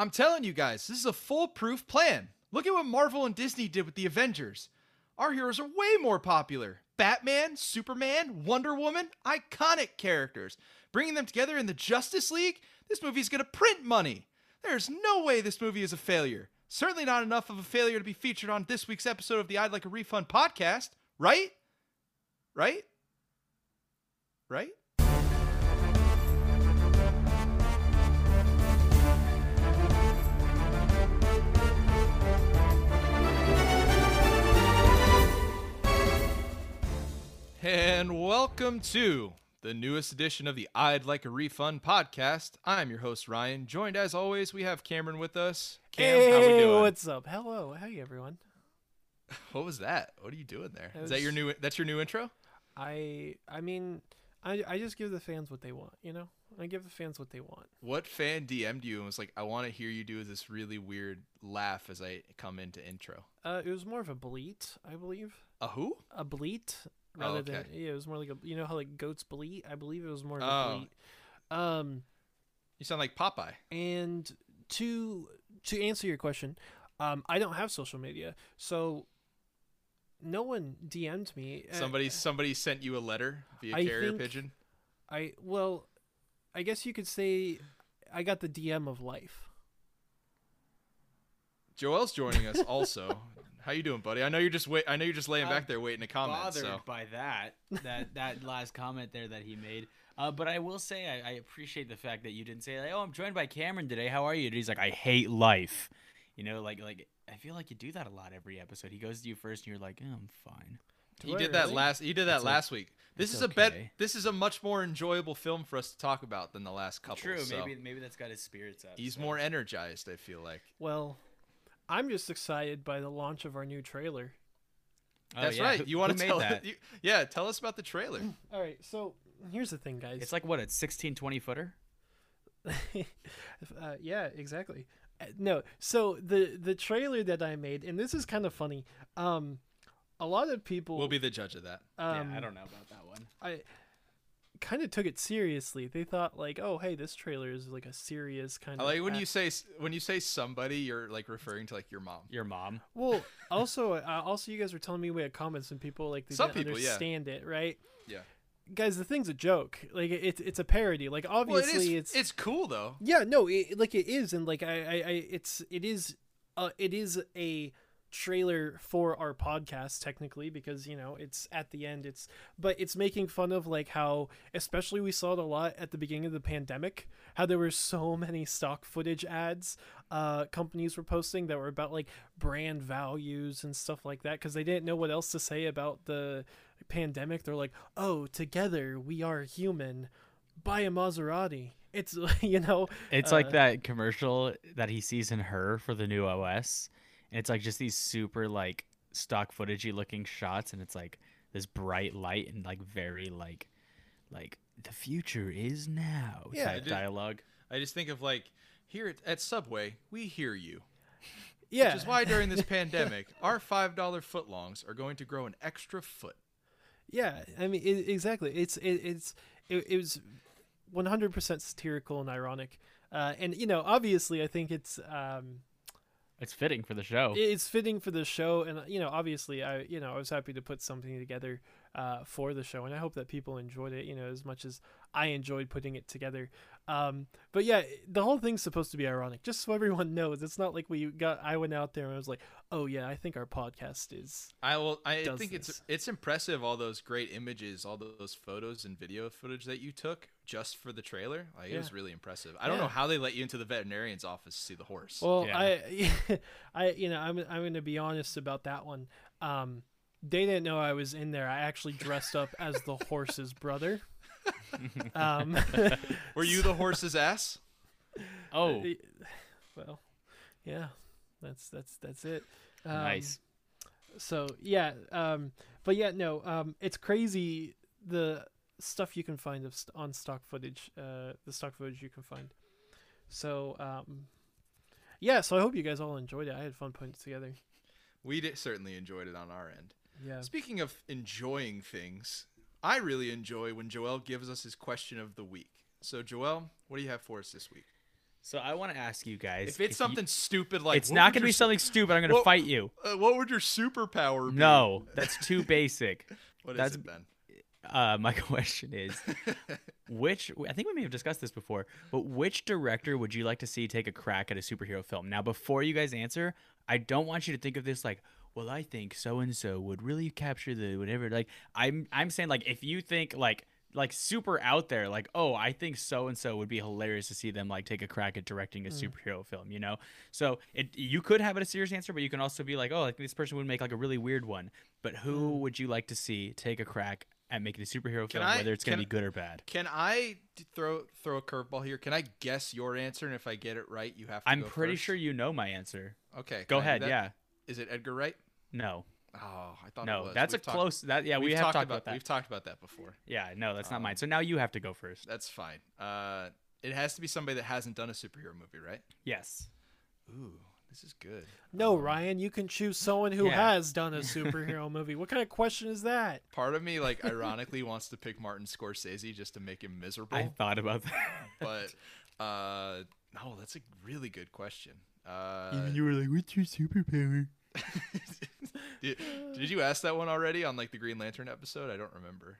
I'm telling you guys, this is a foolproof plan. Look at what Marvel and Disney did with the Avengers. Our heroes are way more popular. Batman, Superman, Wonder Woman, iconic characters. Bringing them together in the Justice League, this movie's gonna print money. There's no way this movie is a failure. Certainly not enough of a failure to be featured on this week's episode of the I'd Like a Refund podcast, right? Right? Right? And welcome to the newest edition of the I'd Like a Refund podcast. I'm your host Ryan. Joined as always, we have Cameron with us. Cam, hey, how we doing? what's up? Hello, hey everyone. What was that? What are you doing there? That Is that your new? That's your new intro? I I mean, I I just give the fans what they want, you know. I give the fans what they want. What fan DM'd you and was like, "I want to hear you do this really weird laugh as I come into intro"? Uh, it was more of a bleat, I believe. A who? A bleat Oh, rather okay. than yeah, it was more like a you know how like goats bleat. I believe it was more of a Oh. bleat. Um, You sound like Popeye. and to to answer your question, um, I don't have social media, so no one DM'd me. Uh, Somebody somebody sent you a letter via I carrier pigeon. I well, I guess you could say I got the DM of life. Joel's joining us also. How you doing, buddy? I know you're just wait. I know you're just laying I'm back there waiting to comment. bothered So by that that that last comment there that he made. Uh, but I will say I, I appreciate the fact that you didn't say like, "Oh, I'm joined by Cameron today. How are you?" And he's like, "I hate life." You know, like like I feel like you do that a lot every episode. He goes to you first, and you're like, oh, "I'm fine." he Do did that really? last. He did that It's o- last week. This it's is a bet. This is a much more enjoyable film for us to talk about than the last couple. True. so Maybe maybe that's got his spirits up. he's so. more energized. I feel like. Well, I'm just excited by the launch of our new trailer. Oh, That's yeah. right. You want to made tell that? You, yeah, tell us about the trailer. All right, so here's the thing, guys. It's like what? It's 16, 20 footer. uh, yeah, exactly. Uh, no, so the the trailer that I made, and this is kind of funny. Um, a lot of people We'll be the judge of that. um, yeah, I don't know about that one. I kind of took it seriously. They thought like, oh, hey, this trailer is like a serious kind I of. like when act- you say when you say somebody, you're like referring to like your mom. Your mom. Well, also, uh, also, you guys were telling me we had comments and people like they Some didn't people, yeah. understand it, right? Yeah. Guys, the thing's a joke. Like it's it's a parody. Like Well, it obviously, is. it's It's cool though. yeah, no, it, like it is, and like I, I, I it's it is, uh, it is a trailer for our podcast technically because you know it's at the end it's but it's making fun of like how especially we saw it a lot at the beginning of the pandemic how there were so many stock footage ads uh companies were posting that were about like brand values and stuff like that because they didn't know what else to say about the pandemic they're like oh together we are human buy a maserati it's you know It's Uh, like that commercial that he sees in her for the new OS. And it's like just these super like stock footagey looking shots and it's like this bright light and like very like like the future is now Yeah, type I did- dialogue. I just think of like here at, at Subway, we hear you. yeah Which is why during this pandemic, our five dollar footlongs are going to grow an extra foot. Yeah, I mean, it, exactly. It's it, it's it, it was one hundred percent satirical and ironic, uh, and you know, obviously, I think it's um, It's fitting for the show. it's fitting for the show, and you know, obviously, I you know, I was happy to put something together uh, for the show, and I hope that people enjoyed it, you know, as much as I enjoyed putting it together. Um, but yeah, the whole thing's supposed to be ironic, just so everyone knows. It's not like we got. I went out there and I was like, oh yeah, I think our podcast is. I will. I think it's this. it's impressive all those great images, all those photos and video footage that you took just for the trailer. Like it was really impressive. I don't know how they let you into the veterinarian's office to see the horse. Well, Yeah. I, I, you know, I'm I'm going to be honest about that one. Um, they didn't know I was in there. I actually dressed up as the horse's brother. Um, Were you the horse's ass? oh, well, yeah, that's that's that's it. Um, nice. So yeah, um, but yeah, no, um, it's crazy the stuff you can find of st- on stock footage. Uh, the stock footage you can find. So um, yeah, so I hope you guys all enjoyed it. I had fun putting it together. We did, certainly enjoyed it on our end. Yeah. Speaking of enjoying things, I really enjoy when Joel gives us his question of the week. So, Joel, what do you have for us this week? So I want to ask you guys. If it's you- something stupid like it's not going to be something stupid. I'm going to fight you. Uh, what would your superpower be? No, that's too basic. What is that's- it, Ben? Uh, my question is, which I think we may have discussed this before, but which director would you like to see take a crack at a superhero film? Now, before you guys answer, I don't want you to think of this like, well, I think so and so would really capture the whatever. Like, I'm I'm saying like if you think like like super out there, like oh, I think so and so would be hilarious to see them like take a crack at directing a hmm. superhero film. You know, so it you could have it a serious answer, but you can also be like, oh, like this person would make like a really weird one. But who hmm. would you like to see take a crack at making a superhero Can film, I- whether it's going to be good or bad? Can i throw throw a curveball here? Can I guess your answer, and if I get it right, you have to. I'm pretty first? sure you know my answer. Okay, Go can I do ahead. Yeah. Is it Edgar Wright? No. Oh, I thought it No. was. That's We've a talked- close. That yeah, we we've have talked about, that. We've talked about that before. Yeah. No, that's not Um, mine. So now you have to go first. That's fine. Uh, it has to be somebody that hasn't done a superhero movie, right? Yes. Ooh, this is good. No, Ryan, you can choose someone who Yeah. has done a superhero movie. What kind of question is that? Part of me, like, ironically wants to pick Martin Scorsese just to make him miserable, I thought about that. but uh, no, that's a really good question. Uh, you were like, "What's your superpower?" did, did you ask that one already on like the Green Lantern episode? I don't remember.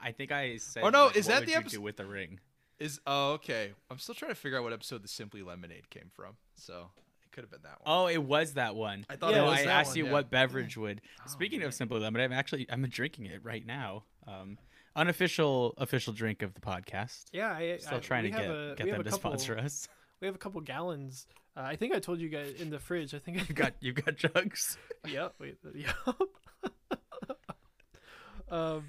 I think I said. Oh, no, like, is what that the episode- with the ring? Is oh okay. I'm still trying to figure out what episode the Simply Lemonade came from. So it could have been that one. Oh, it was that one. I thought Yeah, it was I that asked one, you yeah. what beverage would. Oh, Speaking man. of Simply Lemonade, I'm actually I'm drinking it right now. Um, unofficial official drink of the podcast. Yeah, I, Still I, trying to get a, get them to couple, sponsor us. We have a couple gallons. Uh, I think I told you guys in the fridge. I think I You got you got jugs. yep. Wait, yep. um,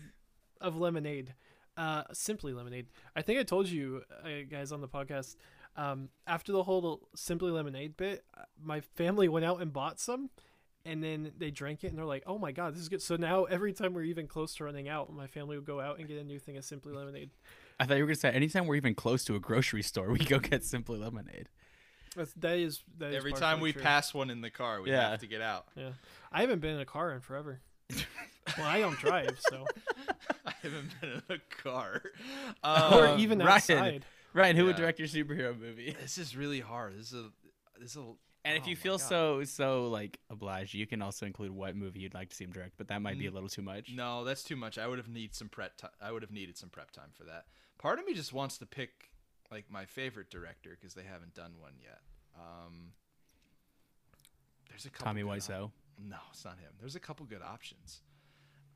of lemonade, uh, simply lemonade. I think I told you uh, guys on the podcast. Um, after the whole simply lemonade bit, uh, my family went out and bought some, and then they drank it, and they're like, "Oh my god, this is good." So now every time we're even close to running out, my family will go out and get a new thing of simply lemonade. I thought you were gonna say anytime we're even close to a grocery store, we go get Simply Lemonade. That's, that is that is Every partially time we true. pass one in the car, we Yeah. have to get out. Yeah, I haven't been in a car in forever. well, I don't drive, so I haven't been in a car. or Um, even Ryan. outside. Ryan, who would direct your superhero movie? This is really hard. This is a. This is a. And if oh you feel God. so so like obliged, you can also include what movie you'd like to see him direct, but that might be a little too much. No, that's too much. I would have need some prep. Ti- I would have needed some prep time for that. Part of me just wants to pick like my favorite director because they haven't done one yet. Um, there's a couple. Tommy good op- Wiseau. No, it's not him. There's a couple good options.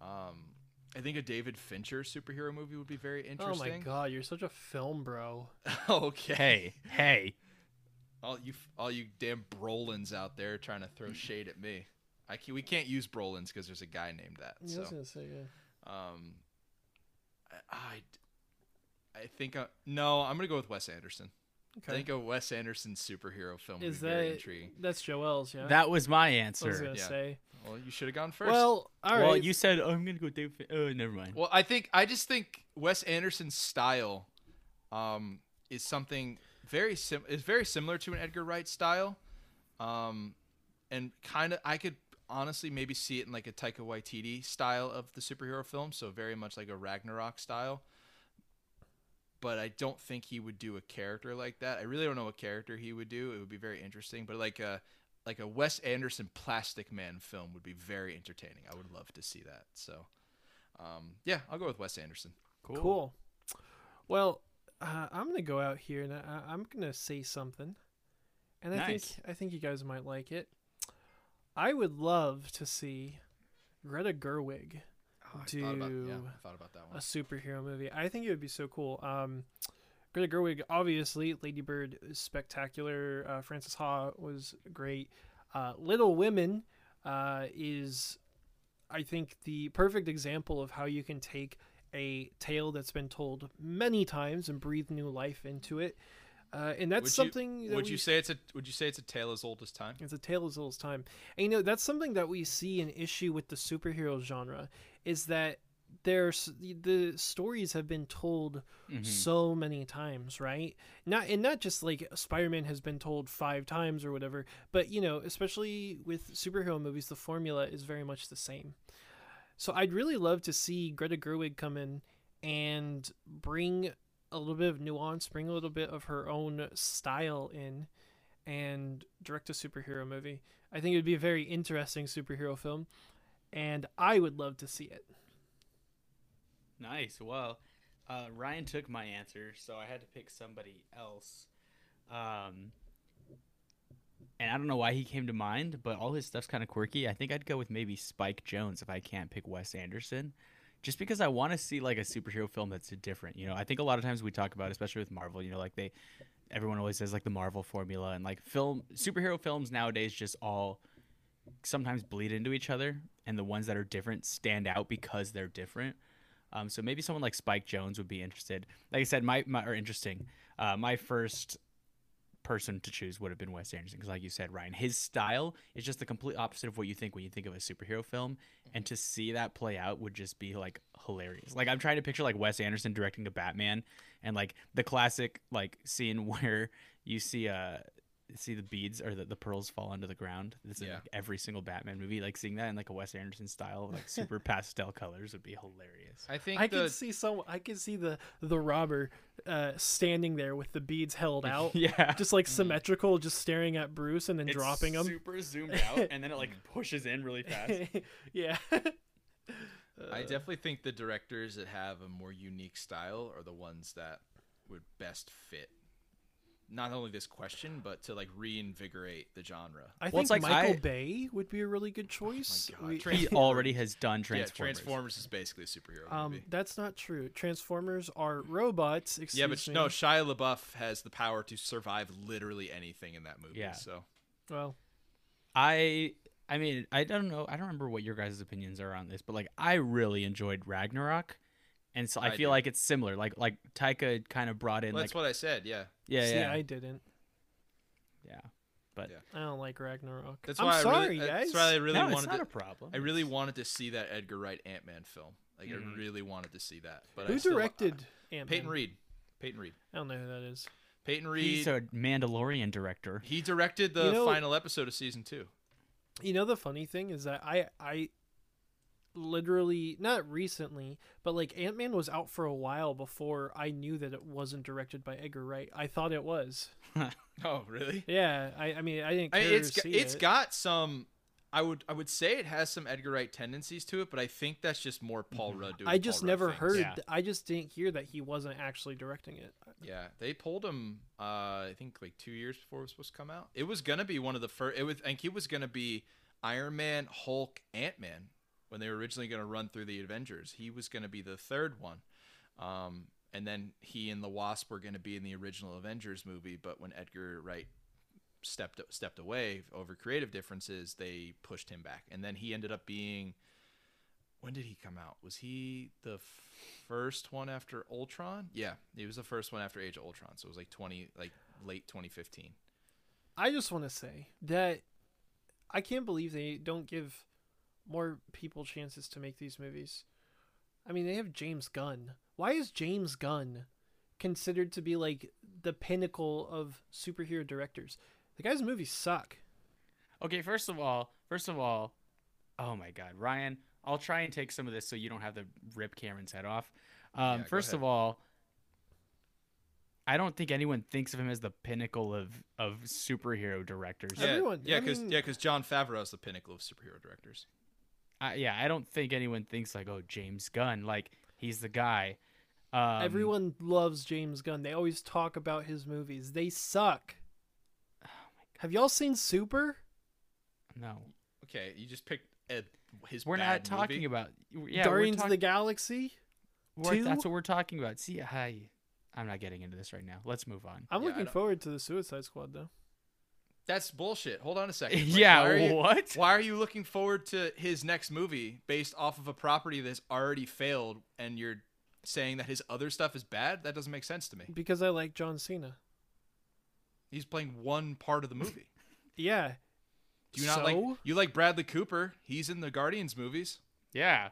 Um, I think a David Fincher superhero movie would be very interesting. Oh my god, you're such a film bro. okay. Hey, hey. all you all you damn Brolins out there trying to throw shade at me. I can, we can't use Brolins because there's a guy named that. Yeah, I so. was gonna say yeah. Um, I, I, I think uh, no, I'm gonna go with Wes Anderson. I think a Wes Anderson superhero film Is would be very that intriguing. that's Joel's? Yeah. That was my I was answer. gonna Yeah. say. Well, you should have gone first. Well, all right. well, you said oh, I'm gonna go David. Fin- Oh, never mind. well, I think I just think Wes Anderson's style, um, is something very sim is very similar to an Edgar Wright style, um, and kind of I could honestly maybe see it in like a Taika Waititi style of the superhero film, so very much like a Ragnarok style. But I don't think he would do a character like that. I really don't know what character he would do. It would be very interesting, but like a like a Wes Anderson Plastic Man film would be very entertaining. I would love to see that. So, um, yeah, I'll go with Wes Anderson. cool. Well, uh, I'm gonna go out here and I, I'm gonna say something, and I Nice. think I think you guys might like it. I would love to see Greta Gerwig Oh, I thought about, yeah, Do thought about that a superhero movie. I think it would be so cool. Um, Greta Gerwig, obviously, Lady Bird is spectacular. Uh, Frances Ha was great. Uh, Little Women uh, is, I think, the perfect example of how you can take a tale that's been told many times and breathe new life into it. Uh, and that's Would you- something. that Would we you say it's a Would you say it's a tale as old as time? it's a tale as old as time. And you know, that's something that we see an issue with the superhero genre is that there's the stories have been told Mhm. so many times, right? Not and not just like Spider-Man has been told 5 times or whatever, but you know, especially with superhero movies the formula is very much the same. So I'd really love to see Greta Gerwig come in and bring a little bit of nuance, bring a little bit of her own style in, and direct a superhero movie. I think it would be a very interesting superhero film, and I would love to see it. Nice. Well, uh, Ryan took my answer, so I had to pick somebody else. Um, and I don't know why he came to mind, but all his stuff's kind of quirky. I think I'd go with maybe Spike Jonze if I can't pick Wes Anderson, just because I want to see like a superhero film that's different. You know, I think a lot of times we talk about, especially with Marvel, you know, like they, everyone always says like the Marvel formula and like film superhero films nowadays just all sometimes bleed into each other, and the ones that are different stand out because they're different. Um, so maybe someone like Spike Jonze would be interested. Like I said, my, my interesting. Uh, my first person to choose would have been Wes Anderson because, like you said, Ryan, his style is just the complete opposite of what you think when you think of a superhero film, and to see that play out would just be like hilarious. Like I'm trying to picture like Wes Anderson directing a Batman, and like the classic like scene where you see a see the beads or the, the pearls fall onto the ground. This is Yeah. like every single Batman movie. Like seeing that in like a Wes Anderson style, like super pastel colors, would be hilarious. I think I the can see some. I can see the the robber uh, standing there with the beads held out, yeah, just like symmetrical, just staring at Bruce and then It's dropping them. super zoomed out, and then it like pushes in really fast. yeah. I definitely think the directors that have a more unique style are the ones that would best fit not only this question but to like reinvigorate the genre. I Well, think like Michael I- Bay would be a really good choice. God, We- Trans- he already has done Yeah, Transformers. Transformers is basically a superhero um, movie. that's not true. Transformers are robots. Excuse Yeah, but me. no, Shia LaBeouf has the power to survive literally anything in that movie. Yeah. So well, I I mean, I don't know. I don't remember what your guys' opinions are on this, but like I really enjoyed Ragnarok. And so I, I feel did. like it's similar. Like like Taika kind of brought in Well, like that's what I said. Yeah, yeah, see, yeah. I didn't. yeah. But Yeah. I don't like Ragnarok. that's I'm why sorry, I really, guys. That's why I really no, it's wanted not to. a problem. I really wanted to see that Edgar Wright Ant Man film. Like. I mm-hmm. really wanted to see that. But Who I still, directed uh, Ant Man? Peyton Reed. Peyton Reed. I don't know who that is. Peyton Reed. He's a Mandalorian director. He directed the You know- final episode of season two. You know the funny thing is that I I literally not recently, but like Ant Man was out for a while before I knew that it wasn't directed by Edgar Wright. I thought it was. Oh, really? Yeah, I I mean I didn't I care mean, it's to got, see it's it. got some. I would I would say it has some Edgar Wright tendencies to it, but I think that's just more Paul Rudd doing. I just Paul never things. heard. Yeah. I just didn't hear that he wasn't actually directing it. Yeah, they pulled him. Uh, I think like two years before it was supposed to come out. It was gonna be one of the first. It was. I think it was gonna be Iron Man, Hulk, Ant Man when they were originally gonna run through the Avengers. He was gonna be the third one. Um, and then he and the Wasp were gonna be in the original Avengers movie, but when Edgar Wright stepped stepped away over creative differences, they pushed him back, and then he ended up being. When did he come out? Was he the first one after Ultron? Yeah, he was the first one after Age of Ultron. So it was like twenty, like late 2015. I just want to say that I can't believe they don't give more people chances to make these movies. I mean, they have James Gunn. Why is James Gunn considered to be like the pinnacle of superhero directors? The guy's movies suck. Okay, first of all, first of all, oh my God, Ryan, I'll try and take some of this so you don't have to rip Cameron's head off. Um, Yeah, first of all, I don't think anyone thinks of him as the pinnacle of of superhero directors. Yeah. Everyone- yeah, I because mean- yeah, because Jon Favreau is the pinnacle of superhero directors. I, yeah, I don't think anyone thinks like, oh, James Gunn, like he's the guy. Um, Everyone loves James Gunn. They always talk about his movies. They suck. Have y'all seen Super? no, Okay, you just picked Ed, his. we're bad not talking movie. about. Yeah, Guardians we're of the Galaxy? we're, that's what we're talking about. See, hi, I'm not getting into this right now. Let's move on. I'm Yeah, looking forward to the Suicide Squad though. That's bullshit. Hold on a second. Like, yeah, why you- what? Why are you looking forward to his next movie based off of a property that's already failed, and you're saying that his other stuff is bad? That doesn't make sense to me. Because I like John Cena. He's playing one part of the movie. Yeah. Do you not so? like you like Bradley Cooper? He's in the Guardians movies. Yeah,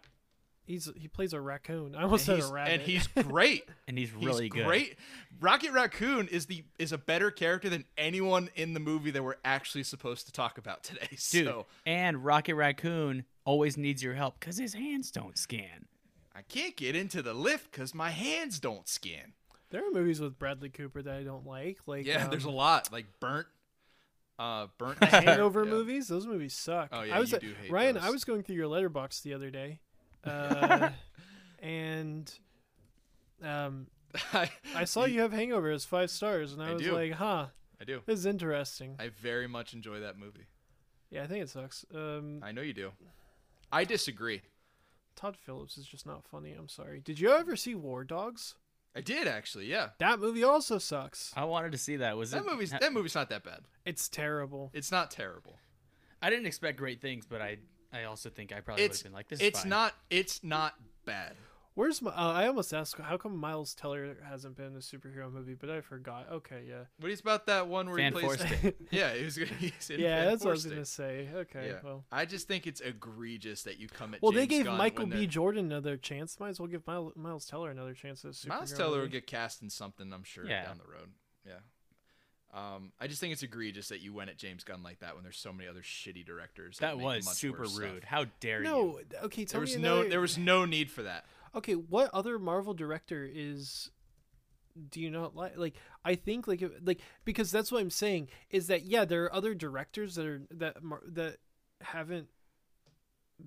He's he plays a raccoon. I almost and said a rabbit. and he's great. and he's He's really good. great. Rocket Raccoon is the is a better character than anyone in the movie that we're actually supposed to talk about today. dude. So And Rocket Raccoon always needs your help because his hands don't scan. I can't get into the lift because my hands don't scan. There are movies with Bradley Cooper that I don't like. Like Yeah, there's a um, lot like burnt, uh, burnt. Hangover Yeah. movies. Those movies suck. Oh, yeah, I was you do hate Ryan. I was going through your letterbox the other day, uh, and um, I, I saw you have Hangover as five stars, and I, I was do. like, "Huh, I do. this is interesting." I very much enjoy that movie. yeah, I think it sucks. Um, I know you do. I disagree. Todd Phillips is just not funny. I'm sorry. Did you ever see War Dogs? I did actually. Yeah, That movie also sucks. I wanted to see that. Was that it? movie's that movie's not that bad. It's terrible. It's not terrible. I didn't expect great things, but I I also think I probably would have been like this. is it's fine. not it's not bad. Where's my? Uh, I almost asked, how come Miles Teller hasn't been in a superhero movie? But I forgot. Okay, yeah, What is about that one where Fan he plays? Yeah, he was. He's in yeah, Fan that's what I was gonna say. Okay, Yeah. well, I just think it's egregious that you come at. well, they gave Gunn Michael B. Jordan another chance. Might as well give Miles, Miles Teller another chance as a superhero. Miles Teller will get cast in something, I'm sure, Yeah. down the road. Yeah. Um, I just think it's egregious that you went at James Gunn like that when there's so many other shitty directors. That make was super rude. stuff. How dare you? No, okay. Tell There was me no another- there was no need for that. okay. What other Marvel director is? Do you not like? Like, I think like like because that's what I'm saying is that yeah, there are other directors that are that mar- that haven't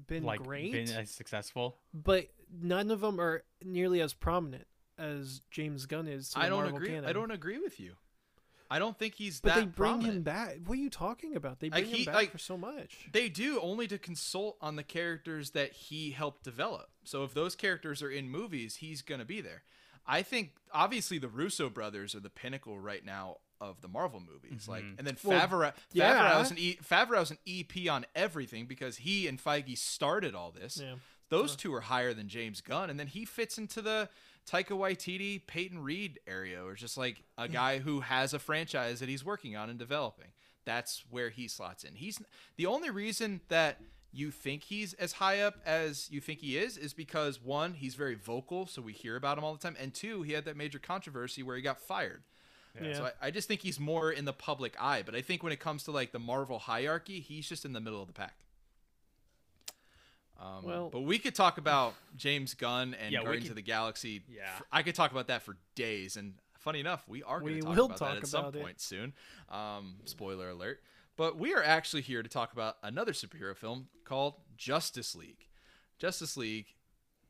been like great, been as successful. but none of them are nearly as prominent as James Gunn is. To I don't Marvel agree. Canon. I don't agree with you. I don't think he's But that they bring prominent. him back. What are you talking about? They Like, bring he- him back like- for so much. They do only to consult on the characters that he helped develop. So if those characters are in movies, he's going to be there. I think obviously the Russo brothers are the pinnacle right now of the Marvel movies. Like, mm-hmm. and then Well, Favreau, yeah. Favreau's an e, Favreau's an EP on everything because he and Feige started all this. Yeah. Those two are higher than James Gunn, and then he fits into the Taika Waititi, Peyton Reed area, or just like a mm. guy who has a franchise that he's working on and developing. That's where he slots in. He's the only reason that you think he's as high up as you think he is is because one, he's very vocal, so we hear about him all the time, and two, he had that major controversy where he got fired. Yeah. So I, I just think he's more in the public eye. But I think when it comes to like the Marvel hierarchy, he's just in the middle of the pack. Um, Well- but we could talk about James Gunn and Yeah, Guardians could- of the Galaxy. Yeah. I could talk about that for days. And funny enough, we are going to talk about talk that at some it. point soon. Um, spoiler alert. But we are actually here to talk about another superhero film called Justice League. Justice League,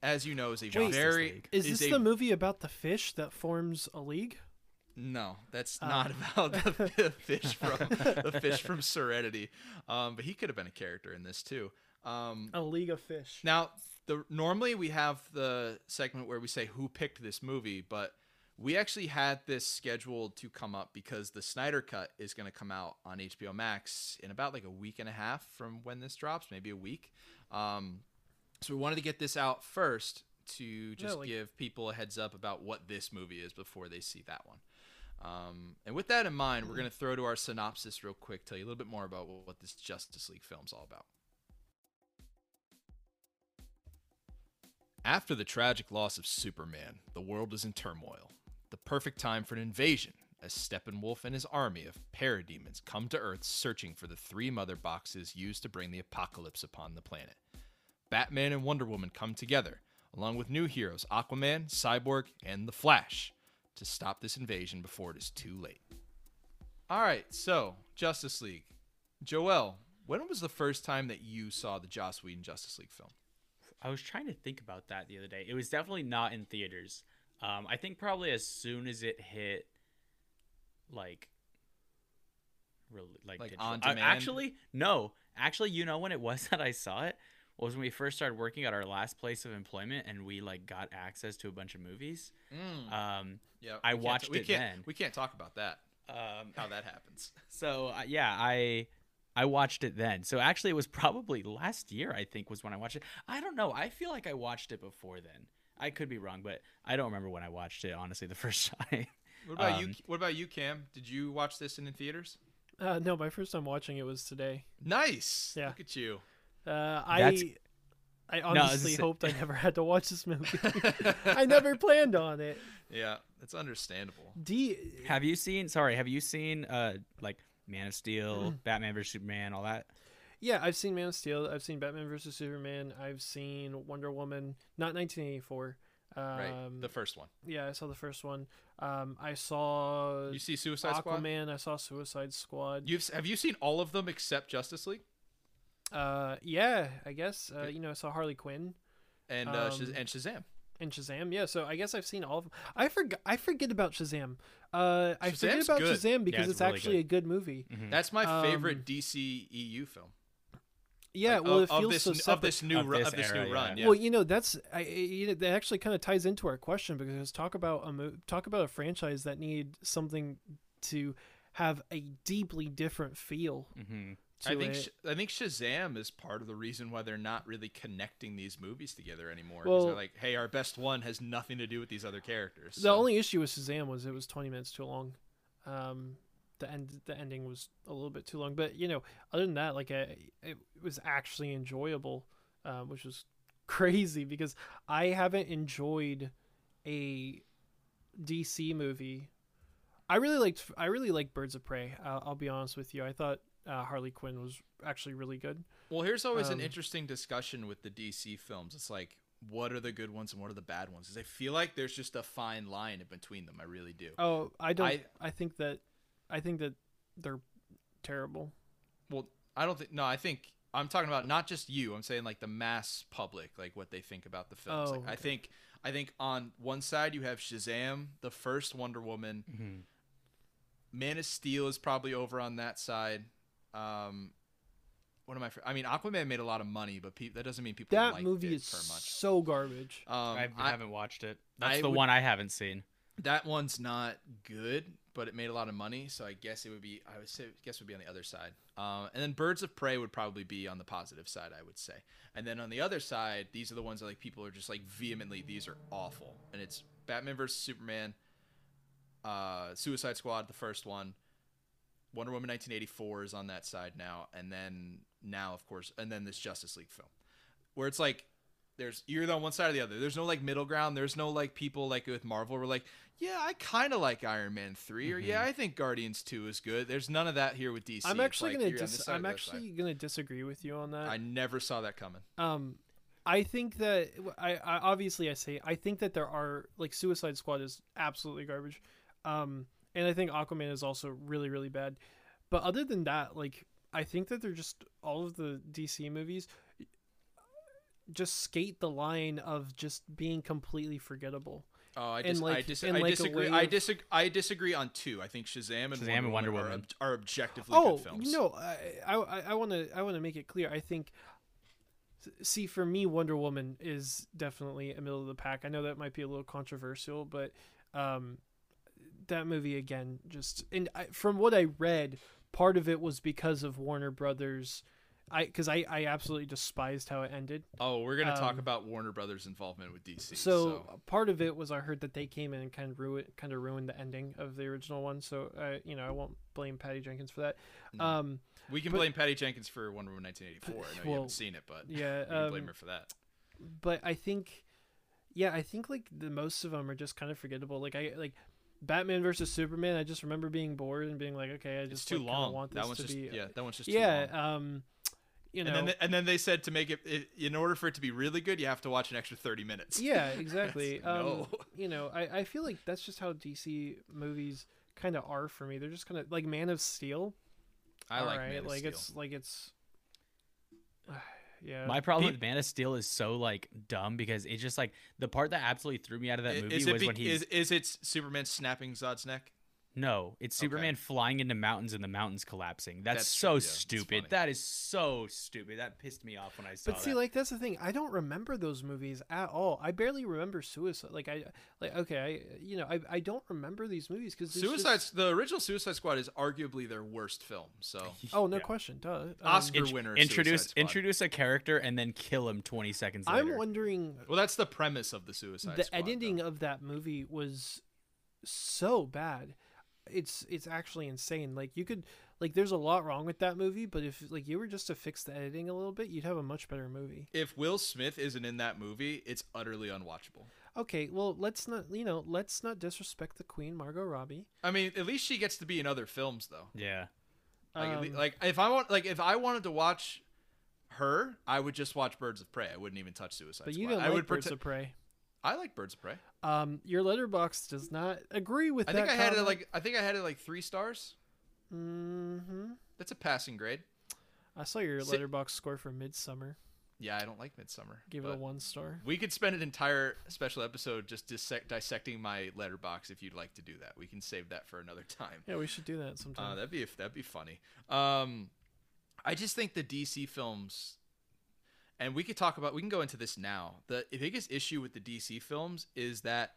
as you know, is a Justice very Is is this a the movie about the fish that forms a league? No, that's Oh. not about the, the fish from the fish from Serenity. Um, but he could have been a character in this too. Um, A league of fish. now, the normally we have the segment where we say who picked this movie, but we actually had this scheduled to come up because the Snyder Cut is going to come out on HBO Max in about like a week and a half from when this drops, maybe a week. Um, so we wanted to get this out first to just like- give people a heads up about what this movie is before they see that one. Um, and with that in mind, we're going to throw to our synopsis real quick, tell you a little bit more about what, what this Justice League film's all about. After the tragic loss of Superman, the world is in turmoil. The perfect time for an invasion, as Steppenwolf and his army of parademons come to Earth searching for the three mother boxes used to bring the apocalypse upon the planet. Batman and Wonder Woman come together, along with new heroes Aquaman, Cyborg, and The Flash, to stop this invasion before it is too late. All right, so Justice League. Joel, when was the first time that you saw the Joss Whedon Justice League film? I was trying to think about that the other day. It was definitely not in theaters. Um, I think probably as soon as it hit, like, really, like, Like digital- on demand? actually, no. Actually, you know when it was that I saw it was when we first started working at our last place of employment, and we like got access to a bunch of movies. Um, Yeah, I watched we it can't, then. We can't talk about that. um, How that happens. so uh, yeah, I I watched it then. So actually, it was probably last year. I think was when I watched it. I don't know. I feel like I watched it before then. I could be wrong, but I don't remember when I watched it. Honestly, the first time. What about you? Um, What about you, Cam? Did you watch this in, in theaters? Uh, no, my first time watching it was today. Nice. Yeah. Look at you. Uh, I I I honestly gonna hoped I never had to watch this movie. I never planned on it. yeah, that's understandable. D have you seen? Sorry, have you seen uh like Man of Steel, Mm. Batman vs Superman, all that? Yeah, I've seen Man of Steel. I've seen Batman vs Superman. I've seen Wonder Woman, not 1984. Um, right, the first one. yeah, I saw the first one. Um, I saw You see Suicide Squad. Aquaman. I saw Suicide Squad. You've have you seen all of them except Justice League Uh, yeah, I guess. Uh, you know, I saw Harley Quinn and uh, Shaz- Um, and Shazam? And Shazam. Yeah, so I guess I've seen all of them. I forgot. I forget about Shazam. Uh, I forget about good. Shazam because it's it's, really actually good. a good movie. Mhm. That's my Um, favorite DC EU film. Yeah, Like, well, of, it of feels this so n- separate. of this new Of ru- this of this era, new run. yeah. Yeah. Well, you know that's I, I- you know, that actually kind of ties into our question because talk about a mo- talk about a franchise that needed something to have a deeply different feel Mhm. I think it. Sh- I think Shazam is part of the reason why they're not really connecting these movies together anymore. Well- they're like, hey, our best one has nothing to do with these other characters. the so- only issue with Shazam was it was 20 minutes too long. Um, the end the ending was a little bit too long, but you know, other than that, like I, it was actually enjoyable, um, which was crazy because I haven't enjoyed a DC movie. I really liked I really liked Birds of Prey. I'll, I'll be honest with you. I thought uh, Harley Quinn was actually really good. Well, here's always an Um, interesting discussion with the DC films. It's like, what are the good ones and what are the bad ones? 'Cause I feel like there's just a fine line in between them. I really do. Oh, I don't. I- I, think that I think that they're terrible. Well, I don't think. No, I think I'm talking about not just you. I'm saying like the mass public, like what they think about the films. Oh, like, I think. I think on one side you have Shazam, the first Wonder Woman. Mhm. Man of Steel is probably over on that side. Um, what am I? I mean, Aquaman made a lot of money, but pe- that doesn't mean people That liked movie it is for much. so garbage. Um, I, I- haven't watched it. That's I the would- one I haven't seen. that one's not good, but it made a lot of money, so I guess it would be. I would say, guess it would be on the other side. Um, and then Birds of Prey would probably be on the positive side, I would say. And then on the other side, these are the ones that like people are just like vehemently, these are awful. And it's Batman versus Superman, uh, Suicide Squad, the first one, Wonder Woman 1984 is on that side now, and then now of course, and then this Justice League film, where it's like there's you're either on one side or the other. There's no like middle ground. There's no like people like with Marvel were like, yeah, I kind of like Iron Man 3 or yeah, I think Guardians 2 is good. There's none of that here with DC. I'm actually like gonna you're on this dis- I'm actually gonna disagree with you on that. I never saw that coming. Um, I think that I, I obviously I say I think that there are like Suicide Squad is absolutely garbage, um, and I think Aquaman is also really really bad. But other than that, like I think that they're just all of the DC movies just skate the line of just being completely forgettable. Oh, I, And, dis- I, dis- I like, disagree. way I disagree. I disagree on two. I think Shazam and, Shazam Wonder, and Wonder Woman, Woman. Are, are objectively Oh good films. no, I I want to I want to make it clear. I think. See, for me, Wonder Woman is definitely a middle of the pack. I know that might be a little controversial, but um, that movie again, just and I, from what I read, part of it was because of Warner Brothers. I because I I absolutely despised how it ended. Oh, we're gonna talk Um, about Warner Brothers' involvement with DC. So, part of it was I heard that they came in and kind of ruined kind of ruined the ending of the original one. So uh, you know I won't blame Patty Jenkins for that. No. Um, we can but- blame Patty Jenkins for Wonder Woman 1984. I know you haven't seen it, but yeah, we can blame um, her for that. but I think, yeah, I think like the most of them are just kind of forgettable. Like I like Batman versus Superman. I just remember being bored and being like, okay, I It's just too like, long. Want this That one's to just be, yeah. That one's just too yeah. long. Um, you know, and then they, and then they said to make it, it in order for it to be really good, you have to watch an extra 30 minutes. yeah, exactly. um, No. you know, I I feel like that's just how DC movies kind of are for me. They're just kind of like Man of Steel. I like alright, Man of like Steel. it's like it's. Yeah. My problem Peop- with Man of Steel is so like dumb because it's just like the part that absolutely threw me out of that movie was be- when he's is is it Superman snapping Zod's neck? No, it's Okay. Superman flying into mountains and the mountains collapsing. That's, That's so true, yeah, stupid. That is so stupid. That pissed me off when I saw it. But see, that. like that's the thing. I don't remember those movies at all. I barely remember Suicide. Like I, like okay, I, you know, I, I don't remember these movies because Suicide, the original Suicide Squad is arguably their worst film. So Oh no Yeah. question, duh. Um, Oscar Int- winner. introduce Squad. introduce a character and then kill him 20 seconds later. I'm wondering. Well, that's the premise of the Suicide the Squad. editing though. of that movie was so bad. It's it's actually insane. Like you could like there's a lot wrong with that movie, but if like you were just to fix the editing a little bit, you'd have a much better movie. If Will Smith isn't in that movie, it's utterly unwatchable. Okay, well let's not you know let's not disrespect the Queen Margot Robbie. I mean, at least she gets to be in other films, though. yeah. Like, at le- Um, like if I want, like if I wanted to watch her, I would just watch Birds of Prey. I wouldn't even touch Suicide but Squad. you don't I would Birds prete- of Prey. I like Birds of Prey. Um, your letterbox does not agree with I that. think I had it like I think I had it like three stars. Mm-hmm. That's a passing grade. I saw your Si- letterbox score for Midsommar. Yeah, I don't like Midsommar. Give it a one star. We could spend an entire special episode just dissect, dissecting my letterbox if you'd like to do that. We can save that for another time. Yeah, we should do that Uh, sometime. that'd be that'd be funny. Um, I just think the DC films, and we could talk about. We can go into this now. The biggest issue with the DC films is that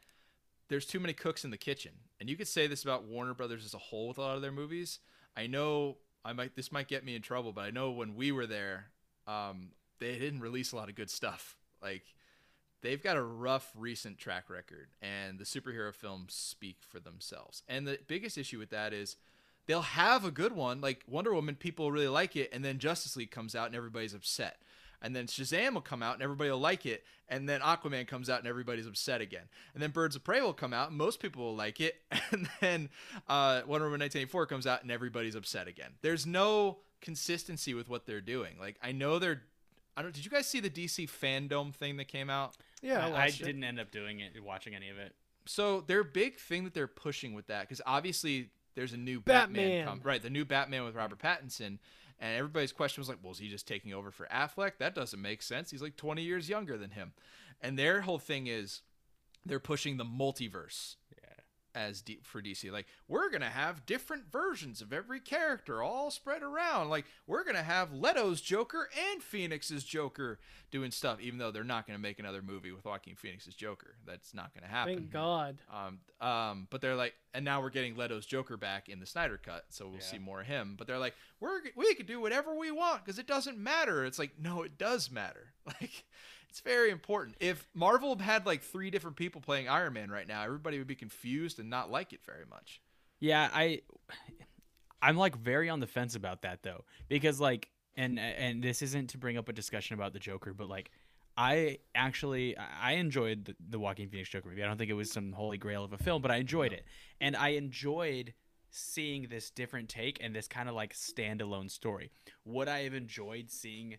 there's too many cooks in the kitchen, and you could say this about Warner Brothers as a whole with a lot of their movies. I know I might this might get me in trouble, but I know when we were there, um, they didn't release a lot of good stuff. Like they've got a rough recent track record, and the superhero films speak for themselves. And the biggest issue with that is they'll have a good one, like Wonder Woman, people really like it, and then Justice League comes out and everybody's upset. And then Shazam will come out and everybody will like it, and then Aquaman comes out and everybody's upset again. And then Birds of Prey will come out and most people will like it, and then uh, Wonder Woman 1984 comes out and everybody's upset again. There's no consistency with what they're doing. Like I know they're. I don't. Did you guys see the DC fandom thing that came out? yeah, I, I, I didn't end up doing it, watching any of it. So their big thing that they're pushing with that, because obviously there's a new Batman. Batman, come, right? The new Batman with Robert Pattinson, and everybody's question was like, "Well, is he just taking over for Affleck? That doesn't make sense. He's like 20 years younger than him." And their whole thing is they're pushing the multiverse. As D- for DC. Like we're gonna have different versions of every character all spread around. Like we're gonna have Leto's Joker and Phoenix's Joker doing stuff, even though they're not gonna make another movie with Joaquin Phoenix's Joker. That's not gonna happen. Thank God. Um, um, but they're like, and now we're getting Leto's Joker back in the Snyder cut, so we'll Yeah. see more of him. But they're like, we're we could do whatever we want because it doesn't matter. It's like, no, it does matter. Like, it's very important. If Marvel had like three different people playing Iron Man right now, everybody would be confused and not like it very much. Yeah, I I'm like very on the fence about that though because like and and this isn't to bring up a discussion about the Joker, but like I actually I enjoyed the, the Joaquin Phoenix Joker movie. I don't think it was some holy grail of a film, but I enjoyed it. And I enjoyed seeing this different take and this kind of like standalone story. Would I have enjoyed seeing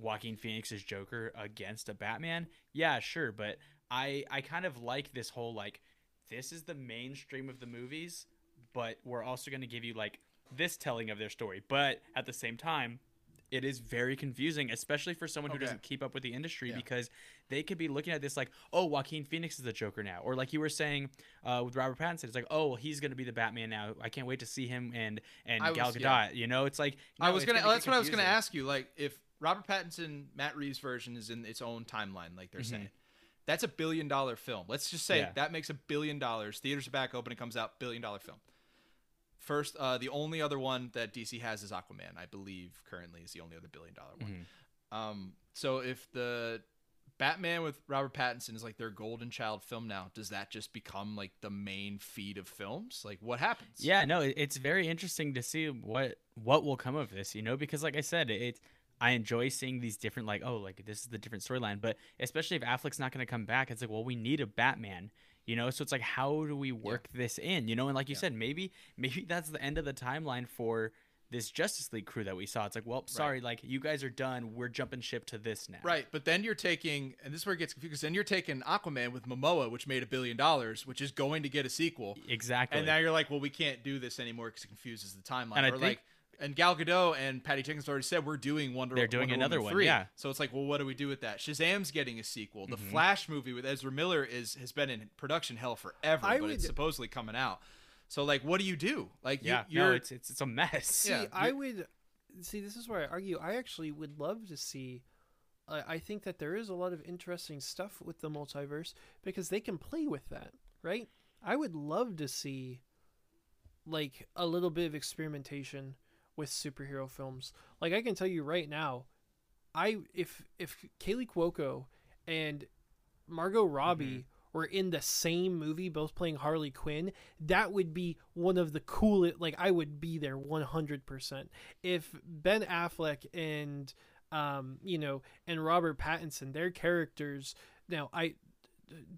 Joaquin Phoenix's Joker against a Batman? Yeah, sure, but I I kind of like this whole like this is the mainstream of the movies, but we're also going to give you like this telling of their story. But at the same time, it is very confusing, especially for someone who Okay. doesn't keep up with the industry Yeah. because they could be looking at this like, oh, Joaquin Phoenix is the Joker now, or like you were saying uh, with Robert Pattinson, it's like, oh, well, he's going to be the Batman now. I can't wait to see him and and I Gal Gadot. yeah. You know, it's like I no, was it's gonna. get that's what I was gonna ask you. Like, if Robert Pattinson, Matt Reeves version is in its own timeline, like they're Mhm. saying, that's a billion dollar film. Let's just say Yeah. that makes a billion dollars. Theaters are back open. It comes out billion dollar film. First, uh, the only other one that DC has is Aquaman. I believe currently is the only other billion dollar one. Mhm. Um, so if the Batman with Robert Pattinson is like their golden child film now, does that just become like the main feed of films? Like, what happens? Yeah, no, it's very interesting to see what what will come of this, you know, because like I said, it I enjoy seeing these different like oh like this is the different storyline, but especially if Affleck's not going to come back, it's like well we need a Batman, you know, so it's like how do we work this in, you know, and like you Yeah. said, maybe maybe that's the end of the timeline for this Justice League crew that we saw. It's like well sorry, like you guys are done, we're jumping ship to this now. Right, but then you're taking, and this is where it gets confused. 'cause then you're taking Aquaman with Momoa, which made a billion dollars, which is going to get a sequel, Exactly. and now you're like, well, we can't do this anymore because it confuses the timeline. And I or think- like, and Gal Gadot and Patty Jenkins already said we're doing Wonder. They're doing Wonder another Woman one, yeah. So it's like, well, what do we do with that? Shazam's getting a sequel. The Mhm. Flash movie with Ezra Miller is has been in production hell forever, I but it's supposedly coming out. So like, what do you do? Like, yeah, you, you're no, it's, it's it's a mess. See, Yeah, I would see. This is where I argue. I actually would love to see. I I think that there is a lot of interesting stuff with the multiverse because they can play with that, right? I would love to see, like, a little bit of experimentation with superhero films. Like, I can tell you right now, I if if Kaley Cuoco and Margot Robbie were in the same movie, both playing Harley Quinn, that would be one of the coolest. Like I would be there one hundred percent. If Ben Affleck and um, you know, and Robert Pattinson, their characters. Now I.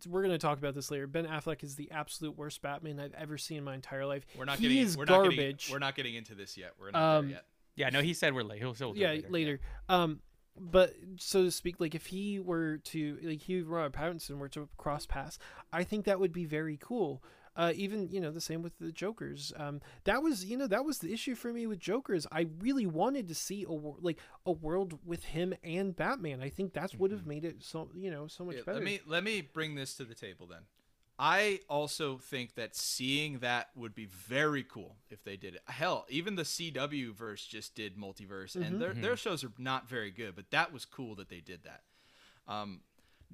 We're gonna talk about this later. Ben Affleck is the absolute worst Batman I've ever seen in my entire life. we're not he getting is we're not getting- garbage. we're not getting into this yet. We're not Um, there yet. Yeah, no, he said we're late. He'll, he'll yeah, later. later. Um, but so to speak, like if he were to like Hugh Robert Pattinson were to cross paths, I think that would be very cool. Uh, even you know the same with the Jokers. Um, that was you know that was the issue for me with Jokers. I really wanted to see a wor- like a world with him and Batman. I think that's would have made it so you know so much Yeah, better. Let me let me bring this to the table then. I also think that seeing that would be very cool if they did it. Hell, even the CW verse just did multiverse, and their their shows are not very good, but that was cool that they did that. Um,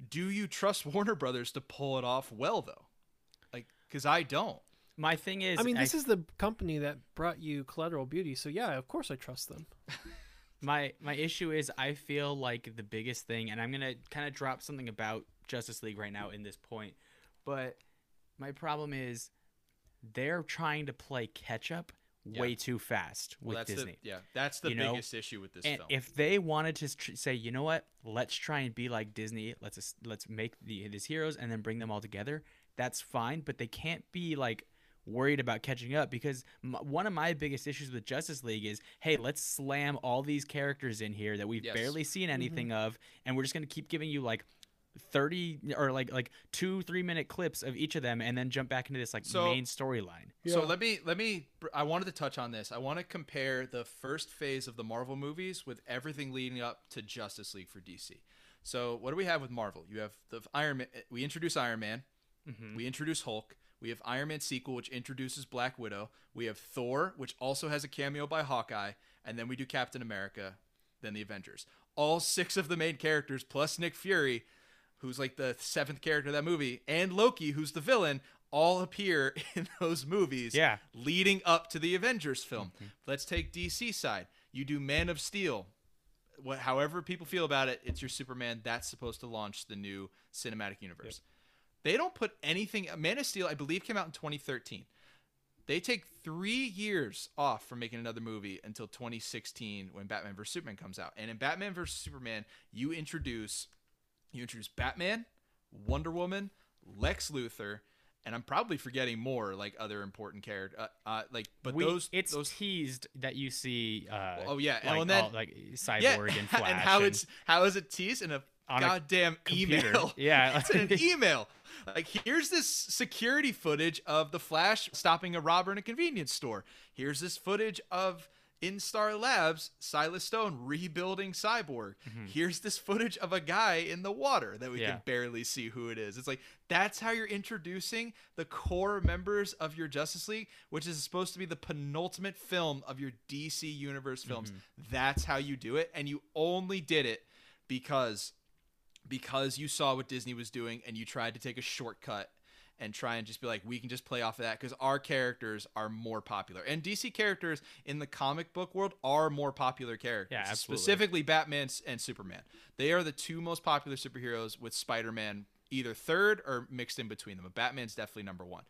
do you trust Warner Brothers to pull it off well though? Like, because I don't. My thing is, I mean, this is the company that brought you Collateral Beauty, so yeah, of course I trust them. my my issue is I feel like the biggest thing, and I'm gonna kind of drop something about Justice League right now in this point, but my problem is they're trying to play catch up way Yeah. too fast Well, with that's Disney. the yeah, that's the You know? biggest issue with this and film. if they wanted to tr- say, you know what, let's try and be like Disney, let's es- let's make the these heroes and then bring them all together, that's fine. But they can't be like worried about catching up because m- one of my biggest issues with Justice League is, hey, let's slam all these characters in here that we've Yes. barely seen mm-hmm. anything of, and we're just gonna keep giving you like. 30 or like like two three minute clips of each of them and then jump back into this like So- main storyline So let me let me I wanted to touch on this. I want to compare the first phase of the Marvel movies with everything leading up to Justice League for DC. So what do we have with Marvel? You have the Iron Man we introduce Iron Man. Mm-hmm. We introduce Hulk. We have Iron Man sequel which introduces Black Widow. We have Thor which also has a cameo by Hawkeye and then we do Captain America, then the Avengers. All six of the main characters plus Nick Fury who's like the seventh character of that movie, and Loki, who's the villain, all appear in those movies Yeah. leading up to the Avengers film. Mm-hmm. Let's take DC side. You do Man of Steel. What, however people feel about it, it's your Superman. That's supposed to launch the new cinematic universe. They don't put anything. Man of Steel, I believe, came out in 2013. They take three years off from making another movie until 2016 when Batman vs Superman comes out. And in Batman vs Superman, you introduce you introduce Batman, Wonder Woman, Lex Luthor, and I'm probably forgetting more like other important characters. Uh, uh, like, but we, those it's those teased that you see uh oh yeah, like, and then all, like cyborg yeah, and flash and how and- it's how is it teased in a On goddamn email? Yeah. it's an email. Like here's this security footage of the Flash stopping a robber in a convenience store. Here's this footage of Instar Labs, Silas Stone rebuilding Cyborg. Here's this footage of a guy in the water that we Mm-hmm. Yeah. can barely see who it is. It's like that's how you're introducing the core members of your Justice League, which is supposed to be the penultimate film of your DC Universe films. Mm-hmm. That's how you do it, and you only did it because because you saw what Disney was doing and you tried to take a shortcut and try and just be like, we can just play off of that because our characters are more popular. And DC characters in the comic book world are more popular characters. Yeah, absolutely. Specifically, Batman and Superman. They are the two most popular superheroes with Spider Man either third or mixed in between them. But Batman's definitely number one.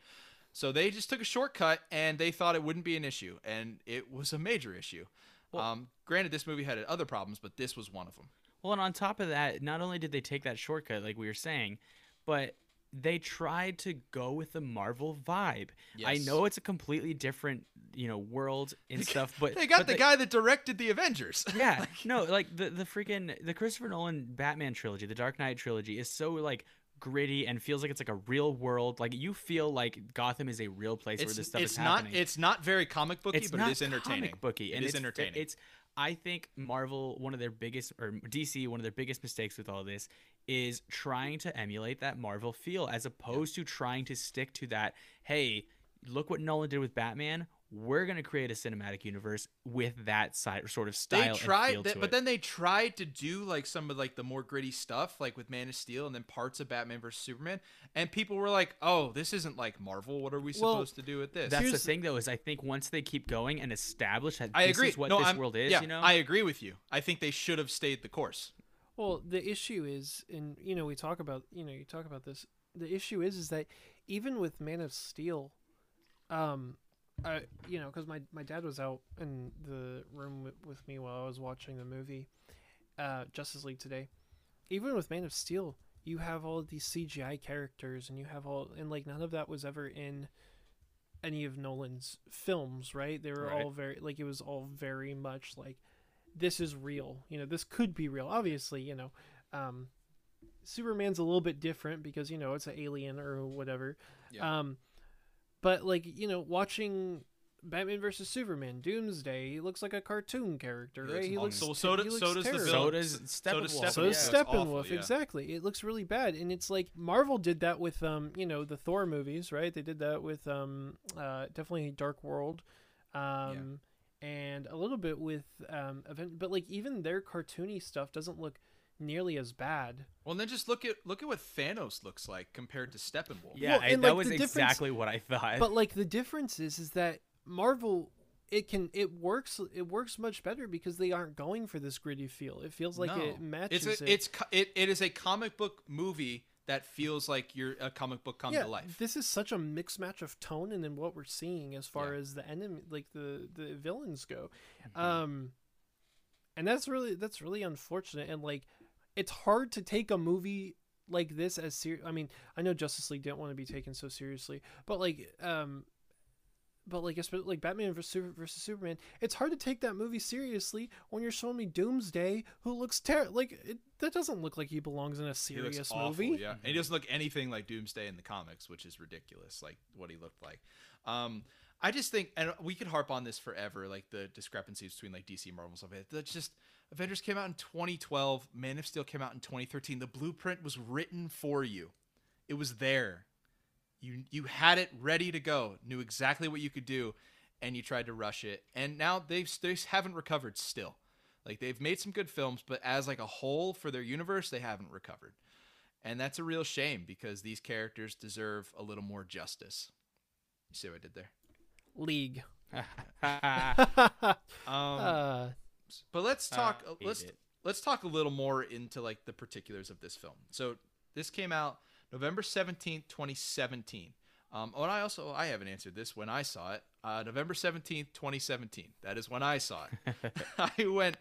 So they just took a shortcut and they thought it wouldn't be an issue. And it was a major issue. um, granted, this movie had other problems, but this was one of them. Well, and on top of that, not only did they take that shortcut, like we were saying, but they tried to go with the Marvel vibe. I know it's a completely different, you know, world and stuff, but they got but the guy that directed the Avengers. Yeah, no, like the the freaking the Christopher Nolan Batman trilogy, the Dark Knight trilogy, is so like gritty and feels like it's like a real world. Like you feel like Gotham is a real place where this stuff it's is not happening. it's not very comic booky, it's but it is entertaining. comic booky, and it is it's, entertaining. It's I think Marvel one of their biggest or DC one of their biggest mistakes with all this is trying to emulate that Marvel feel as opposed to trying to stick to that. Hey, look what Nolan did with Batman. We're gonna create a cinematic universe with that side sort of they style. and tried, feel th- to but it. then they tried to do like some of like the more gritty stuff, like with Man of Steel, and then parts of Batman vs Superman, and people were like, "Oh, this isn't like Marvel. What are we Well, supposed to do with this?" That's the thing, though, is I think once they keep going and establish that I this agree. is what no, this I'm, world is, yeah, you know, I agree with you. I think they should have stayed the course. Well, the issue is, and you know, we talk about, you know, you talk about this. The issue is, is that even with Man of Steel, um, I, you know, because my my dad was out in the room with, with me while I was watching the movie, uh, Justice League today. Even with Man of Steel, you have all of these CGI characters, and you have all, and like none of that was ever in any of Nolan's films, right? They were Right. all very like it was all very much like this is real. You know, this could be real. Obviously, you know, um, Superman's a little bit different because you know it's an alien or whatever. Yeah. Um, but like you know, watching Batman versus Superman, Doomsday, he looks like a cartoon character, He right? looks He long. looks So- so he do- looks so does the terrible. villain. So does So does Steppenwolf. Steppenwolf. So Yeah, it's Steppenwolf, awful, yeah. exactly. It looks really bad, and it's like Marvel did that with um, you know, the Thor movies, right? They did that with um, uh, definitely Dark World, um, and a little bit with um, event, but like even their cartoony stuff doesn't look nearly as bad. Well, and then just look at look at what Thanos looks like compared to Steppenwolf. Yeah, Well, I- and, that like, was exactly what I thought. But like the difference is, is that Marvel. It can it works it works much better because they aren't going for this gritty feel. It feels like No. it matches It's a, it. it's co- it, it is a comic book movie that feels like you're a comic book come yeah, to life. This is such a mixed match of tone and then what we're seeing as far Yeah. as the enemy like the the villains go. Mm-hmm. Um and that's really that's really unfortunate and like it's hard to take a movie like this as serious. I mean, I know Justice League didn't want to be taken so seriously, but like um but like especially like Batman versus, Superman, it's hard to take that movie seriously when you're showing me Doomsday, who looks terrible. Like it, that doesn't look like he belongs in a serious awful, movie. yeah. And he doesn't look anything like Doomsday in the comics, which is ridiculous. Like what he looked like. Um, I just think, and we could harp on this forever, like the discrepancies between like DC and Marvel stuff. That's just Avengers came out in 2012. Man of Steel came out in 2013. The blueprint was written for you. It was there. You you had it ready to go. Knew exactly what you could do, and you tried to rush it. And now they've they haven't recovered still. Like they've made some good films, but as like a whole for their universe, they haven't recovered. And that's a real shame because these characters deserve a little more justice. You see what I did there? League. Um, uh, but let's talk. hate let's it. let's talk a little more into like the particulars of this film. So this came out November seventeenth, twenty seventeen. Um, oh, and I also I haven't answered this when I saw it. Uh, November seventeenth, twenty seventeen. That is when I saw it. I went.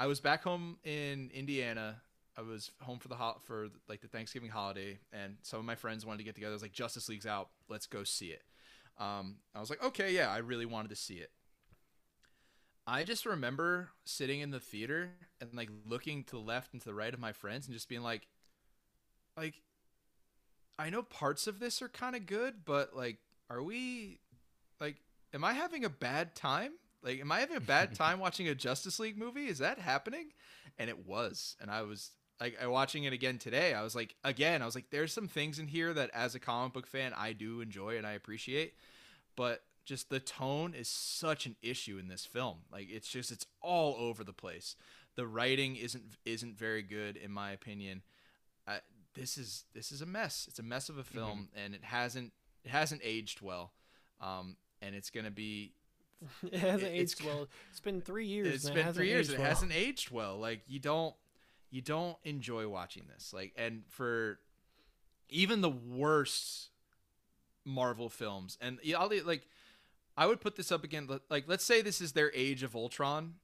I was back home in Indiana. I was home for the ho- for like the Thanksgiving holiday, and some of my friends wanted to get together. I was like, Justice League's out. Let's go see it. Um, I was like, okay, yeah, I really wanted to see it. I just remember sitting in the theater and like looking to the left and to the right of my friends and just being like, like, I know parts of this are kind of good, but like, are we, like, am I having a bad time? Like, am I having a bad time watching a Justice League movie? Is that happening? And it was. And I was like, I watching it again today. I was like, again, I was like, there's some things in here that as a comic book fan, I do enjoy and I appreciate, but just the tone is such an issue in this film. Like, it's just, it's all over the place. The writing isn't isn't very good in my opinion. I, this is this is a mess. It's a mess of a film, and it hasn't it hasn't aged well. Um, and it's gonna be it hasn't it- aged well. It's been three years. it's it been hasn't three years aged it well. hasn't aged well like you don't you don't enjoy watching this like and for even the worst marvel films and like i would put this up again like let's say this is their age of ultron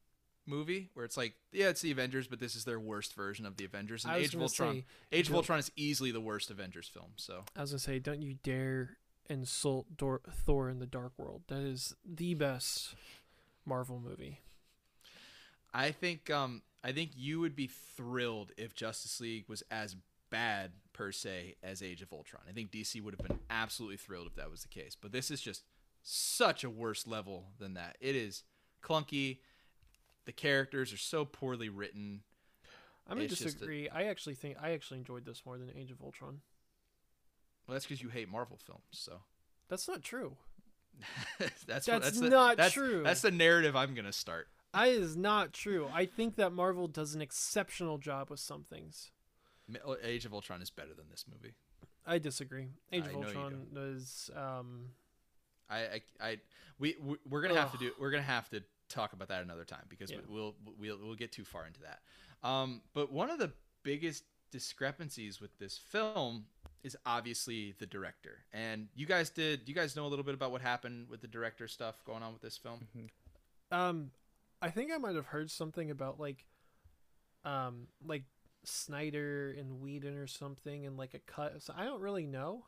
movie where it's like yeah it's the avengers but this is their worst version of the avengers and age of ultron say, age of ultron is easily the worst avengers film so I was gonna say, don't you dare insult Dor- Thor in the Dark World. That is the best Marvel movie. I think um I think you would be thrilled if Justice League was as bad per se as Age of Ultron. I think DC would have been absolutely thrilled if that was the case. But this is just such a worse level than that. It is clunky. The characters are so poorly written. I'm gonna It's disagree. I actually think I actually enjoyed this more than Age of Ultron. Well, that's because you hate Marvel films. So That's not true. that's what, That's that's the, not that's, true. That's the narrative I'm gonna start. I is not true. I think that Marvel does an exceptional job with some things. Age of Ultron is better than this movie. I disagree. Age I of Ultron is um I, I, I we we- we're gonna have to do we're gonna have to talk about that another time because Yeah. we'll we'll we'll get too far into that. Um, but one of the biggest discrepancies with this film is obviously the director. And you guys did you guys know a little bit about what happened with the director stuff going on with this film? um I think I might have heard something about like um like Snyder and Whedon or something and like a cut. So I don't really know.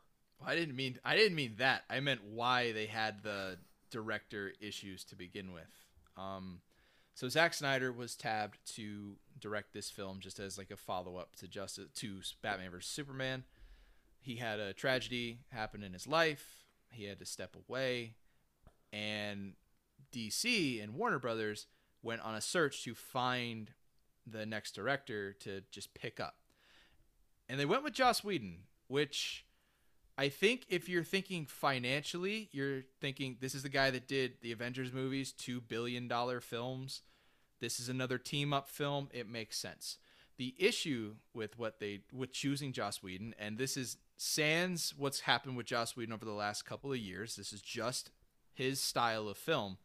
I didn't mean I didn't mean that. I meant why they had the director issues to begin with. Um, So Zack Snyder was tabbed to direct this film just as like a follow up to Justice to Batman vs Superman. He had a tragedy happen in his life. He had to step away, and DC and Warner Brothers went on a search to find the next director to just pick up. And they went with Joss Whedon, which I think if you're thinking financially, you're thinking this is the guy that did the Avengers movies, two billion dollar films. This is another team up film. It makes sense. The issue with what they with choosing Joss Whedon, and this is sans what's happened with Joss Whedon over the last couple of years. This is just his style of film.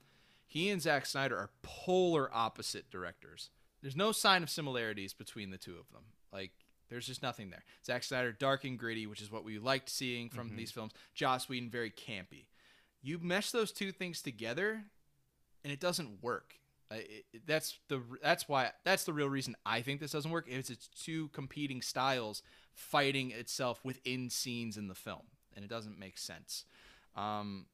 He and Zack Snyder are polar opposite directors. There's no sign of similarities between the two of them. Like there's just nothing there. Zack Snyder, dark and gritty, which is what we liked seeing from these films. Joss Whedon, very campy. You mesh those two things together, and it doesn't work. Uh, it, it- that's the that's why that's the real reason I think this doesn't work. Is it's two competing styles fighting itself within scenes in the film, and it doesn't make sense. Um,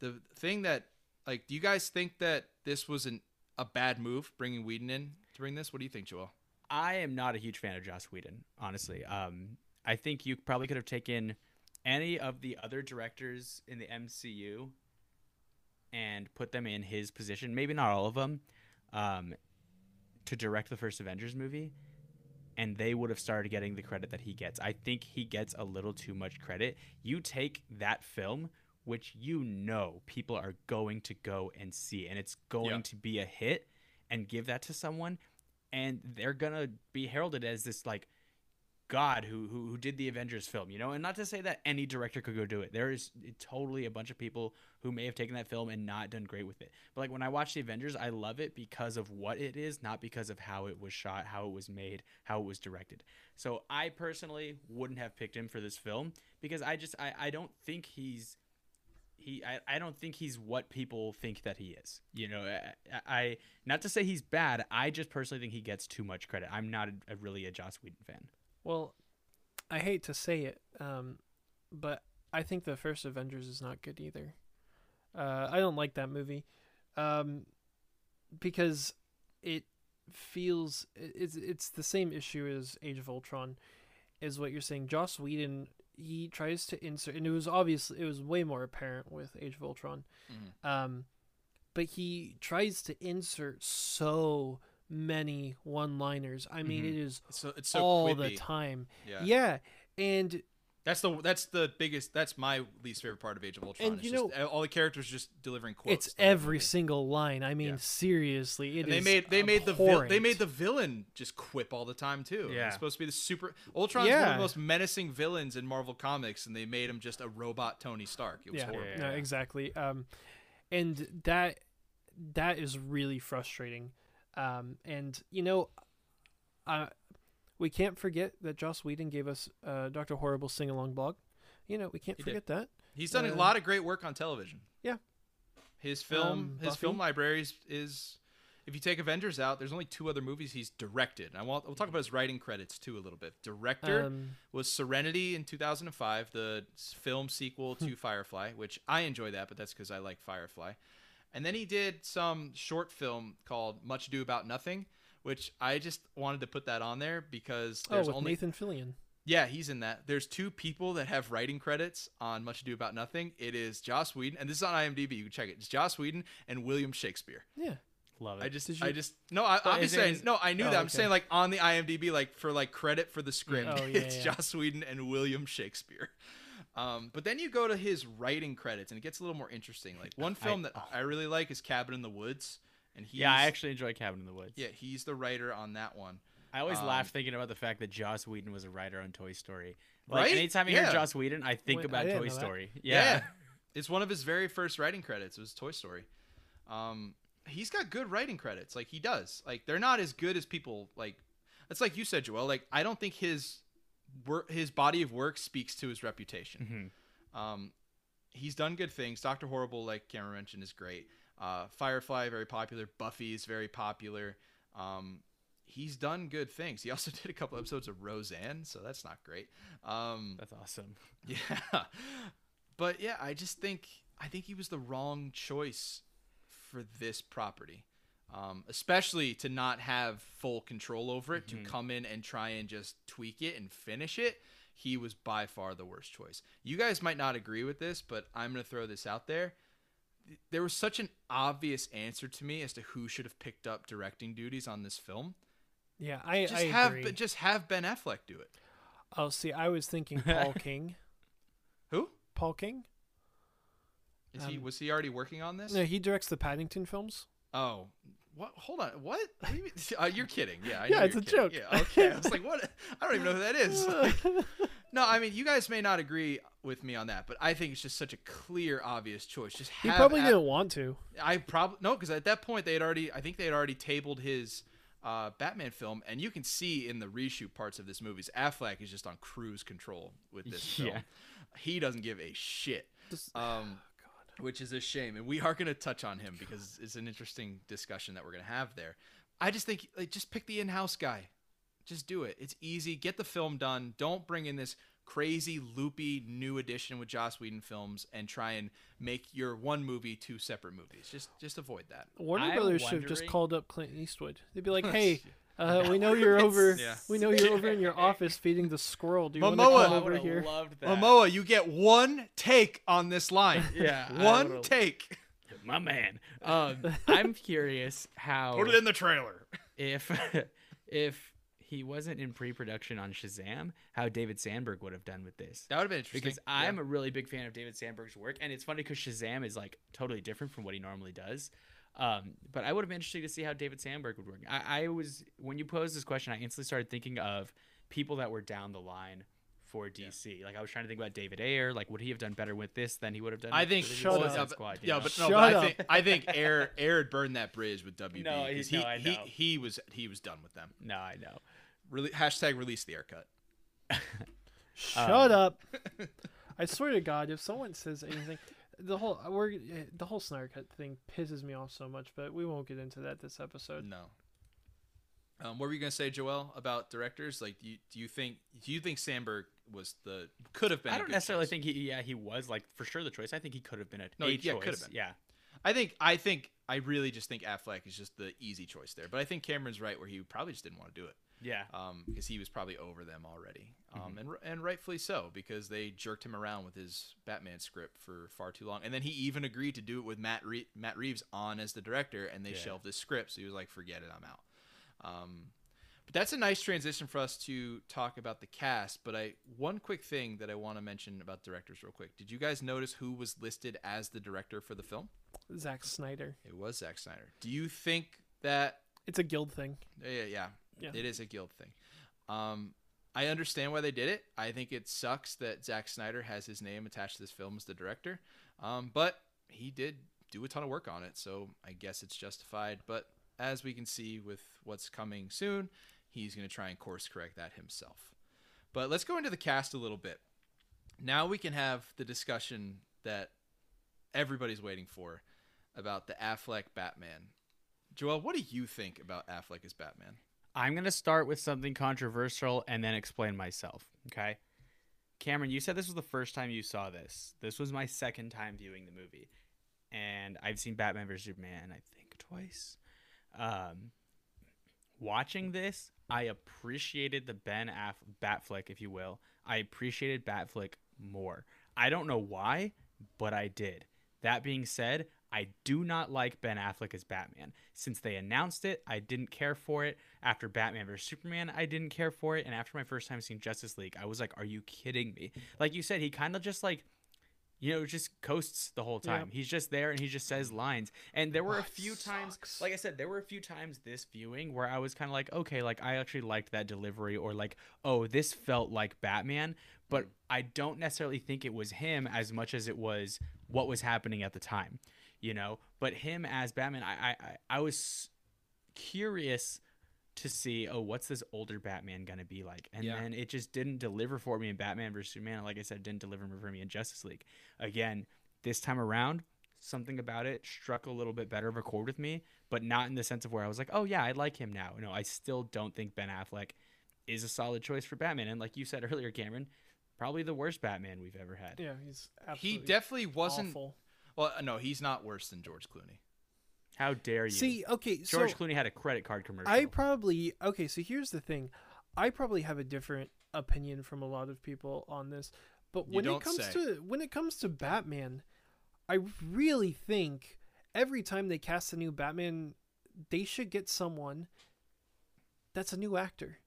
the thing that like, do you guys think that this was an a bad move bringing Whedon in to bring this? What do you think, Joel? I am not a huge fan of Joss Whedon, honestly. Um, I think you probably could have taken any of the other directors in the MCU and put them in his position, maybe not all of them, um, to direct the first Avengers movie, and they would have started getting the credit that he gets. I think he gets a little too much credit. You take that film, which you know people are going to go and see, and it's going Yeah. to be a hit, and give that to someone, and they're gonna be heralded as this like god who, who who did the avengers film you know? And not to say that any director could go do it. There is totally a bunch of people who may have taken that film and not done great with it. But like when i watch the avengers i love it because of what it is not because of how it was shot how it was made how it was directed. So i personally wouldn't have picked him for this film because i just i, I don't think he's he I, I don't think he's what people think that he is you know I, I not to say he's bad i just personally think he gets too much credit i'm not a, a really a joss whedon fan Well, I hate to say it, um, but I think the first Avengers is not good either. Uh, I don't like that movie, um, because it feels it's it's the same issue as Age of Ultron, is what you're saying. Joss Whedon he tries to insert, and it was obviously it was way more apparent with Age of Ultron, Mhm. um, but he tries to insert so many one-liners. I mean, Mhm. it is It's so it's so all quippy. the time. Yeah. Yeah, and That's the that's the biggest. That's my least favorite part of Age of Ultron. And It's you just know- all the characters just delivering quotes. it's every movie. single line. I mean, Yeah. seriously, it And they is made they made the vil- they made the villain just quip all the time too. Yeah. It's supposed to be the super Ultron's one of the most menacing villains in Marvel comics, and they made him just a robot Tony Stark. It was yeah, horrible. no, Yeah. exactly. Um, and that that is really frustrating. Um, and you know, uh, we can't forget that Joss Whedon gave us uh, Doctor Horrible sing along blog. You know, we can't He did. forget that. He's done a Uh, lot of great work on television. yeah. His film Um, his Buffy? film libraries is if you take Avengers out, there's only two other movies he's directed. And I want we'll talk about his writing credits too a little bit. Director Um, was Serenity in 2005, the film sequel to Firefly, which I enjoy that, but that's because I like Firefly. And then he did some short film called Much Ado About Nothing, which I just wanted to put that on there because oh, there's with only Nathan Fillion. yeah, he's in that. There's two people that have writing credits on Much Ado About Nothing. It is Joss Whedon, and this is on IMDb. You can check it. It's Joss Whedon and William Shakespeare. Yeah. love it I just, Did I just, no, I, I'm just saying, is- no, I knew Oh, that. I'm okay. saying like on the IMDb, like for like credit for the script, Oh, yeah, it's yeah. Joss Whedon and William Shakespeare. Um, but then you go to his writing credits, and it gets a little more interesting. Like one I- film that oh. I really like is Cabin in the Woods, and he's, yeah i actually enjoy cabin in the woods yeah, he's the writer on that one. i always um, laugh thinking about the fact that joss whedon was a writer on toy story like Right? anytime i Yeah. hear joss whedon i think Wait, about didn't toy story Yeah. yeah, It's one of his very first writing credits. It was Toy Story. Um, he's got good writing credits. Like he does. Like they're not as good as people like. It's like you said, Joel. Like I don't think his work, his body of work speaks to his reputation. Mhm. Um, he's done good things. Doctor Horrible, like Cameron mentioned, is great. Uh, Firefly, very popular. Buffy is very popular. Um, he's done good things. He also did a couple episodes of Roseanne, so that's not great. Um, that's awesome yeah. But yeah, I just think I think he was the wrong choice for this property. um, especially to not have full control over it, Mhm. to come in and try and just tweak it and finish it. He was by far the worst choice. You guys might not agree with this, but I'm going to throw this out there. There was such an obvious answer to me as to who should have picked up directing duties on this film. Yeah, I, Just I have agree. just have Ben Affleck do it. oh, see, I was thinking Paul King. Who Paul King? is he? Um, Was he already working on this? No, he directs the Paddington films. Oh, what? Hold on. What? uh, you're kidding. Yeah. I Yeah, it's a kidding. joke. Yeah. Okay. I was like, what? I don't even know who that is. Like, no, I mean, you guys may not agree with me on that, but I think it's just such a clear, obvious choice. Just he probably didn't want to. I probably no, because at that point they had already. I think they had already tabled his uh, Batman film, and you can see in the reshoot parts of this movie, Affleck is just on cruise control with this film. Yeah. He doesn't give a shit. Just- Um, which is a shame. And we are going to touch on him because it's an interesting discussion that we're going to have there. I just think like, just pick the in-house guy. Just do it. It's easy. Get the film done. Don't bring in this crazy loopy new edition with Joss Whedon films and try and make your one movie two separate movies. Just just avoid that. Warner I'm Brothers should have just called up Clint Eastwood. They'd be like, "Hey, uh, we know you're over. Yeah. We know you're over in your office feeding the squirrel. Do you want to come over would've here?" loved that. Momoa, you get one take on this line. Yeah, one take. my man. Um, I'm curious how Put it in the trailer. if if he wasn't in pre-production on Shazam, how David Sandberg would have done with this. That would have been interesting. Because I'm a really big fan of David Sandberg's work, and it's funny because Shazam is like totally different from what he normally does. Um, but I would have been interested to see how David Sandberg would work. I, I was when you posed this question, I instantly started thinking of people that were down the line for DC. Like I was trying to think about David Ayer. Like, would he have done better with this than he would have done? I with think the Shut up. Yeah, but, Squad, yeah, know? but no, Shut but up. I think I think Ayer Ayer had burned that bridge with WB No, he- because he, no, I he know. he was he was done with them. no, I know. Really, hashtag release the haircut. Shut up! I swear to God, if someone says anything, the whole we're the whole Snyder cut thing pisses me off so much. But we won't get into that this episode. No. Um, what were you gonna say, Joel, about directors? Like, do you, do you think do you think Sandberg was the could have been? I a don't good necessarily choice? think he. Yeah, he was like for sure the choice. I think he could have been a, No, a yeah, choice. could have been. Yeah. I think I think I really just think Affleck is just the easy choice there. But I think Cameron's right where he probably just didn't want to do it. Yeah. um, because he was probably over them already, um, Mm-hmm. and and rightfully so because they jerked him around with his Batman script for far too long, and then he even agreed to do it with Matt Re- Matt Reeves on as the director, and they Yeah. shelved his script, so he was like, "Forget it, I'm out." Um, but that's a nice transition for us to talk about the cast. But I one quick thing that I want to mention about directors real quick. Did you guys notice who was listed as the director for the film? Zack Snyder. It was Zack Snyder. Do you think that It's a guild thing. yeah, yeah, Yeah. It is a guild thing. Um, I understand why they did it. I think it sucks that Zack Snyder has his name attached to this film as the director. Um, but he did do a ton of work on it, so I guess it's justified. But as we can see with what's coming soon, he's going to try and course correct that himself. But let's go into the cast a little bit. Now we can have the discussion that everybody's waiting for about the Affleck Batman. Joel, what do you think about Affleck as Batman? I'm gonna start with something controversial and then explain myself. Okay. Cameron, you said this was the first time you saw this. This was my second time viewing the movie, and I've seen Batman vs Superman I think twice. Um, watching this, I appreciated the Ben Aff- Batflick, if you will. I appreciated Batflick more. I don't know why, but I did. That being said, I do not like Ben Affleck as Batman. Since they announced it, I didn't care for it. After Batman vs Superman, I didn't care for it. And after my first time seeing Justice League, I was like, "Are you kidding me?" Like you said, he kind of just like, you know, just coasts the whole time. He's just there and he just says lines. And there were a Oh, few times, like I said, there were a few times this viewing where I was kind of like, okay, like I actually liked that delivery, or like, oh, this felt like Batman. But mm. I don't necessarily think it was him as much as it was what was happening at the time, you know. But him as Batman, I I, I- I was curious to see, oh, what's this older Batman gonna be like? And Yeah. then it just didn't deliver for me in Batman vs Superman. Like I said, it didn't deliver for me in Justice League. Again, this time around, something about it struck a little bit better of a chord with me, but not in the sense of where I was like, oh yeah, I like him now. No, I still don't think Ben Affleck is a solid choice for Batman. And like you said earlier, Cameron, probably the worst Batman we've ever had. Yeah, he's He definitely wasn't. awful. Well, uh, no, he's not worse than George Clooney. How dare you? See, okay, so George Clooney had a credit card commercial. I probably okay. So here's the thing, I probably have a different opinion from a lot of people on this, but when it comes say. to when it comes to Batman, I really think every time they cast a new Batman, they should get someone that's a new actor.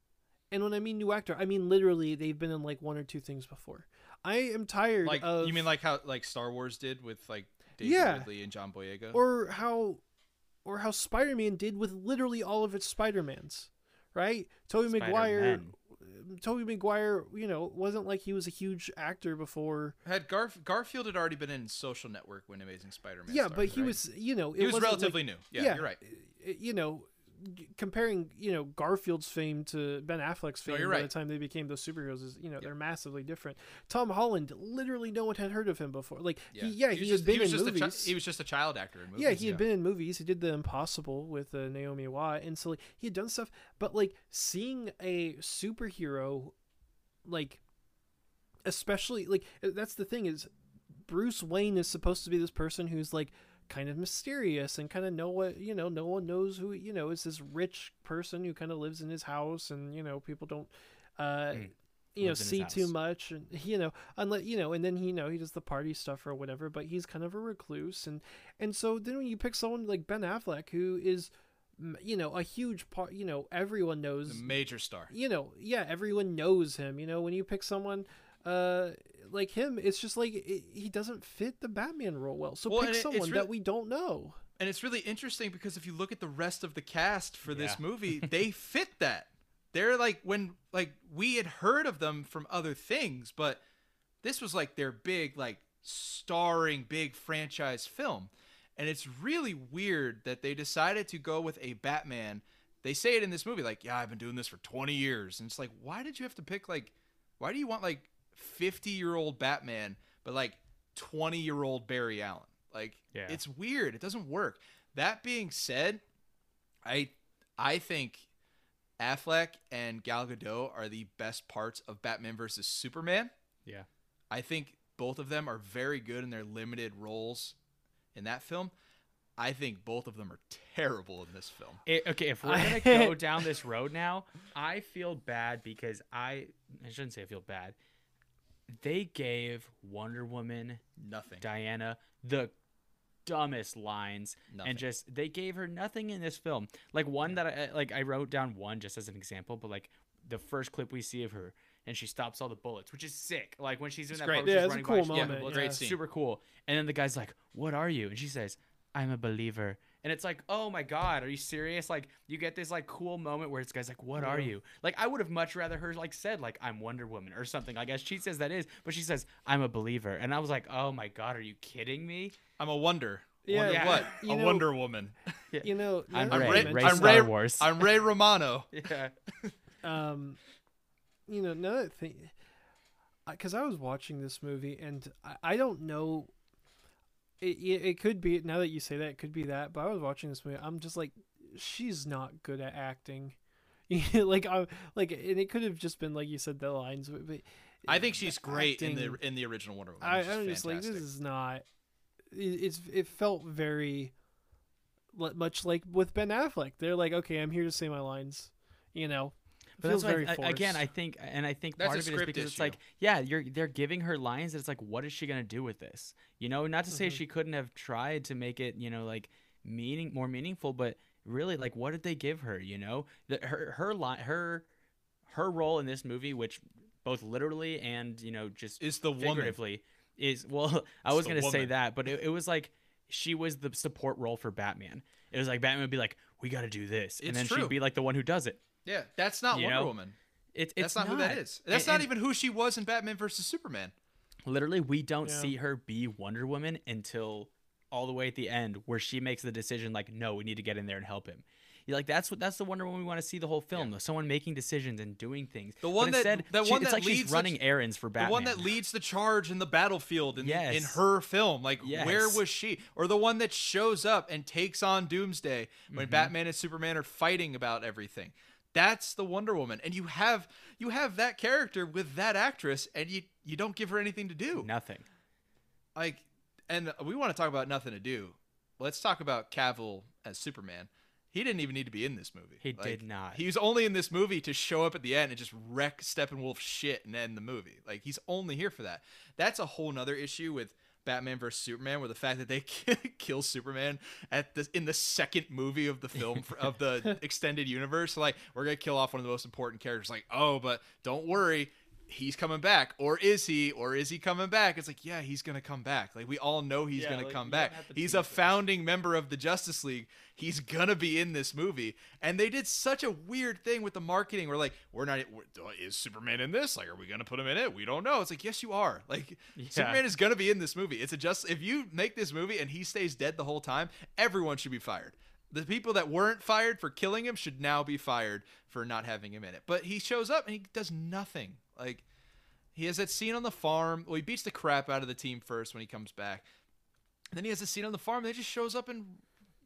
And when I mean new actor, I mean literally they've been in like one or two things before. I am tired Like of you mean like how like Star Wars did with like Daisy Yeah. Ridley and John Boyega? or how or how Spider-Man did with literally all of its Spider-Mans, right? Tobey Maguire Spider-Man. Tobey Maguire, you know, wasn't like he was a huge actor before. had Garf- Garfield had already been in Social Network when Amazing Spider-Man. yeah, started, but he right? was, you know, it he was relatively like, new. Yeah, you're right. You know, g- comparing, you know, Garfield's fame to Ben Affleck's fame No, you're by the time they became those superheroes is, you know, they're massively different. Tom Holland, literally no one had heard of him before. Like, Yeah, he, yeah, he, was had just, been he in movies. chi- he was just a child actor in movies. yeah, he had been in movies. He did The Impossible with uh, Naomi Watt, and so like, he had done stuff. But like seeing a superhero, like, especially like that's the thing is, Bruce Wayne is supposed to be this person who's like kind of mysterious and kind of know what you know. No one knows who you know is this rich person who kind of lives in his house, and you know people don't. Uh, Mm. You know, Lives in his see too much, and you know, unless you know, and then he, you know, he does the party stuff or whatever. But he's kind of a recluse, and and so then when you pick someone like Ben Affleck, who is, mm, you know, a huge part, you know, everyone knows, The major star. you know, yeah, everyone knows him. You know, when you pick someone, uh, like him, it's just like it, he doesn't fit the Batman role well. So Well, pick it- someone real- that we don't know. And it's really interesting because if you look at the rest of the cast for this movie, they fit that. They're like when like we had heard of them from other things, but this was like their big like starring big franchise film. And it's really weird that they decided to go with a Batman. They say it in this movie like, "Yeah, I've been doing this for 20 years." And it's like, "Why did you have to pick like why do you want like 50-year-old Batman but like 20-year-old Barry Allen?" Like Yeah. it's weird. It doesn't work. That being said, I I think Affleck and Gal Gadot are the best parts of Batman versus Superman. Yeah. I think both of them are very good in their limited roles in that film. I think both of them are terrible in this film. It, okay, if we're gonna go down this road now, I feel bad because I I shouldn't say I feel bad. They gave Wonder Woman, Nothing. Diana, the dumbest lines, Nothing. and just they gave her nothing in this film. Like one that I like, I wrote down one just as an example, but like the first clip we see of her. And she stops all the bullets, which is sick. Like when she's in It's that great. pose, Yeah, she's it's a cool by, she's doing the moment. Great scene. super cool. And then the guy's like, "What are you?" And she says, "I'm a believer." And it's like, "Oh my god, are you serious?" Like you get this like cool moment where this guy's like, "What are you?" Like I would have much rather her like said like, "I'm Wonder Woman" or something. I guess she says that is, but she says, "I'm a believer," and I was like, "Oh my god, are you kidding me?" I'm a wonder. Yeah, wonder yeah. what? You a know- Wonder Woman. You know, I'm now that Ray- Ray, Ray I'm Star Ray, Wars. I'm Ray Romano. Yeah. um you know another thing because i was watching this movie and i, I don't know it, it, it could be now that you say that it could be that but i was watching this movie i'm just like she's not good at acting. Like i like and it could have just been like you said the lines but, but I think she's great in the in the original Wonder Woman. I, I'm just like this is not it, it's it felt very much like with ben affleck. They're like okay i'm here to say my lines you know But feels that's very why I- again. I think, and I think That's part of it is script because it's like, yeah, you're they're giving her lines. And it's like, what is she gonna do with this? You know, not to say Mhm. she couldn't have tried to make it, you know, like meaning more meaningful, but really, like, what did they give her? You know, that her her line her her role in this movie, which both literally and you know just is the woman. figuratively is well i It's was gonna say that but it, it was like she was the support role for batman it was like batman would be like we gotta do this and It's then true. she'd be like the one who does it Yeah, that's not You Wonder know? Woman. it's, it's That's not, who that is. That's And- not even who she was in Batman versus Superman. literally we don't Yeah. see her be wonder woman until all the way at the end where she makes the decision like no we need to get in there and help him You're like that's what that's the wonder woman we want to see the whole film though someone making decisions and doing things The But one that- instead, the she- one it's that like she's leads the- running errands for batman The one that leads the charge in the battlefield in, in her film. Like, where was she? Or the one that shows up and takes on Doomsday when Mhm. Batman and Superman are fighting about everything. That's the Wonder Woman. And you have you have that character with that actress and you you don't give her anything to do. nothing Like and we want to talk about nothing to do. let's talk about Cavill as Superman. He didn't even need to be in this movie. He Like, did not. He was only in this movie to show up at the end and just wreck Steppenwolf's shit and end the movie. Like he's only here for that. That's a whole nother issue with Batman vs Superman, where the fact that they kill Superman at the in the second movie of the film of the extended universe, like we're gonna kill off one of the most important characters. Like, oh, but don't worry, he's coming back, or is he, or is he coming back? It's like, yeah, he's gonna come back. Like we all know he's Yeah, gonna like, come back. He's a founding member of the Justice League. He's gonna be in this movie, and they did such a weird thing with the marketing. we're like, we're not. we're- Is Superman in this? Like, are we gonna put him in it? We don't know. It's like, yes, you are. Like, Yeah. Superman is gonna be in this movie. It's a just if you make this movie and he stays dead the whole time, everyone should be fired. The people that weren't fired for killing him should now be fired for not having him in it. But he shows up and he does nothing. Like he has that scene on the farm. Well, he beats the crap out of the team first when he comes back. And then he has a scene on the farm. He just shows up and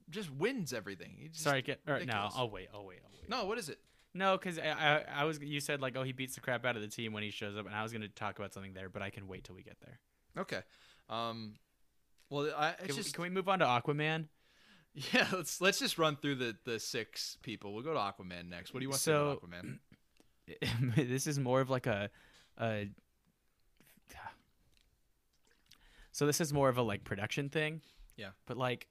just wins everything. He just- Sorry, get, or, no. I'll wait. I'll wait. I'll wait. No, what is it? No, because I, I, I was. You said like, oh, he beats the crap out of the team when he shows up, and I was gonna talk about something there, but I can wait till we get there. Okay. Um. Well, I it's Can, just can we move on to Aquaman? Yeah. Let's let's just run through the the six people. We'll go to Aquaman next. What do you want to So- say about Aquaman? this is more of like a, a. So this is more of a like production thing. Yeah. But like,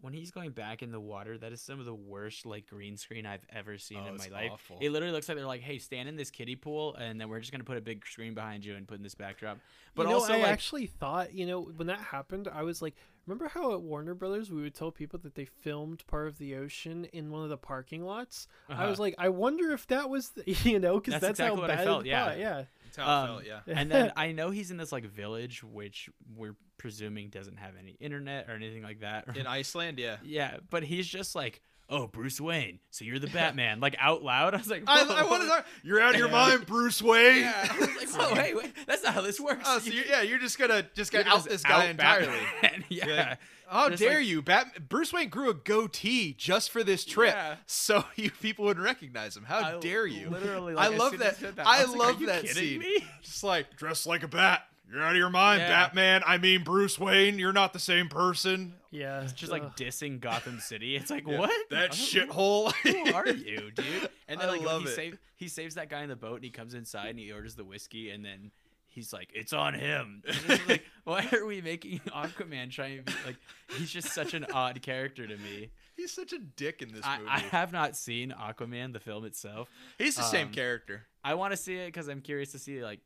when he's going back in the water, that is some of the worst like green screen I've ever seen Oh, in my life. awful. It literally looks like they're like, "Hey, stand in this kiddie pool, and then we're just gonna put a big screen behind you and put in this backdrop." But you know, also, I like, actually thought, you know, when that happened, I was like, remember how at Warner Brothers we would tell people that they filmed part of the ocean in one of the parking lots? I was Uh-huh. like, I wonder if that was, the, you know, because That's that's, exactly how what I felt, it yeah. thought, yeah. That's how I um, felt. Yeah. and then I know he's in this like village, which we're presuming doesn't have any internet or anything like that. In Iceland, yeah. Yeah, but he's just like, "Oh, Bruce Wayne, so you're the Batman," like out loud. I was like, I, "Whoa." I wanted to. You're out of your mind, Bruce Wayne. Yeah, I was like, "Whoa, wait, wait, that's not how this works." Oh, so you, yeah, you're just gonna just You're gonna out just this guy out entirely. Batman. yeah. Like, How Just dare like- you? Bat- Bruce Wayne grew a goatee just for this trip, Yeah. so you people wouldn't recognize him. How I dare you? Literally, I like, as love that. he said that, I was like, "Are love you that scene. me?" Just like dressed like a bat. You're out of your mind, Yeah. Batman. I mean, Bruce Wayne. You're not the same person. Yeah. It's just ugh. like dissing Gotham City. It's like Yeah, what That Who- shithole. Who are you, dude? And then I like love he it. save, he saves that guy in the boat and he comes inside and he orders the whiskey and then he's like, "It's on him." And like, why are we making Aquaman trying to be like? He's just such an odd character to me. He's such a dick in this I, movie. I have not seen Aquaman, the film itself. He's the same um, character. I want to see it because I'm curious to see like,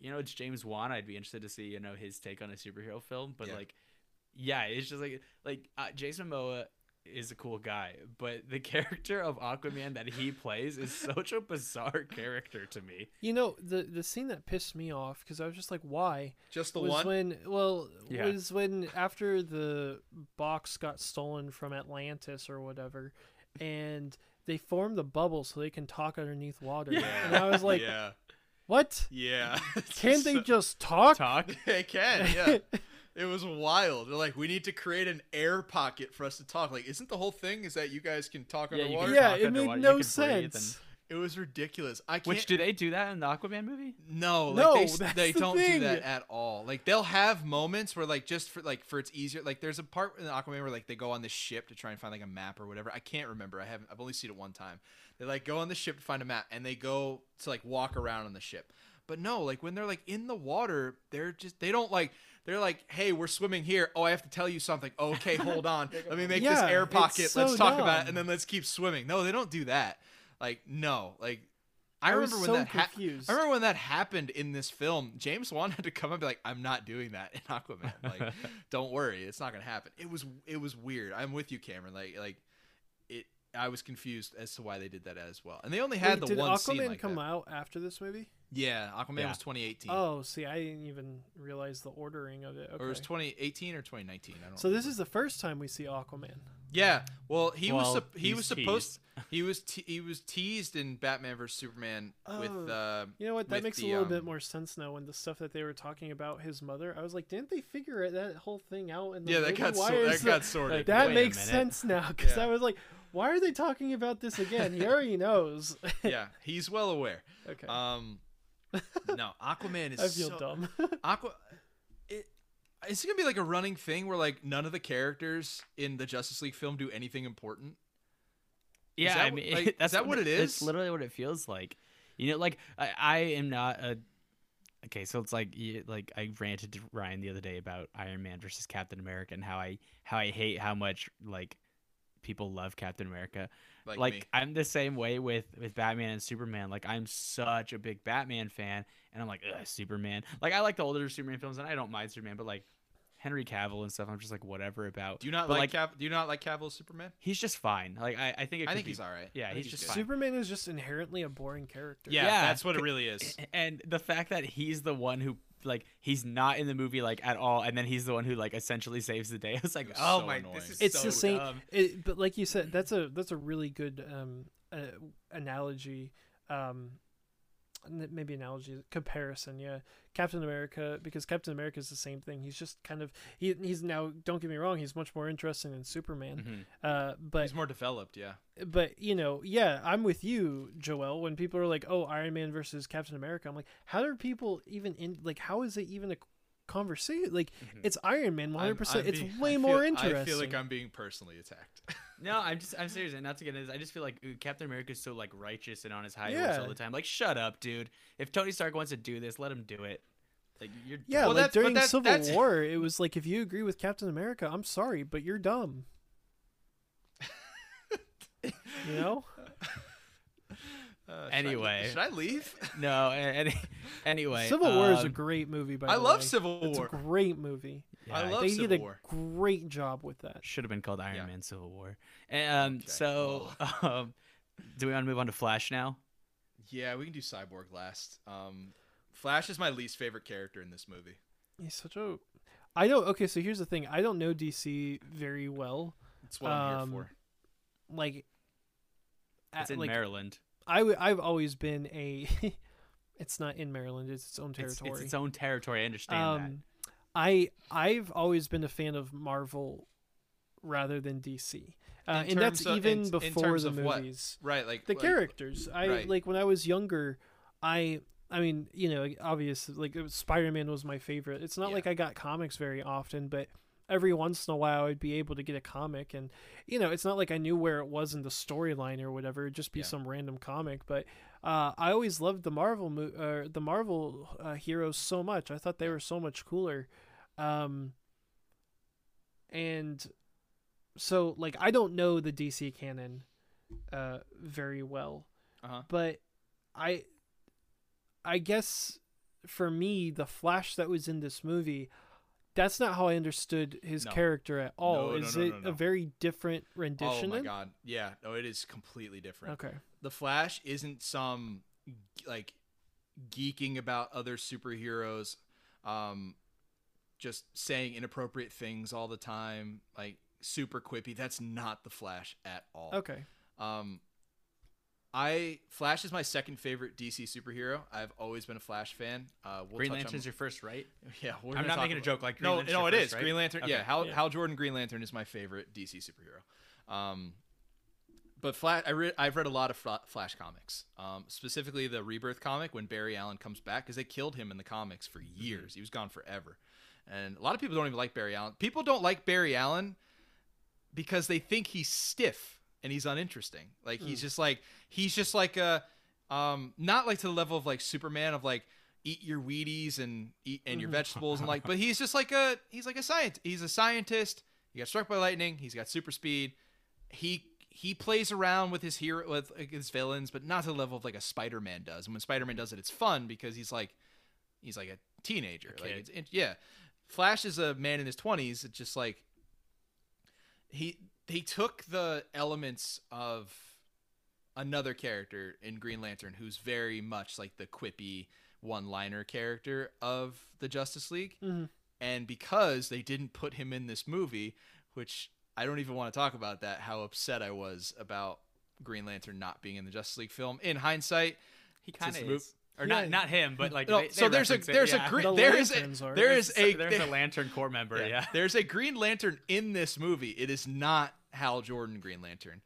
you know, it's James Wan. I'd be interested to see you know his take on a superhero film. But Yeah. like, yeah, it's just like like uh, Jason Momoa is a cool guy, but the character of Aquaman that he plays is such a bizarre character to me. You know, the the scene that pissed me off because I was just like, why? Just the was one. when well Yeah. was when after the box got stolen from Atlantis or whatever, and they formed the bubble so they can talk underneath water. And I was like, yeah, what? yeah. Can't they just talk? Talk. They can, yeah. It was wild. They're like, we need to create an air pocket for us to talk. Like, isn't the whole thing is that you guys can talk Yeah, you can underwater? yeah, talk it underwater, made no can and- sense. It was ridiculous. I can't. Which do they do that in the Aquaman movie? No, like No, they, that's they the don't do that at all. Like they'll have moments where like just for like for it's easier. Like there's a part in Aquaman where like they go on the ship to try and find like a map or whatever. I can't remember. I haven't. I've only seen it one time. They like go on the ship to find a map and they go to like walk around on the ship. But no, like when they're like in the water, they're just they don't like. They're like, hey, we're swimming here. Oh, I have to tell you something. Okay, hold on. Let me make this air pocket. so let's talk about it, and then let's keep swimming. No, they don't do that. Like no, like I, I was remember so when that ha- I remember when that happened in this film. James Wan had to come up and be like, "I'm not doing that in Aquaman. Like, don't worry, it's not gonna happen." It was it was weird. I'm with you, Cameron. Like like it. I was confused as to why they did that as well. And they only had Wait, the did one Aquaman scene like come that. out after this movie? Yeah, Aquaman Yeah. was 2018, Oh, see, I didn't even realize the ordering of it. Okay. or it was 2018 or 2019. I don't. so this is the first time we see Aquaman. Yeah, well, he was Well, sup- he was supposed teased. he was te- he was teased in Batman vs Superman with Oh. uh You know what? That makes the, a little um, bit more sense now. When the stuff that they were talking about his mother, I was like, didn't they figure that whole thing out? In the yeah that got Why sor- is that got sorted. like, that makes sense now because Yeah. I was like, why are they talking about this again? He already knows. yeah, he's well aware. okay, Um, no, Aquaman is I feel so, dumb. Aqua. It, Is it gonna be like a running thing where like none of the characters in the Justice League film do anything important? Yeah, that I mean, like, is that's that what it It's is? literally what it feels like. You know, like I, I am not a. Okay, so it's like like I ranted to Ryan the other day about Iron Man versus Captain America and how I how I hate how much like people love Captain America. Like, Like, me. I'm the same way with with Batman and Superman. Like I'm such a big Batman fan, and I'm like Ugh, Superman. Like I like the older Superman films, and I don't mind Superman, but like Henry Cavill and stuff, I'm just like whatever about. Do you not but, like, Cav- Do you not like Cavill Superman? He's just fine. Like I, I think it I think be- he's all right. yeah, I think he's just fine. Superman is just inherently a boring character. Yeah, Yeah, that's what it really is. and the fact that he's the one who like he's not in the movie like at all and then he's the one who like essentially saves the day i was like was oh so my annoying. this is it's so the same it, but like you said that's a that's a really good um uh, analogy um n- maybe analogy comparison yeah captain america because captain america is the same thing he's just kind of he, he's now don't get me wrong he's much more interesting than superman Mhm. uh but He's more developed. Yeah. but you know yeah i'm with you joel when people are like oh iron man versus captain america i'm like how do people even in like how is it even a conversation like Mhm. it's iron man 100% I'm- I'm it's being- way I more interesting I feel like I'm being personally attacked. no i'm just i'm serious and not to get into this i just feel like ooh, captain america is so like righteous and on his high horse Yeah. all the time like shut up dude if tony stark wants to do this let him do it like you're Yeah, Well, like that's- during that- Civil that's- War, it was like if you agree with Captain America, I'm sorry, but you're dumb. You know? Uh, should I- Anyway. should I leave? no any, anyway Civil War is a um, great movie. By the way. I the love way. Civil War. It's a great movie. yeah, I love they Civil did a War. great job with that. should have been called iron Yeah. man civil war and um Okay. so um do we want to move on to flash now Yeah, we can do Cyborg last. Um, Flash is my least favorite character in this movie. He's such a. I don't. Okay, so here's the thing. I don't know DC very well. That's what I'm Um, here for. Like, it's at- in like maryland I w- I've always been a. it's not in Maryland. It's its own territory. it's its own territory i understand that um, I I've always been a fan of Marvel rather than DC, uh, In and that's of- even in- in before terms the of what? movies. Right, like The like, characters. I right. like when I was younger. I I mean, you know, obvious like Spider Man was my favorite. It's not Yeah. like I got comics very often, but every once in a while I'd be able to get a comic, and you know, it's not like I knew where it was in the storyline or whatever. It'd just be Yeah. some random comic, but. Uh, I always loved the Marvel mo- uh, the Marvel uh, heroes so much. I thought they were so much cooler. Um, and so like I don't know the DC canon uh very well. Uh-huh. But I I guess for me the Flash that was in this movie that's not how I understood his No. character at all. No, Is no, it a very different rendition? Oh my god. Yeah. No, it is completely different. Okay. The Flash isn't some like geeking about other superheroes, um, just saying inappropriate things all the time, like super quippy. That's not the Flash at all. Okay. Um, I Flash is my second favorite DC superhero. I've always been a Flash fan. Uh, we'll green lantern's on, your first right yeah. We're i'm not making a joke like green no, Lantern's no, it first, is right? Green Lantern. Okay. Yeah, Hal, Yeah. Hal Jordan Green Lantern is my favorite DC superhero. Um, but Flash, I re- I've read a lot of Fla- Flash comics, um, specifically the Rebirth comic when Barry Allen comes back because they killed him in the comics for years. He was gone forever, and a lot of people don't even like Barry Allen. People don't like Barry Allen because they think he's stiff and he's uninteresting. Like he's just like he's just like a um not like to the level of like Superman of like eat your Wheaties and eat and your vegetables and like but he's just like a he's like a scientist. He's a scientist. He got struck by lightning. He's got super speed. He he plays around with his hero with his villains, but not to the level of like a Spider-Man does. And when Spider-Man does it, it's fun because he's like he's like a teenager. like it's, it, yeah. Flash is a man in his 20s. It's just like he he took the elements of another character in Green Lantern who's very much like the quippy one-liner character of the Justice League. Mhm. And because they didn't put him in this movie, which I don't even want to talk about that how upset I was about Green Lantern not being in the Justice League film. In hindsight, he kind of or Yeah. not not him but like no, they- so they there's a reference it, there's yeah. a green The there is a, there is a there's a lantern corps member yeah, There's a Green Lantern in this movie. It is not Hal Jordan Green Lantern.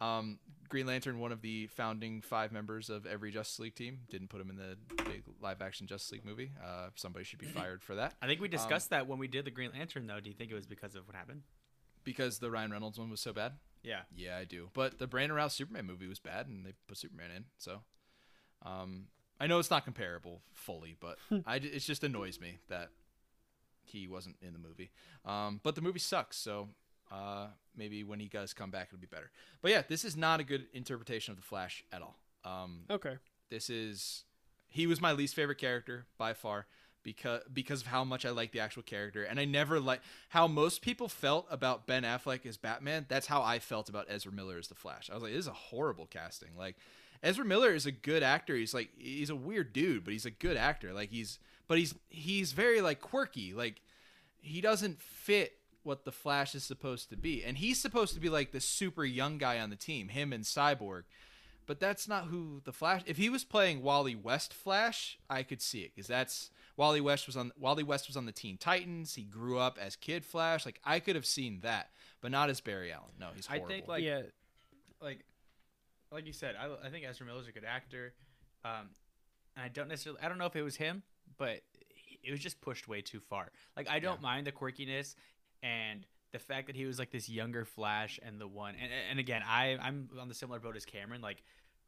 Um, Green Lantern, one of the founding five members of every Justice League team, didn't put him in the big live action Justice League movie. Uh, somebody should be fired for that I think we discussed that when we did the Green Lantern, though. Do you think it was because of what happened? because the Ryan Reynolds one was so bad. Yeah. Yeah, I do. But the Brandon Routh Superman movie was bad, and they put Superman in. So, um, I know it's not comparable fully, but I it just annoys me that he wasn't in the movie. Um, but the movie sucks, so uh, maybe when he does come back, it'll be better. But yeah, this is not a good interpretation of the Flash at all. Um, Okay. this is he was my least favorite character by far because because of how much I like the actual character and I never like how most people felt about Ben Affleck as Batman that's how I felt about Ezra Miller as the Flash I was like this is a horrible casting like Ezra Miller is a good actor he's like he's a weird dude but he's a good actor like he's but he's he's very like quirky like he doesn't fit what the Flash is supposed to be and he's supposed to be like the super young guy on the team him and Cyborg but that's not who the Flash. If he was playing Wally West Flash, I could see it because that's Wally West was on Wally West was on the Teen Titans. He grew up as Kid Flash. Like I could have seen that, but not as Barry Allen. No, he's horrible. I think, like- yeah. like like you said, I, I think Ezra Miller's a good actor. Um, and I don't necessarily I don't know if it was him, but it was just pushed way too far. Like I don't mind the quirkiness and the fact that he was like this younger Flash and the one and and again I I'm on the similar boat as Cameron. Like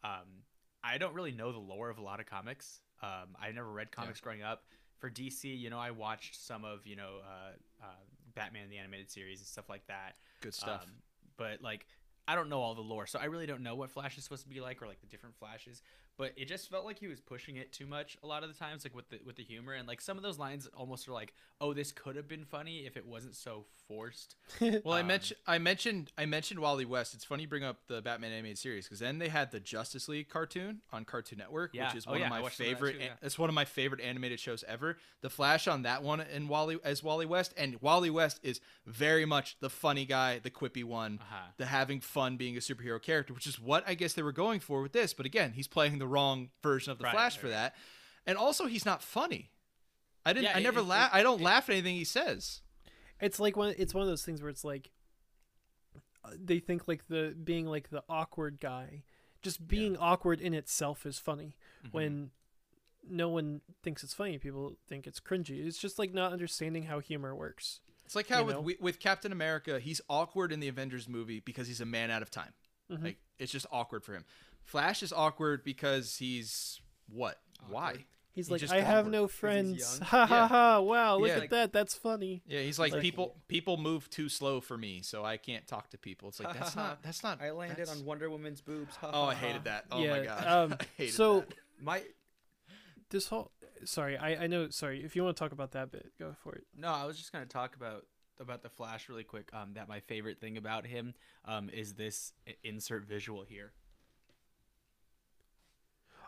um, I don't really know the lore of a lot of comics. Um, I never read comics growing up. For DC, you know, I watched some of you know uh, uh, Batman the animated series and stuff like that. good stuff. Um, but like, I don't know all the lore, so I really don't know what Flash is supposed to be like or like the different Flashes. But it just felt like he was pushing it too much a lot of the times, like with the with the humor and like some of those lines almost are like, oh, this could have been funny if it wasn't so forced. well, I um, mentioned I mentioned I mentioned Wally West. It's funny you bring up the Batman animated series because then they had the Justice League cartoon on Cartoon Network, Yeah. which is Oh, one yeah, of my watched some of that favorite. too, yeah. It's one of my favorite animated shows ever. The Flash on that one and Wally as Wally West, and Wally West is very much the funny guy, the quippy one. Uh-huh. the having fun being a superhero character, which is what I guess they were going for with this. But again, he's playing the wrong version of the Right, Flash right, for that, and also he's not funny. I didn't. Yeah, I never laugh. I don't it- laugh at anything he says. It's like one it's one of those things where it's like uh, they think like the being like the awkward guy just being awkward in itself is funny Mm-hmm. when no one thinks it's funny people think it's cringy it's just like not understanding how humor works It's like how You with know? with with Captain America, he's awkward in the Avengers movie because he's a man out of time. Mhm. Like it's just awkward for him. Flash is awkward because he's what? Why? He's He like i have awkward no 'cause he's friends young. ha ha ha wow look Yeah. at Like- that that's funny Yeah, he's like, Like- people people move too slow for me, so I can't talk to people. It's like that's not that's not. I landed that's- on Wonder Woman's boobs. Ha, Oh, ha, I hated that. Oh yeah my god. um, I hated so that. My this whole sorry I, I know sorry if you want to talk about that bit go for it No, I was just gonna talk about about the Flash really quick. Um, that my favorite thing about him um is this insert visual here.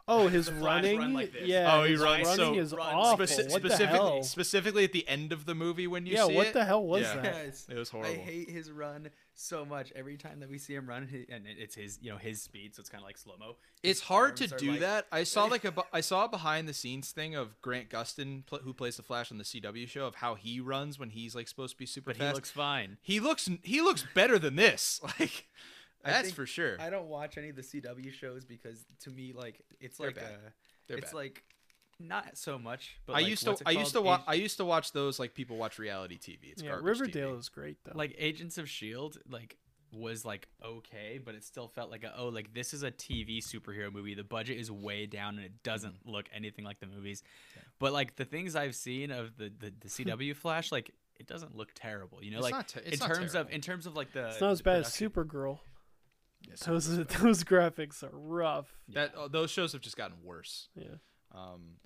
Oh his running run like yeah Oh, he his runs so- running is runs awful Speci- what the specifically, hell specifically at the end of the movie when you yeah see what it, the hell was Yeah. that Yes. it was horrible. I hate his run so much. Every time that we see him run, he, and it's his, you know, his speed, so it's kind of like slow mo. It's hard to do that. I saw like a bu- I saw a behind the scenes thing of Grant Gustin, pl- who plays the Flash on the CW show, of how he runs when he's like supposed to be super but fast. he looks fine. he looks he looks better than this. Like I that's think- for sure. I don't watch any of the CW shows because to me, like, it's They're like bad. uh They're it's bad. like not so much. But I like, used to I used to watch I used to watch those like people watch reality TV. It's yeah garbage riverdale TV. is great though like Agents of Shield, like was like okay, but it still felt like a, oh like this is a TV superhero movie. The budget is way down and it doesn't Mm-hmm. look anything like the movies. But like the things I've seen of the the, the CW Flash, like it doesn't look terrible. You know, It's like not te- in not terms of in terms of like the it's not as the bad as supergirl Yes, those those graphics are rough that uh, those shows have just gotten worse. yeah Um,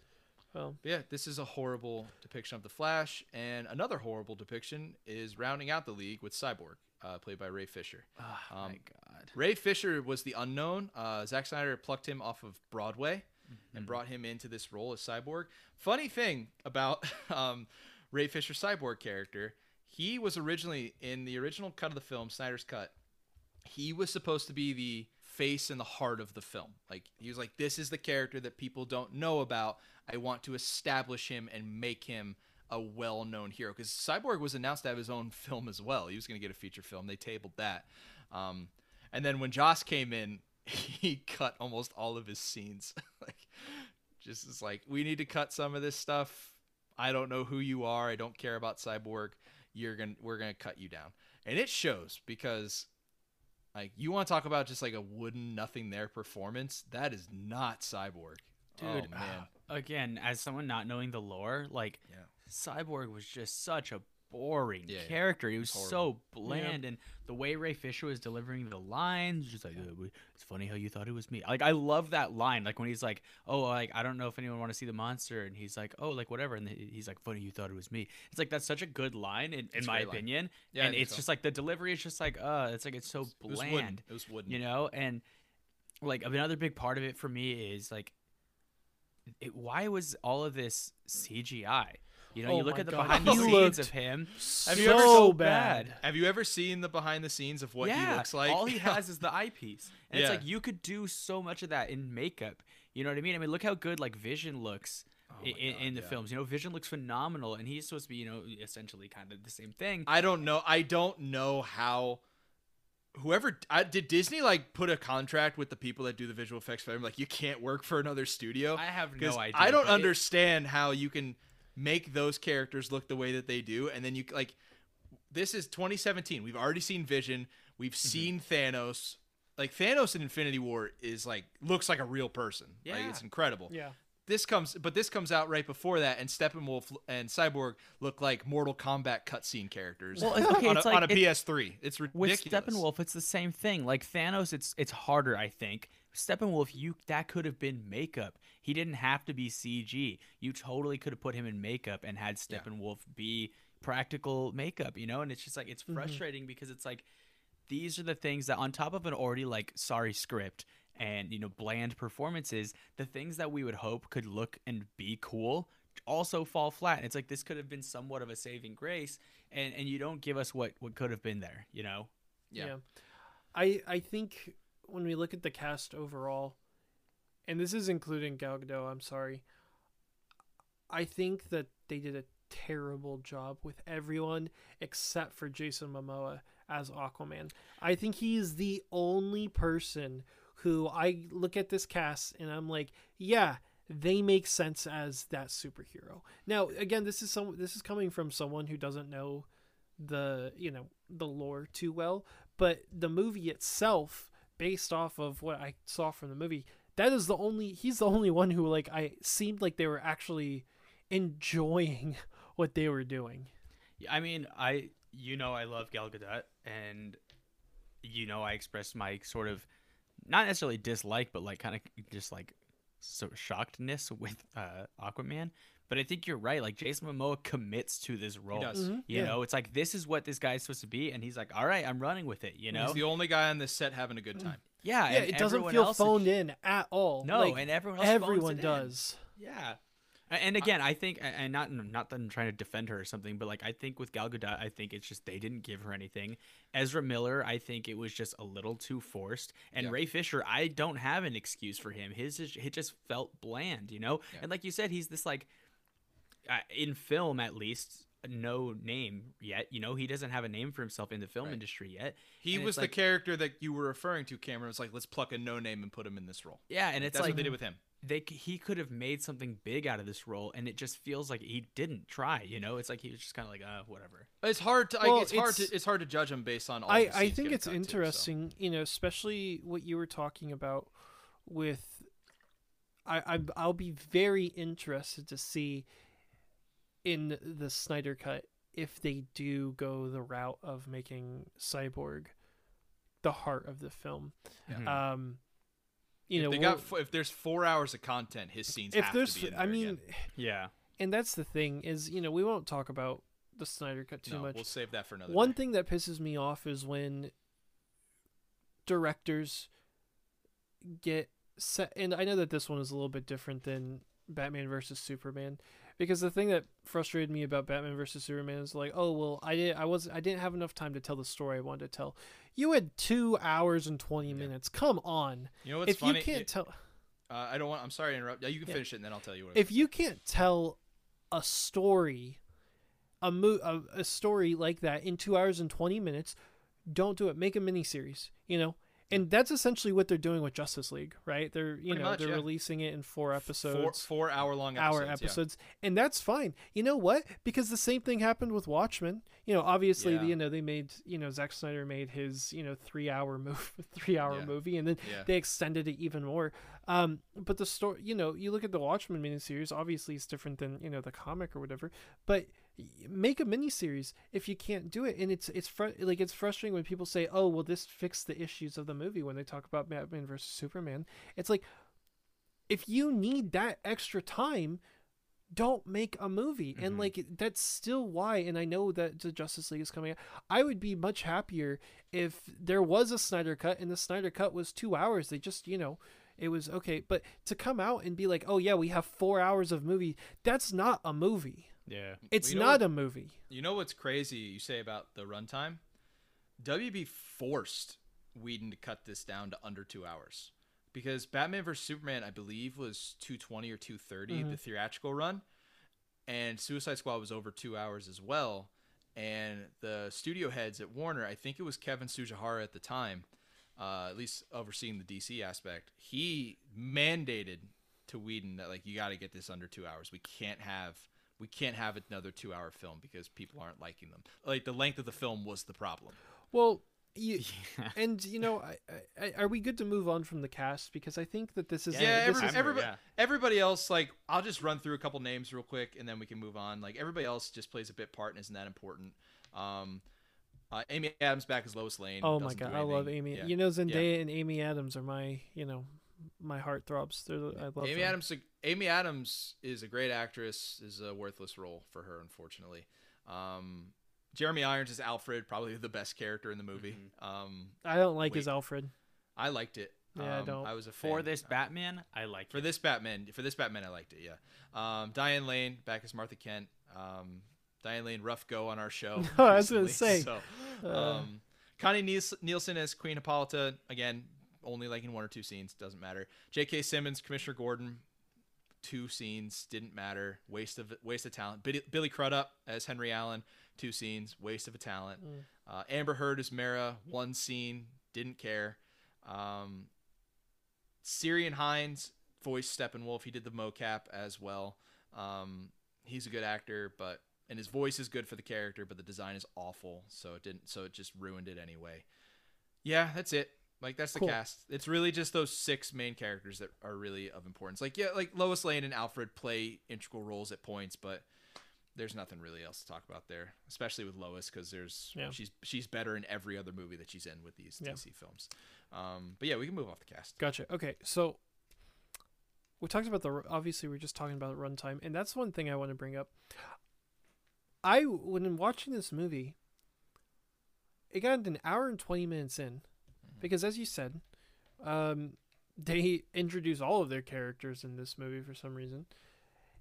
well yeah, this is a horrible depiction of the Flash, and another horrible depiction is rounding out the league with Cyborg, uh, played by Ray Fisher. Oh Um, my god. Ray Fisher was the unknown. Uh, Zack Snyder plucked him off of Broadway Mm-hmm. and brought him into this role as Cyborg. Funny thing about um, Ray Fisher Cyborg character, he was originally in the original cut of the film, Snyder's cut. He was supposed to be the face and the heart of the film. Like he was like, this is the character that people don't know about. I want to establish him and make him a well-known hero because Cyborg was announced to have his own film as well. He was going to get a feature film. They tabled that. Um, And then when Joss came in, he cut almost all of his scenes. like, just is like, we need to cut some of this stuff. I don't know who you are. I don't care about Cyborg. You're gonna, we're gonna cut you down, and it shows because, like, you want to talk about just like a wooden nothing there performance. That is not Cyborg, Dude, Oh, uh, man, Again, as someone not knowing the lore, like yeah. Cyborg was just such a boring Yeah, yeah. character. He was Horrible. so bland, and the way Ray Fisher was delivering the lines, just like "Uh, it's funny how you thought it was me. Like I love that line. Like when he's like, "Oh, like I don't know if anyone want to see the monster," and he's like, "Oh, like whatever," and he's like, "Funny you thought it was me." It's like that's such a good line in, in my opinion, Yeah, and it's so. just like the delivery is just like, uh, it's like it's so It was bland wooden. It was wooden. you know and like another big part of it for me is like it, why was all of this cgi you know Oh you look at the God, behind the scenes of him Have so you ever- so bad. bad. Have you ever seen the behind the scenes of what yeah he looks like? all he has is the eyepiece and it's like you could do so much of that in makeup you know what i mean i mean look how good like vision looks Oh in, God, in the yeah. films you know vision looks phenomenal and he's supposed to be you know essentially kind of the same thing I don't know. I don't know how. Whoever I, did Disney like put a contract with the people that do the visual effects for him, like you can't work for another studio. i have no idea I don't but it- understand how you can make those characters look the way that they do, and then you like. This is 2017. We've already seen Vision. We've Mm-hmm. seen Thanos. Like Thanos in Infinity War is like looks like a real person. Like Yeah. it's incredible. Yeah. This comes, but this comes out right before that, and Steppenwolf and Cyborg look like Mortal Kombat cutscene characters Well, it's- okay, on, it's a, like- on a it- PS3. It's ridiculous. with. Steppenwolf, it's the same thing. Like Thanos, it's it's harder, I think. Steppenwolf, you that could have been makeup. He didn't have to be CG. You totally could have put him in makeup and had Yeah. Steppenwolf be practical makeup, you know? And it's just like it's Mhm. frustrating because it's like these are the things that on top of an already like sorry script and you know bland performances, the things that we would hope could look and be cool also fall flat. And it's like this could have been somewhat of a saving grace and and you don't give us what what could have been there, you know? Yeah. I I think when we look at the cast overall, and this is including Gal Gadot, I'm sorry. I think that they did a terrible job with everyone except for Jason Momoa as Aquaman. I think he's the only person who I look at this cast and I'm like, yeah, they make sense as that superhero. Now, again, this is some this is coming from someone who doesn't know the, you know, the lore too well, but the movie itself based off of what I saw from the movie, that is the only he's the only one who like I seemed like they were actually enjoying what they were doing. I mean, I you know I love Gal Gadot, and you know I expressed my sort of not necessarily dislike, but like kind of just like of shockedness with uh, Aquaman. But I think you're right. Like Jason Momoa commits to this role. does. Mhm, You yeah. know, it's like this is what this guy's supposed to be, and he's like, "All right, I'm running with it." You know, He's the only guy on this set having a good time. yeah, Yeah, it doesn't feel else is- phoned in at all. No, Like, and everyone else everyone it in. does. Yeah. And again, I think, and not not that I'm trying to defend her or something, but like I think with Gal Gadot, I think it's just they didn't give her anything. Ezra Miller, I think it was just a little too forced. And Yeah. Ray Fisher, I don't have an excuse for him. His is, it just felt bland, you know. Yeah. And like you said, he's this like in film at least no name yet. You know, he doesn't have a name for himself in the film Right. industry yet. He And was it's the character that you were referring to, Cameron. Was like, let's pluck a no name and put him in this role. Yeah, and it's That's like what they did with him. they he could have made something big out of this role, and it just feels like he didn't try. You know, it's like he was just kind of like, uh, whatever. It's hard to. Well, like, it's, hard it's- to. It's hard to judge him based on all. I, I think it's cut, too, so. interesting, you know, especially what you were talking about with. I, I I'll be very interested to see in the Snyder cut if they do go the route of making Cyborg the heart of the film. Yeah. Um, you if know, they got fo- if there's four hours of content, his scenes if have there's, to be in I mean, again. Yeah. and that's the thing is, you know, we won't talk about the Snyder cut too no, much. we'll save that for another. One day. thing that pisses me off is when directors get set, and I know that this one is a little bit different than Batman versus Superman, because the thing that frustrated me about Batman versus Superman is like, oh well, I did, I was, I didn't have enough time to tell the story I wanted to tell. You had two hours and twenty Yeah. minutes. Come on, You know what's if funny? you can't It- tell, uh, I don't want. I'm sorry to interrupt. Yeah, you can Yeah. finish it and then I'll tell you what. if you can't tell a story, a mo- a, a story like that in two hours and twenty minutes, don't do it. Make a miniseries. You know, and that's essentially what they're doing with Justice League, right? They're you Pretty know much, they're yeah. releasing it in four Four, episodes, four hour long hour episodes. yeah. and that's fine. You know what? Because the same thing happened with Watchmen. You know, obviously, Yeah. you know they made you know Zack Snyder made his you know three hour move three hour movie, and then they extended it even more. Um, but the story, you know, you look at the Watchmen miniseries. Obviously, it's different than you know the comic or whatever. But make a miniseries if you can't do it, and it's it's fr- like it's frustrating when people say, "Oh, well, this fixed the issues of the movie." When they talk about Batman versus Superman, it's like if you need that extra time don't make a movie. And Mhm. like that's still why and i know that the justice league is coming out i would be much happier if there was a snyder cut and the snyder cut was two hours. They just you know it was okay. But to come out and be like oh yeah we have four hours of movie that's not a movie Yeah. it's you know not what- a movie You know what's crazy? You say about the runtime. WB forced Whedon to cut this down to under two hours because Batman vs Superman, I believe, was two twenty or 230, Mm-hmm. the theatrical run, and Suicide Squad was over two hours as well. And the studio heads at Warner, I think it was Kevin Tsujihara at the time, uh, at least overseeing the DC aspect, he mandated to Whedon that like you got to get this under two hours. We can't have we can't have another two hour film because people aren't liking them. Like the length of the film was the problem. well you, and you know I, I, are we good to move on from the cast because i think that this is Yeah, this every, is- everybody, yeah. everybody else like I'll just run through a couple names real quick and then we can move on. Like everybody else just plays a bit part and isn't that important. Um, uh, Amy Adams back as Lois Lane. Oh my god, I love. Amy. Yeah. You know, Zendaya and Amy Adams are my, you know, my heart throbs. They're, the- I love Amy them. Adams. Amy Adams is a great actress. Is a worthless role for her, unfortunately. Um, Jeremy Irons is Alfred, probably the best character in the movie. Um, I don't like his Alfred. I liked it. Yeah, I Um, don't. I was a fan. For this Batman, I like for it. this Batman. For this Batman, I liked it. Yeah. Um, Diane Lane back as Martha Kent. Um, Diane Lane, rough go on our show. No, I was gonna say, So, uh, um, Connie Niels- Nielsen as Queen Hippolyta. Again, only like in one or two scenes. Doesn't matter. J.K. Simmons, Commissioner Gordon. Two scenes didn't matter. Waste of waste of talent. Billy, Billy Crudup as Henry Allen. Two scenes. Waste of a talent. Uh, Amber Heard as Mara. One scene. Didn't care. Um, Ciarán Hinds voiced Steppenwolf. He did the mocap as well. Um, he's a good actor, but and his voice is good for the character, but the design is awful, so it didn't. So it just ruined it anyway. Yeah, that's it. Like that's the Cool. cast. It's really just those six main characters that are really of importance. Like yeah, like Lois Lane and Alfred play integral roles at points, but there's nothing really else to talk about there, especially with Lois because there's Yeah. she's she's better in every other movie that she's in with these Yeah. DC films. Um, but yeah, we can move off the cast. Gotcha. Okay, so we talked about the obviously we're just talking about runtime, and that's one thing I want to bring up. I when watching this movie, it got an hour and twenty minutes in, because as you said, um, they introduce all of their characters in this movie for some reason,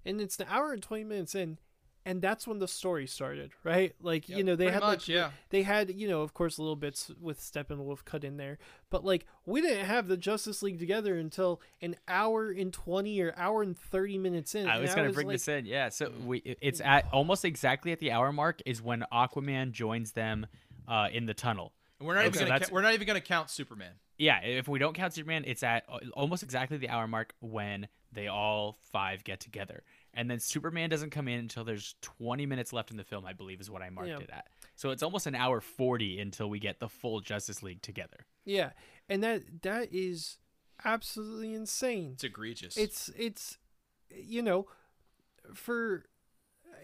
and it's an hour and twenty minutes in, and that's when the story started, right? Like you know they had much, like yeah. they had you know of course little bits with Steppenwolf cut in there, but like we didn't have the Justice League together until an hour and twenty or hour and thirty minutes in. I was gonna bring like, this in. Yeah, so Mm. we it's at almost exactly at the hour mark is when Aquaman joins them uh, in the tunnel. And we're not Okay. even gonna That's- ca- we're not even gonna count Superman. Yeah, if we don't count Superman, it's at uh, almost exactly the hour mark when they all five get together. And then Superman doesn't come in until there's 20 minutes left in the film, I believe is what I marked Yeah. it at. So it's almost an hour 40 until we get the full Justice League together. yeah, and that that is absolutely insane. It's egregious. It's it's you know for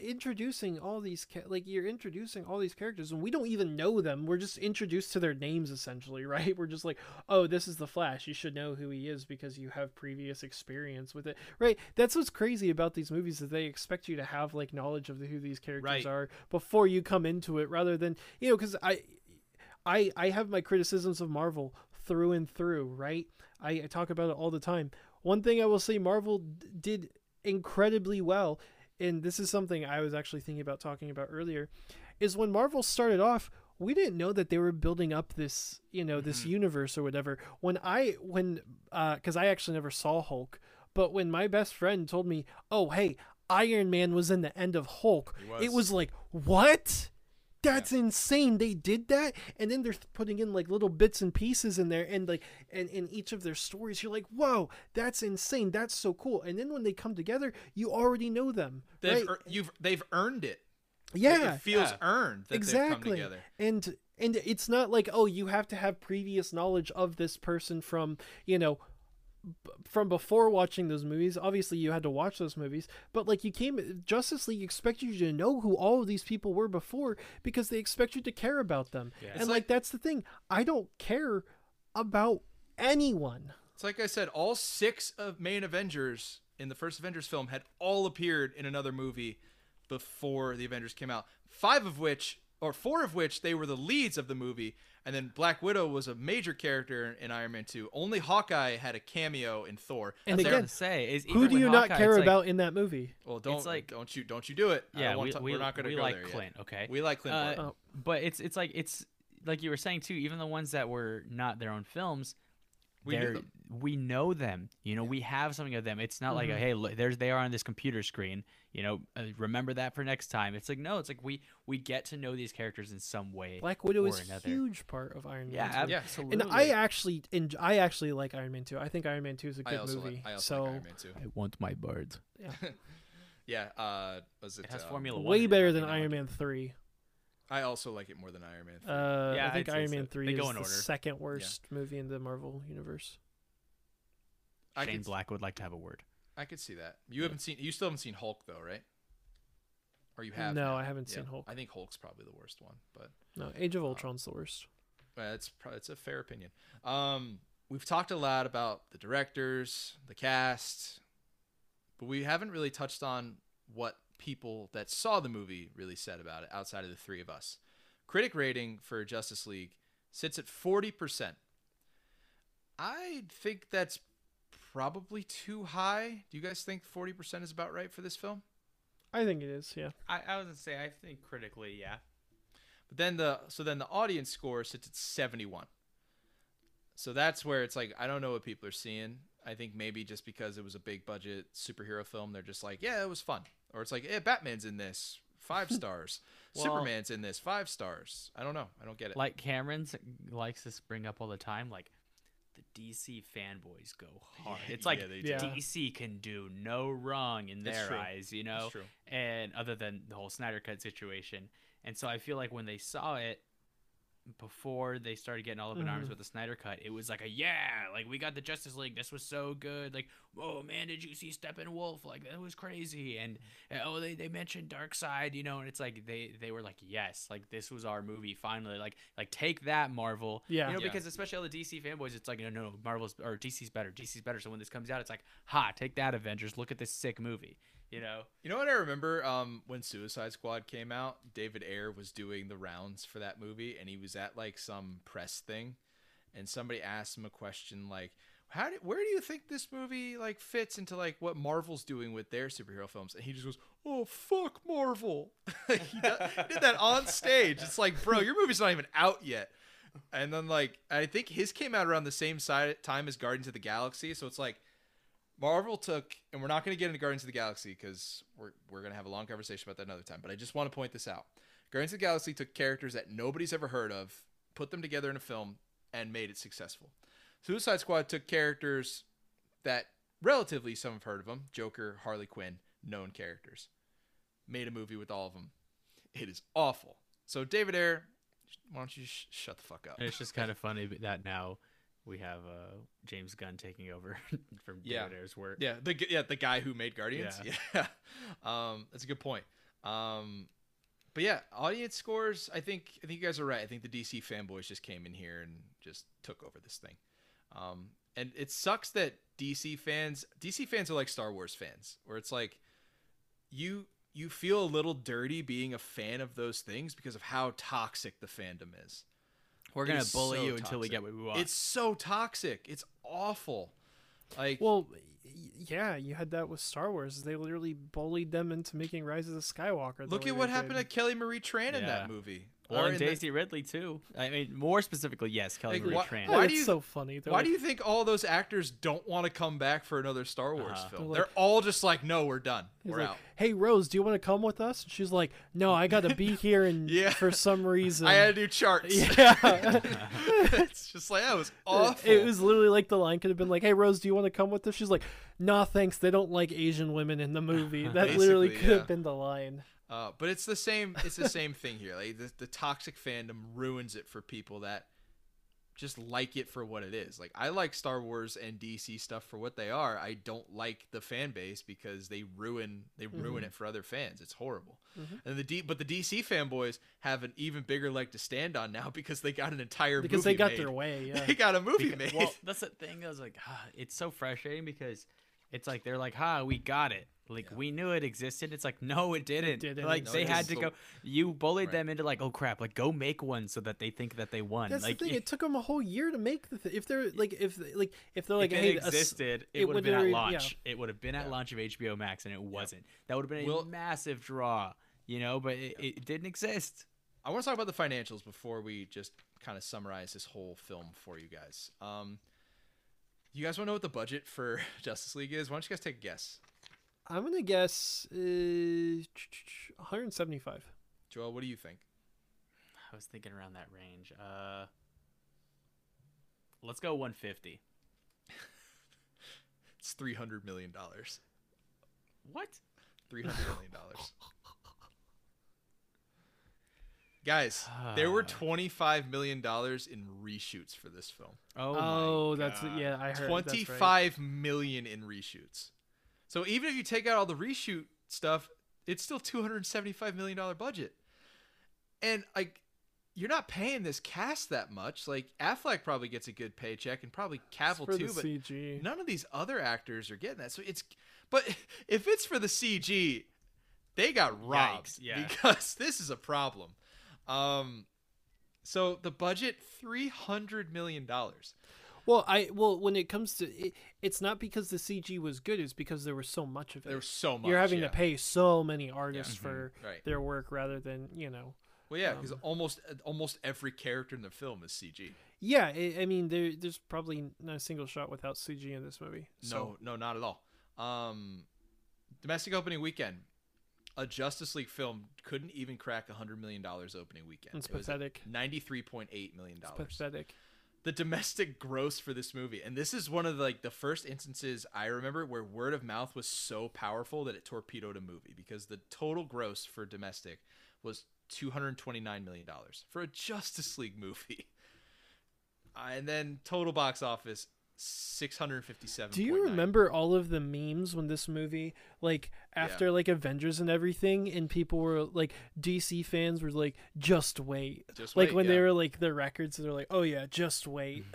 introducing all these ca- like you're introducing all these characters and we don't even know them we're just introduced to their names essentially right we're just like oh this is the flash you should know who he is because you have previous experience with it right that's what's crazy about these movies is they expect you to have like knowledge of who these characters Right. are before you come into it rather than you know because i I I have my criticisms of Marvel through and through, right? I, I talk about it all the time. One thing I will say Marvel d- did incredibly well, and this is something I was actually thinking about talking about earlier, is when Marvel started off, we didn't know that they were building up this, you know, this Mhm. universe or whatever. When I when uh cuz I actually never saw Hulk, but when my best friend told me, "Oh, hey, Iron Man was in the end of Hulk." He It was like, "What?" That's insane they did that and then they're putting in like little bits and pieces in there and like and in each of their stories you're like whoa that's insane that's so cool and then when they come together you already know them They've right? ear- you've they've earned it. Yeah it feels Yeah. earned that they've come exactly together. and and it's not like oh you have to have previous knowledge of this person from you know b- from before watching those movies obviously you had to watch those movies but like you came justice league expected you to know who all of these people were before because they expect you to care about them Yeah. and like, like- that's the thing i don't care about anyone It's like I said, all six of main Avengers in the first Avengers film had all appeared in another movie before the Avengers came out. Five of which, or four of which, they were the leads of the movie, and then Black Widow was a major character in Iron Man 2. Only Hawkeye had a cameo in Thor. And That's again, I'm say is who do with you not care it's like- about in that movie Well, don't like- don't you don't you do it. Yeah, we, to, we, we're not going to we go like there yet. Clint. Okay, We like Clint. Uh, but it's it's like it's like you were saying too. Even the ones that were not their own films, We they're them. we know them. You know, we have something of them. It's not like a, hey, look, there's they are on this computer screen. You know, uh, remember that for next time. It's like no, it's like we we get to know these characters in some way. black widow or is another. a huge part of iron man Yeah, 2. Yeah. absolutely. and I actually and I actually like Iron Man 2. I think Iron Man 2 is a good also movie. like, I also so like Iron Man 2. I want my bird. Yeah, yeah. uh was it, It has um, Formula One. way better than Iron Man 3. I also like it more than Iron Man 3. Uh, Yeah, I think I'd Iron. Man They 3 go is in the order. second worst movie in the Marvel universe. I Shane could, Black would like to have a word. I could see that. You haven't seen you still haven't seen Hulk though, right? Or you have? No, now? I haven't Yeah, seen Hulk. I think Hulk's probably the worst one, but No, Age of Ultron's the worst. it's it's a fair opinion. Um, we've talked a lot about the directors, the cast, but we haven't really touched on what people that saw the movie really said about it outside of the three of us. Critic rating for Justice League sits at 40%. I think that's probably too high. Do you guys think 40% is about right for this film? I think it is, yeah. I, I was gonna say, I think critically, yeah. But then the so then the audience score sits at 71. So that's where it's like I don't know what people are seeing. I think maybe just because it was a big budget superhero film, they're just like, yeah, it was fun. Or it's like, yeah, Batman's in this, five stars. Well- Superman's in this, five stars. I don't know. I don't get it. Like Cameron's likes to bring up all the time, like the DC fanboys go hard. It's like Yeah, do. DC can do no wrong in their eyes, you know. true. And other than the whole Snyder cut situation, and so I feel like when they saw it before they started getting all up in arms Mhm. with the Snyder cut, it was like a yeah, like we got the Justice League. This was so good. Like, oh man, did you see Steppenwolf? Like that was crazy. And uh, oh, they they mentioned Darkseid, you know. And it's like they they were like yes, like this was our movie finally. Like like take that Marvel. Yeah. You know, Yeah. because especially all the DC fanboys, it's like no no Marvel's or DC's better. DC's better. So when this comes out, it's like ha, take that Avengers. Look at this sick movie. You know. You know what I remember um, when Suicide Squad came out? David Ayer was doing the rounds for that movie, and he was at like some press thing, and somebody asked him a question like, "How? Do, where do you think this movie like fits into like what Marvel's doing with their superhero films?" And he just goes, "Oh fuck Marvel!" he, did, that on stage. It's like, bro, your movie's not even out yet. And then like I think his came out around the same side time as Guardians of the Galaxy, so it's like Marvel took, and we're not going to get into Guardians of the Galaxy because we're, we're going to have a long conversation about that another time. But I just want to point this out. Guardians of the Galaxy took characters that nobody's ever heard of, put them together in a film, and made it successful. Suicide Squad took characters that relatively some have heard of them Joker, Harley Quinn, known characters. Made a movie with all of them. It is awful. So, David Ayer, why don't you sh- shut the fuck up? And it's just kind of funny that now we have uh, James Gunn taking over from Yeah. David Ayer's work. Yeah, the yeah the guy who made Guardians. Yeah, um, that's a good point. Um, but yeah, audience scores. I think I think you guys are right. I think the DC fanboys just came in here and just took over this thing. Um, and it sucks that DC fans DC fans are like Star Wars fans, where it's like you you feel a little dirty being a fan of those things because of how toxic the fandom is. We're gonna bully so you until we get what we want. It's so toxic. It's awful. Like Well, yeah, you had that with Star Wars. They literally bullied them into making Rise of the Skywalker. the Look at what happened did. to Kelly Marie Tran in Yeah. that movie. Well, Or and in the- Daisy Ridley too. I mean, more specifically, yes, Kelly Like, Marie why- Tran. Why do you- so funny. They're Why like, do you think all those actors don't want to come back for another Star Wars Uh-huh. film? They're They're all just like, no, we're done. He's we're like, out. "Hey Rose, do you want to come with us?" And she's like, "No, I got to be here and Yeah. for some reason." I had to do charts. yeah. it's just like that was awful. It was literally like the line could have been like, "Hey Rose, do you want to come with us?" She's like, "Nah, thanks. They don't like Asian women in the movie." That literally could yeah. have been the line. Uh, but it's the same. It's the same thing here. Like the, the toxic fandom ruins it for people that just like it for what it is. Like I like Star Wars and DC stuff for what they are. I don't like the fan base because they ruin they ruin Mhm. it for other fans. It's horrible. Mhm. And the D, but the DC fanboys have an even bigger leg to stand on now because they got an entire Because movie they got made. their way. Yeah. They got a movie Beca- made. well, that's the thing. I was like, ah, it's so frustrating because it's like they're like, "Ha, we got it." Like Yeah. we knew it existed. It's like, no, it didn't. didn't. Like No, they had didn't. to go. You bullied Right. them into like, oh crap, like go make one so that they think that they won. That's like the thing. It took them a whole year to make the. Th- if they're like, if like, if they're like, if hey, it existed, it, it would have been at would've- launch. It would have been at Yeah. launch of HBO Max, and it wasn't. That would have been a Well- massive draw, you know. But it, it didn't exist. I want to talk about the financials before we just kind of summarize this whole film for you guys. Um, you guys want to know what the budget for Justice League is? Why don't you guys take a guess? I'm gonna guess uh, 175. Joel, what do you think? I was thinking around that range. Uh, let's go 150. It's three hundred million dollars. What? Three hundred million dollars. Guys, there were ah. twenty-five million dollars in reshoots for this film. Oh, Oh, my that's God. yeah. I heard that's right. Twenty-five million in reshoots. So even if you take out all the reshoot stuff, it's still two hundred seventy-five million dollar budget. And like, you're not paying this cast that much. Like Affleck probably gets a good paycheck, and probably It's Cavill too. But CG. none of these other actors are getting that. So it's, but if it's for the CG, they got robbed Yikes, yeah. because this is a problem. Um, so the budget three hundred million dollars. Well, I well when it comes to it, it's not because the CG was good. It's because there was so much of it. There was so much. You're having yeah. to pay so many artists Mhm. for Right. their work rather than you know. Well, yeah, because um, almost almost every character in the film is CG. Yeah, I, I mean there there's probably not a single shot without CG in this movie. So, No, no, not at all. Um, domestic opening weekend, a Justice League film couldn't even crack a hundred million dollars opening weekend. It's pathetic. Ninety three point eight million dollars. pathetic. the domestic gross for this movie and this is one of the, like the first instances i remember where word of mouth was so powerful that it torpedoed a movie because the total gross for domestic was 229 million dollars for a justice league movie Uh, and then total box office 657 Do you remember all of the memes when this movie, like after like Avengers and everything, and people were like DC fans were like, "Just wait." Just like wait, when they were like the records, they're like, "Oh yeah, just wait."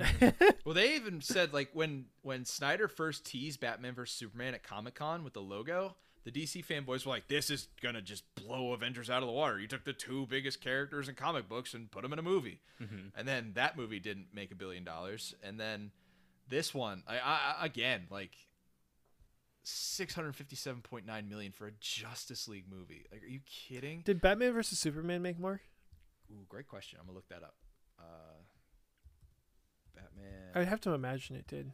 Well, they even said like when when Snyder first teased Batman vs Superman at Comic Con with the logo, the DC fanboys were like, "This is gonna just blow Avengers out of the water. You took the two biggest characters in comic books and put them in a movie." Mhm. And then that movie didn't make a billion dollars, and then this one, I, I again like. 657.9 million for a Justice League movie. Like are you kidding? Did Batman versus Superman make more? Ooh, great question. I'm going to look that up. Uh Batman I'd have to imagine it did.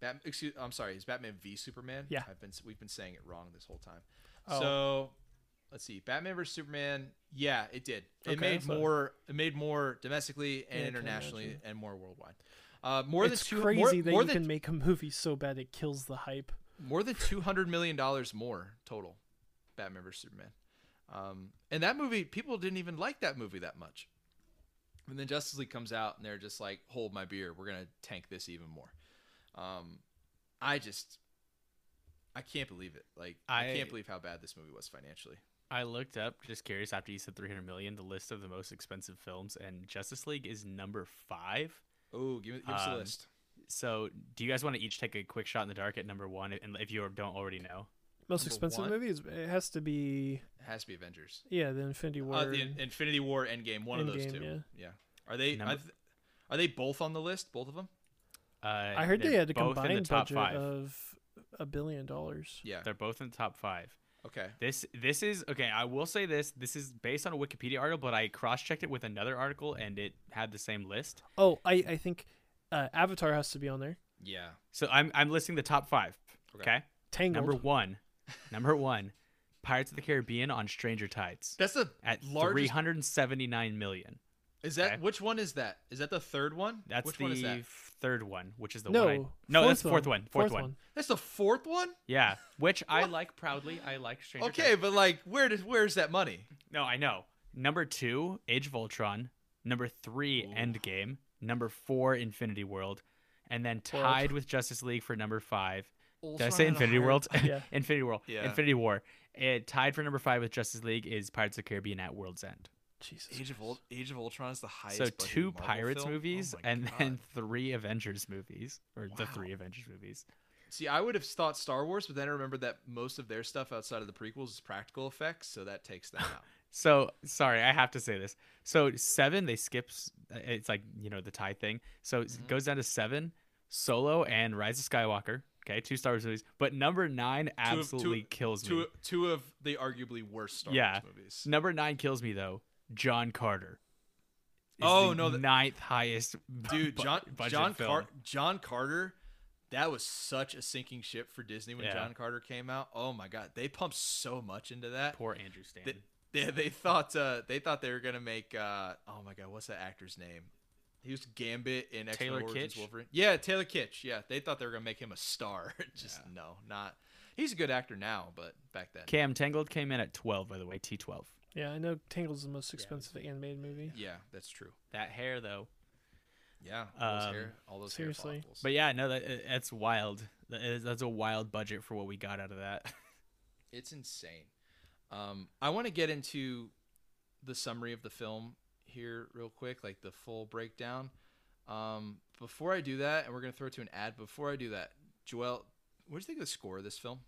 Bat, excuse, I'm sorry. Is Batman v Superman? Yeah. I've been we've been saying it wrong this whole time. Oh. So let's see. Batman vs Superman. Yeah, it did. It Okay, made so- more. It made more domestically and Yeah, internationally and more worldwide. Uh, more it's than two, crazy more, that more you than can make a movie so bad it kills the hype. more than two hundred million dollars more total. Batman vs Superman. Um, and that movie, people didn't even like that movie that much. And then Justice League comes out, and they're just like, "Hold my beer. We're gonna tank this even more." Um, I just, I can't believe it. Like, I, I- can't believe how bad this movie was financially. I looked up, just curious, after you said 300 million, the list of the most expensive films, and Justice League is number five. Oh, give, give us a Um, list. So, do you guys want to each take a quick shot in the dark at number one, and if you don't already know? Most Number expensive one? movie is it has to be It has to be Avengers. yeah the Infinity War. Uh, the In- Infinity War, Endgame, one of those two. yeah. yeah. Are they? Number- I th- are they both on the list? Both of them? Uh, I heard they they're had a both in the combined top budget five. of a billion dollars. Yeah. They're both in the top five. Okay. This this is okay. I will say this. This is based on a Wikipedia article, but I cross checked it with another article, and it had the same list. Oh, I I think uh, Avatar has to be on there. Yeah. So I'm I'm listing the top five. Okay. Okay. Tangled. Number one. Number one. Pirates of the Caribbean on Stranger Tides That's the at largest. 379 million. Is that okay. which one is that? Is that the third one? That's which the one is that? Third one, which is the no, one. I, no, that's the fourth one. Fourth, one. That's the fourth one. Yeah, which I like proudly. I like Stranger Okay, Tides. but like, where does where's that money? No, I know. Number two, Age of Ultron. Number three, Ooh. Endgame. Number four, Infinity World. And then World. tied with Justice League for number five. Did I say Infinity World? Yeah. Infinity World. Yeah. Infinity War. It tied for number five with Justice League is Pirates of the Caribbean at World's End. Jesus. Age of Ult- Age of Ultron is the highest. so two Marvel Pirates film? Oh movies my and God. then three Avengers movies. Or the three Avengers movies. See, I would have thought Star Wars, but then I remembered that most of their stuff outside of the prequels is practical effects, so that takes them out. So sorry, I have to say this. So seven, they skips. It's like you know the tie thing. So it Mhm. goes down to seven, Solo and Rise of Skywalker. Okay, two Star Wars movies. But number nine Two of- two- absolutely kills me. two two of the arguably worst Star Yeah. Wars movies. Number nine kills me though. John Carter. Oh, no, the- ninth highest. Dude, bu- John John. Car- John Carter, that was such a sinking ship for Disney when Yeah. John Carter came out. Oh my god, they pumped so much into that. Poor Andrew Stanton. They, they thought uh, they thought they were gonna make uh, oh my god, what's that actor's name? He was Gambit in X Men Taylor Origins Kitsch? Wolverine. Yeah, Taylor Kitsch. Yeah, they thought they were gonna make him a star. Just Yeah. no, not. He's a good actor now, but back then, Cam Tangled came in at twelve, by the way. T twelve. Yeah, I know Tangled's the most expensive animated movie. yeah, that's true. That hair though. Yeah, all those Um, hair, all those seriously. hair follicles. But yeah, no, that that's wild. That is, that's a wild budget for what we got out of that. It's insane. Um, I want to get into the summary of the film here real quick, like the full breakdown. Um, before I do that, and we're gonna throw it to an ad. Before I do that, Joel, what do you think of the score of this film?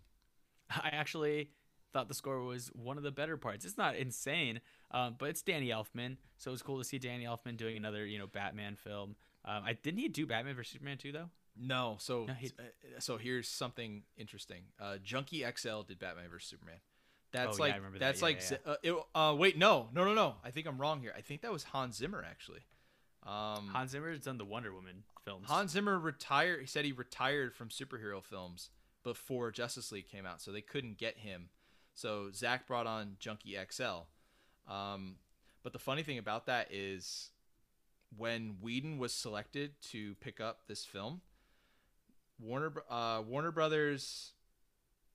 I actually thought the score was one of the better parts. It's not insane, um, but it's Danny Elfman, so it was cool to see Danny Elfman doing another, you know, Batman film. Um, I didn't he do Batman vs Superman too though? No, so No, he- uh, so here's something interesting. Uh, Junkie XL did Batman vs Superman. That's Oh, yeah, like remember that. that's Yeah, like yeah, Uh, it, uh, wait no no no no I think I'm wrong here. I think that was Hans Zimmer actually. Um, Hans Zimmer has done the Wonder Woman films. Hans Zimmer retired. He said he retired from superhero films before Justice League came out, so they couldn't get him. So Zach brought on Junkie XL. Um, but the funny thing about that is when Whedon was selected to pick up this film, Warner uh, Warner Brothers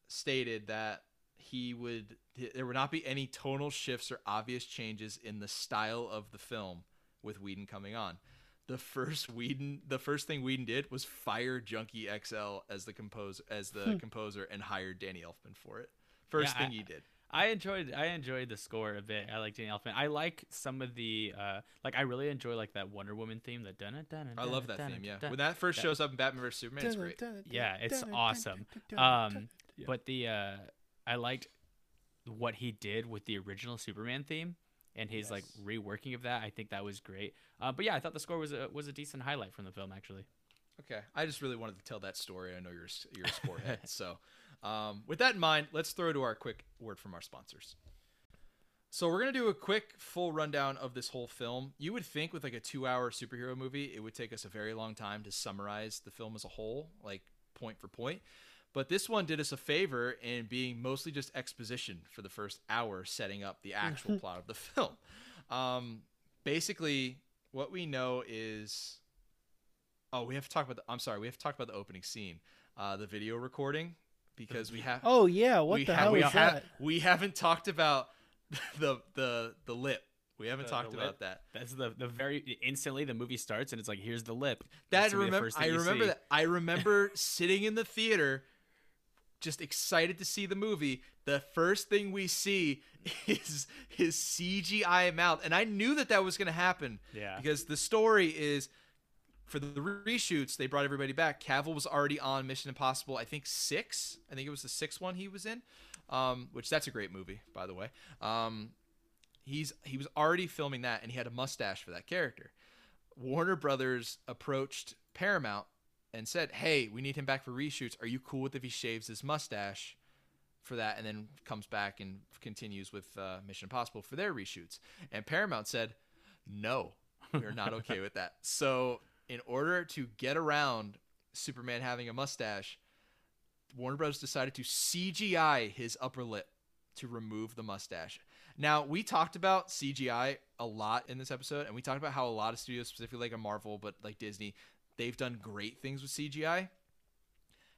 stated that he would there would not be any tonal shifts or obvious changes in the style of the film with Whedon coming on the first Whedon, the first thing Whedon did was fire Junkie XL as the composer, as the composer, and hired Danny Elfman for it. First Yeah, thing I- he did. I enjoyed I enjoyed the score a bit. I like Danny Elfman. I like some of the uh like I really enjoy like that Wonder Woman theme. That dun dun I love that theme. Yeah, when that first shows up in Batman vs Superman, it's great. Yeah, it's awesome. Um, but the uh, I liked what he did with the original Superman theme and his like reworking of that. I think that was great. Uh, but yeah, I thought the score was a was a decent highlight from the film actually. Okay, I just really wanted to tell that story. I know you're you're a sport head, so um, with that in mind, let's throw to our quick word from our sponsors. So we're gonna do a quick full rundown of this whole film. You would think with like a two-hour superhero movie, it would take us a very long time to summarize the film as a whole, like point for point. But this one did us a favor in being mostly just exposition for the first hour, setting up the actual plot of the film. Um, basically, what we know is Oh, we have to talk about. The, I'm sorry, we have to talk about the opening scene, uh, the video recording, because we have. Oh yeah, what the ha- hell we is ha- that? We haven't talked about the the the lip. We haven't The- talked the about lip? that. That's the the very instantly the movie starts and it's like here's the lip. That That's gonna be the remember. first thing I you remember see. that. I remember sitting in the theater, just excited to see the movie. The first thing we see is his CGI mouth, and I knew that that was going to happen. Yeah. because the story is for the reshoots they brought everybody back. Cavill was already on mission impossible i think six. I think it was the sixth one he was in um, which that's a great movie by the way. Um, he's he was already filming that and he had a mustache for that character. Warner brothers approached paramount and said hey we need him back for reshoots. Are you cool with if he shaves his mustache for that, and then comes back and continues with uh, Mission Impossible for their reshoots. And Paramount said, "No, we're not okay with that." So, in order to get around Superman having a mustache, Warner Bros. decided to CGI his upper lip to remove the mustache. Now, we talked about CGI a lot in this episode, and we talked about how a lot of studios, specifically like a Marvel, but like Disney, they've done great things with CGI.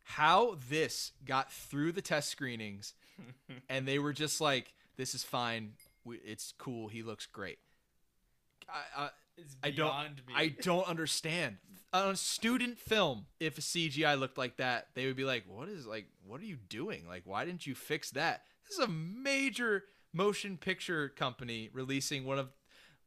How this got through the test screenings, and they were just like, "This is fine. It's cool. He looks great." I, I, It's I don't. me. I don't understand. On a student film, if a CGI looked like that, they would be like, "What is like? What are you doing? Like, why didn't you fix that?" This is a major motion picture company releasing one of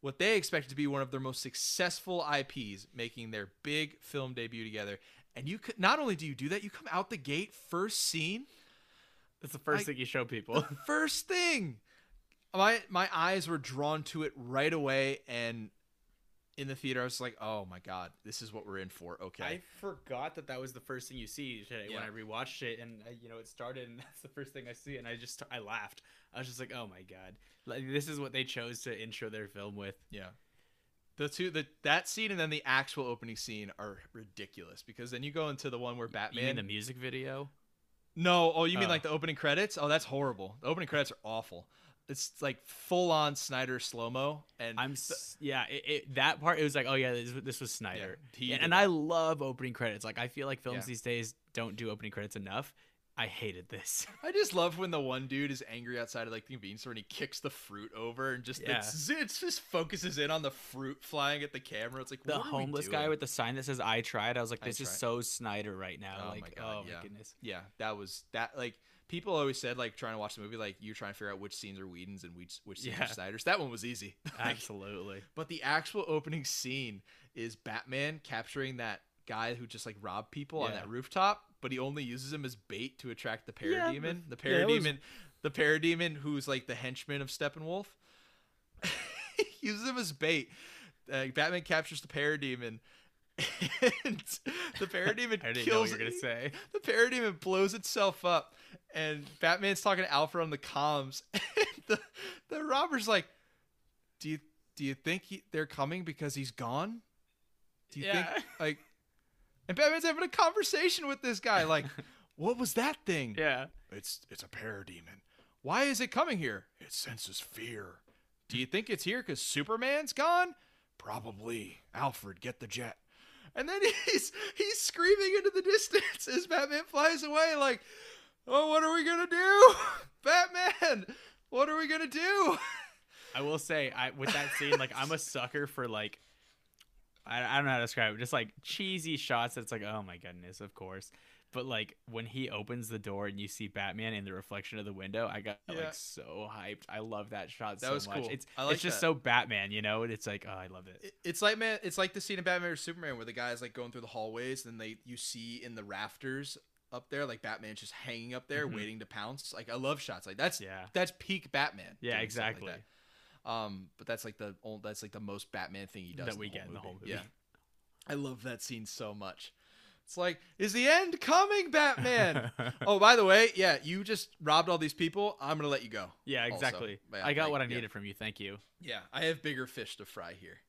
what they expected to be one of their most successful IPs, making their big film debut together. And you could not only do you do that, you come out the gate first scene That's the first I- thing you show people. first thing my my eyes were drawn to it right away and in the theater i was like oh my god this is what we're in for okay I forgot that that was the first thing you see today when Yeah. I rewatched it, and uh, you know it started, and that's the first thing I see, and I just I laughed. I was just like, oh my god, like this is what they chose to intro their film with. yeah the two the that scene and then the actual opening scene are ridiculous because then you go into the one where You batman mean the music video? no oh you mean Oh. like the opening credits oh that's horrible the opening credits are awful it's like full on snyder slow mo and I'm s yeah, it, it, that part it was like, oh yeah, this, this was Snyder, he and, and. I love opening credits. Like I feel like films Yeah. these days don't do opening credits enough. I hated this. I just love when the one dude is angry outside of like the convenience store and he kicks the fruit over and just Yeah. it's, it's just focuses in on the fruit flying at the camera. It's like The homeless guy with the sign that says "I tried." I was like, this is so Snyder right now. Oh my like, God, oh yeah. my goodness. yeah, that was that like people always said like trying to watch the movie like you're trying to figure out which scenes are Whedon's and which which scenes Yeah. are Snyder's. That one was easy. Like, Absolutely. but the actual opening scene is Batman capturing that guy who just like robbed people on that rooftop, but he only uses him as bait to attract the Yeah, parademon. the yeah, was- parademon, the parademon who's like the henchman of Steppenwolf. he uses him as bait. Uh, Batman captures the parademon. And the parademon I didn't know what you were gonna say. The parademon blows itself up, and Batman's talking to Alfred on the comms. And the the robber's like, "Do you do you think he, they're coming because he's gone? Do you Yeah. think like?" And Batman's having a conversation with this guy, like, "What was that thing?" Yeah. It's it's a parademon. Why is it coming here? It senses fear. Do you think it's here because Superman's gone? Probably. Alfred, get the jet. And then he's he's screaming into the distance as Batman flies away, like, "Oh, what are we gonna do, Batman? What are we gonna do?" I will say, I with that scene, like I'm a sucker for like, I, I don't know how to describe it, just like cheesy shots. That's like, oh my goodness, of course. But like when he opens the door and you see Batman in the reflection of the window, I got Yeah. like so hyped. I love that shot That so was much. cool. It's I like it's just that. so Batman, you know. And it's like, oh, I love it. It- It's like man, it's like the scene in Batman vs Superman where the guy's like going through the hallways, and they you see in the rafters up there, like Batman's just hanging up there Mhm. waiting to pounce. Like I love shots like that's Yeah. that's peak Batman. Yeah, stuff like exactly. Um, but that's like the old, that's like the most Batman thing he does That we get in the whole movie. Yeah, I love that scene so much. It's like, is the end coming, Batman? oh, by the way, yeah, you just robbed all these people. I'm gonna let you go. yeah, exactly. Yeah, I got like, what I yeah. needed from you. Thank you. Yeah, I have bigger fish to fry here.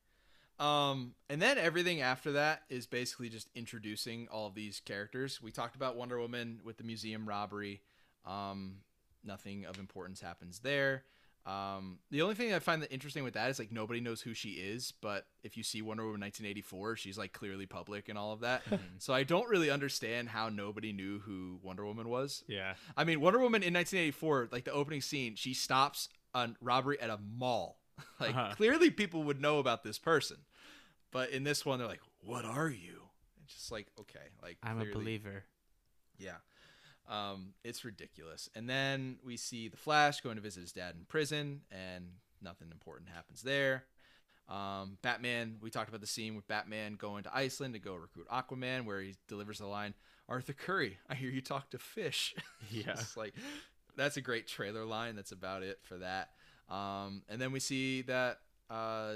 Um, and then everything after that is basically just introducing all of these characters. We talked about Wonder Woman with the museum robbery. Um, nothing of importance happens there. Um, the only thing I find that interesting with that is like nobody knows who she is, but if you see Wonder Woman 1984, she's like clearly public and all of that. so I don't really understand how nobody knew who Wonder Woman was. Yeah. I mean, Wonder Woman in 1984, like the opening scene, she stops a robbery at a mall. like Uh-huh. clearly people would know about this person, but in this one they're like, "What are you?" It's just like, okay, like I'm a believer. Yeah, um, it's ridiculous. And then we see the Flash going to visit his dad in prison, and nothing important happens there. Um, Batman, we talked about the scene with Batman going to Iceland to go recruit Aquaman, where he delivers the line, "Arthur Curry, I hear you talk to fish." Yeah. It's like that's a great trailer line. That's about it for that. Um, and then we see that uh,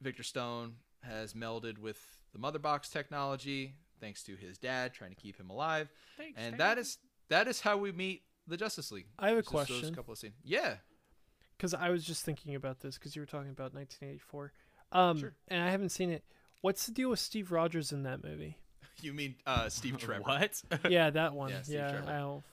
Victor Stone has melded with the Mother Box technology, thanks to his dad trying to keep him alive. Thanks, and Dad. that is that is how we meet the Justice League. I have a Just those question couple of scenes. Yeah. because I was just thinking about this because you were talking about 1984, um, Sure. and I haven't seen it. What's the deal with Steve Rogers in that movie? You mean uh, Steve Trevor? What? yeah, that one. Yeah, Yeah, Trevor. I don't.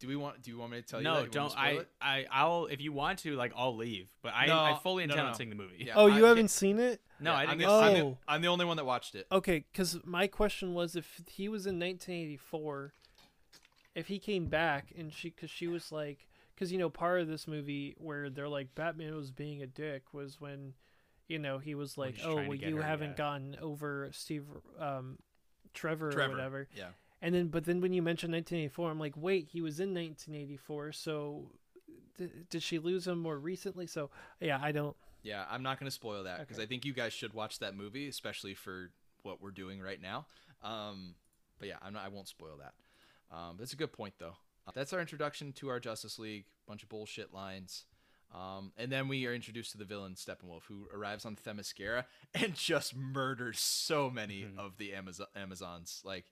Do we want? Do you want me to tell you? no, that? You want don't. to spoil I, it? I, I'll. If you want to, like, I'll leave. But I, No, I fully intend no, on seeing the movie. Yeah. Oh, I you haven't can't- seen it? No, Yeah, I I'm didn't the, Oh. I'm, the, I'm the only one that watched it. Okay, because my question was if he was in 1984, if he came back and she, because she was like, because you know, part of this movie where they're like Batman was being a dick was when, you know, he was like, oh, well, you haven't yeah. gotten over Steve, um, Trevor, Trevor. or whatever. Yeah. And then, but then when you mentioned 1984, I'm like, wait, he was in 1984, so. d- Did she lose him more recently? So yeah, I don't. Yeah, I'm not going to spoil that because Okay. I think you guys should watch that movie, especially for what we're doing right now. Um, but yeah, I'm not, I won't spoil that. Um, that's a good point though. Uh, that's our introduction to our Justice League. Bunch of bullshit lines. Um, and then we are introduced to the villain Steppenwolf, who arrives on Themyscira and just murders so many Mhm. of the Amazon- Amazons. Like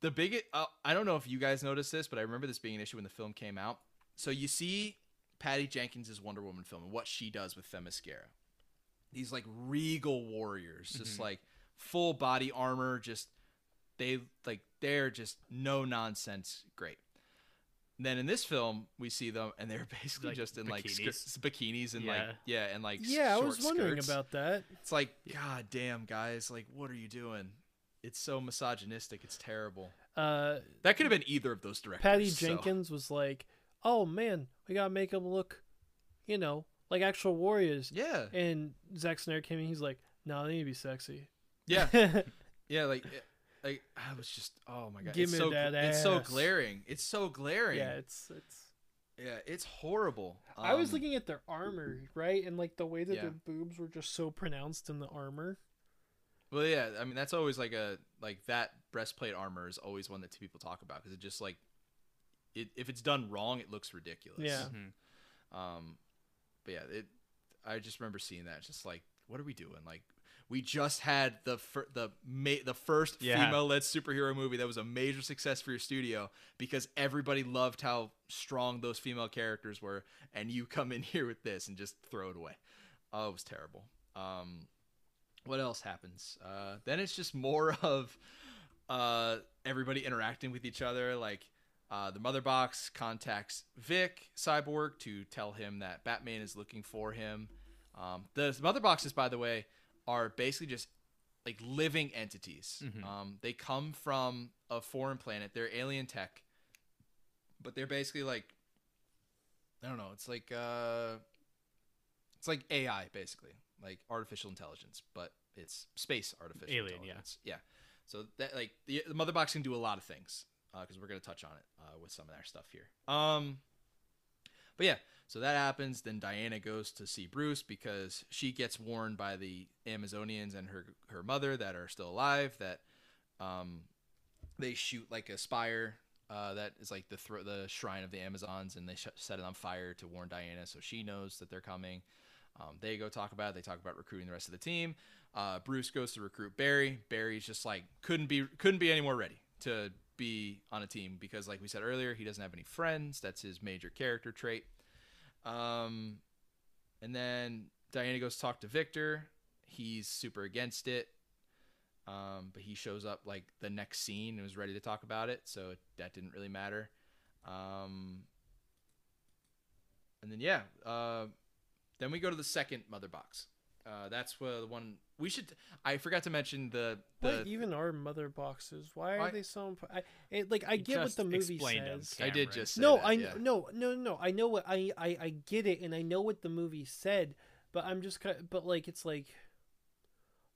the biggest, uh, I don't know if you guys noticed this, but I remember this being an issue when the film came out. So you see Patty Jenkins' Wonder Woman film and what she does with Themyscira. These like regal warriors, just Mhm. like full body armor, just they like they're just no nonsense great. And then in this film, we see them and they're basically Like just in like bikinis. sk- bikinis and like Yeah. yeah and like s- Yeah, I was wondering skirts. about that. It's like god damn guys, like what are you doing? It's so misogynistic. It's terrible. Uh, That could have been either of those directors. Patty so- Jenkins was like, "Oh man, we gotta make them look, you know, like actual warriors." Yeah. And Zack Snyder came in. He's like, "No, they need to be sexy." Yeah. Yeah, like, like I was just, oh my god, Give it's me so, that it's so glaring. It's so glaring. yeah, it's it's. yeah, it's horrible. I was Um, looking at their armor, right, and like the way that Yeah. their boobs were just so pronounced in the armor. Well, yeah, I mean that's always like a like that breastplate armor is always one that two people talk about because it just like, it if it's done wrong, it looks ridiculous. Yeah. Mhm. Um, but yeah, it. I just remember seeing that. It's just like, what are we doing? Like, we just had the fir- the ma- the first Yeah. female-led superhero movie that was a major success for your studio because everybody loved how strong those female characters were, and you come in here with this and just throw it away. Oh, it was terrible. Um, what else happens? Uh, then it's just more of uh, everybody interacting with each other. Like uh, the mother box contacts Vic Cyborg to tell him that Batman is looking for him. Um, the mother boxes, by the way, are basically just like living entities. Mhm. Um, they come from a foreign planet. They're alien tech, but they're basically like I don't know. It's like uh, it's like AI basically, like artificial intelligence, but it's space artificial Alien, yeah. intelligence. Yeah. So that like the, the mother box can do a lot of things because we're gonna touch on it uh, with some of our stuff here. Um, but yeah, so that happens. Then Diana goes to see Bruce because she gets warned by the Amazonians and her her mother that are still alive that um, they shoot like a spire uh, that is like the thro- the shrine of the Amazons, and they sh- set it on fire to warn Diana, so she knows that they're coming. Um, they go talk about it. They talk about recruiting the rest of the team. Uh, Bruce goes to recruit Barry. Barry's just like couldn't be couldn't be any more ready to be on a team because, like we said earlier, he doesn't have any friends. That's his major character trait. Um, and then Diana goes to talk to Victor. He's super against it. Um, but he shows up like the next scene and was ready to talk about it, so that didn't really matter. Um, and then yeah, uh, then we go to the second mother box. Uh, that's where the one we should. I forgot to mention the the. What even are mother boxes? Why are I- they so? Imp- I it, like I get what the movie explained them, says. I did just say No, that, I yeah. no no no. I know what I, I I get it, and I know what the movie said, but I'm just kind. But like it's like,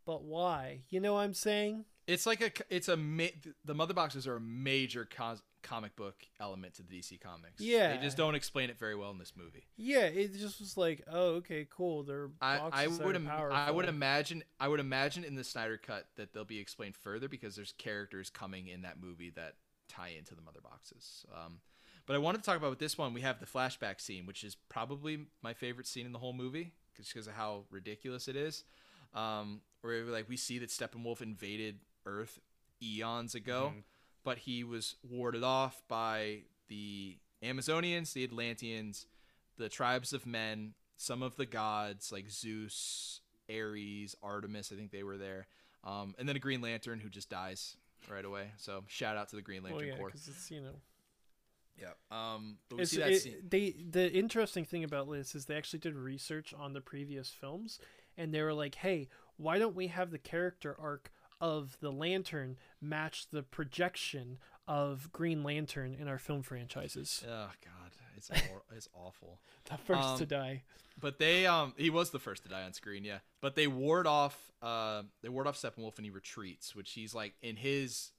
but why? You know what I'm saying? It's like a it's a ma- the mother boxes are a major cos- comic book element to the DC comics. Yeah. they just don't explain it very well in this movie. Yeah, it just was like, oh, okay, cool. They're I, boxes I would im- I would imagine I would imagine in the Snyder cut that they'll be explained further because there's characters coming in that movie that tie into the mother boxes. Um, but I wanted to talk about with this one. We have the flashback scene, which is probably my favorite scene in the whole movie, just because of how ridiculous it is. Um, where like we see that Steppenwolf invaded Earth eons ago, Mhm. But he was warded off by the Amazonians, the Atlanteans, the tribes of men, some of the gods like Zeus, Ares, Artemis. I think they were there, um, and then a Green Lantern who just dies right away. So shout out to the Green Lantern Well, yeah, Corps. because it's you know Yeah. Um, but we It's, see that it- scene. they the interesting thing about this is they actually did research on the previous films, and they were like, "Hey, why don't we have the character arc of the Lantern match the projection of Green Lantern in our film franchises?" Oh God, it's it's awful. The first Um, to die. But they um he was the first to die on screen, yeah. But they ward off uh they ward off Steppenwolf and he retreats, which he's like in his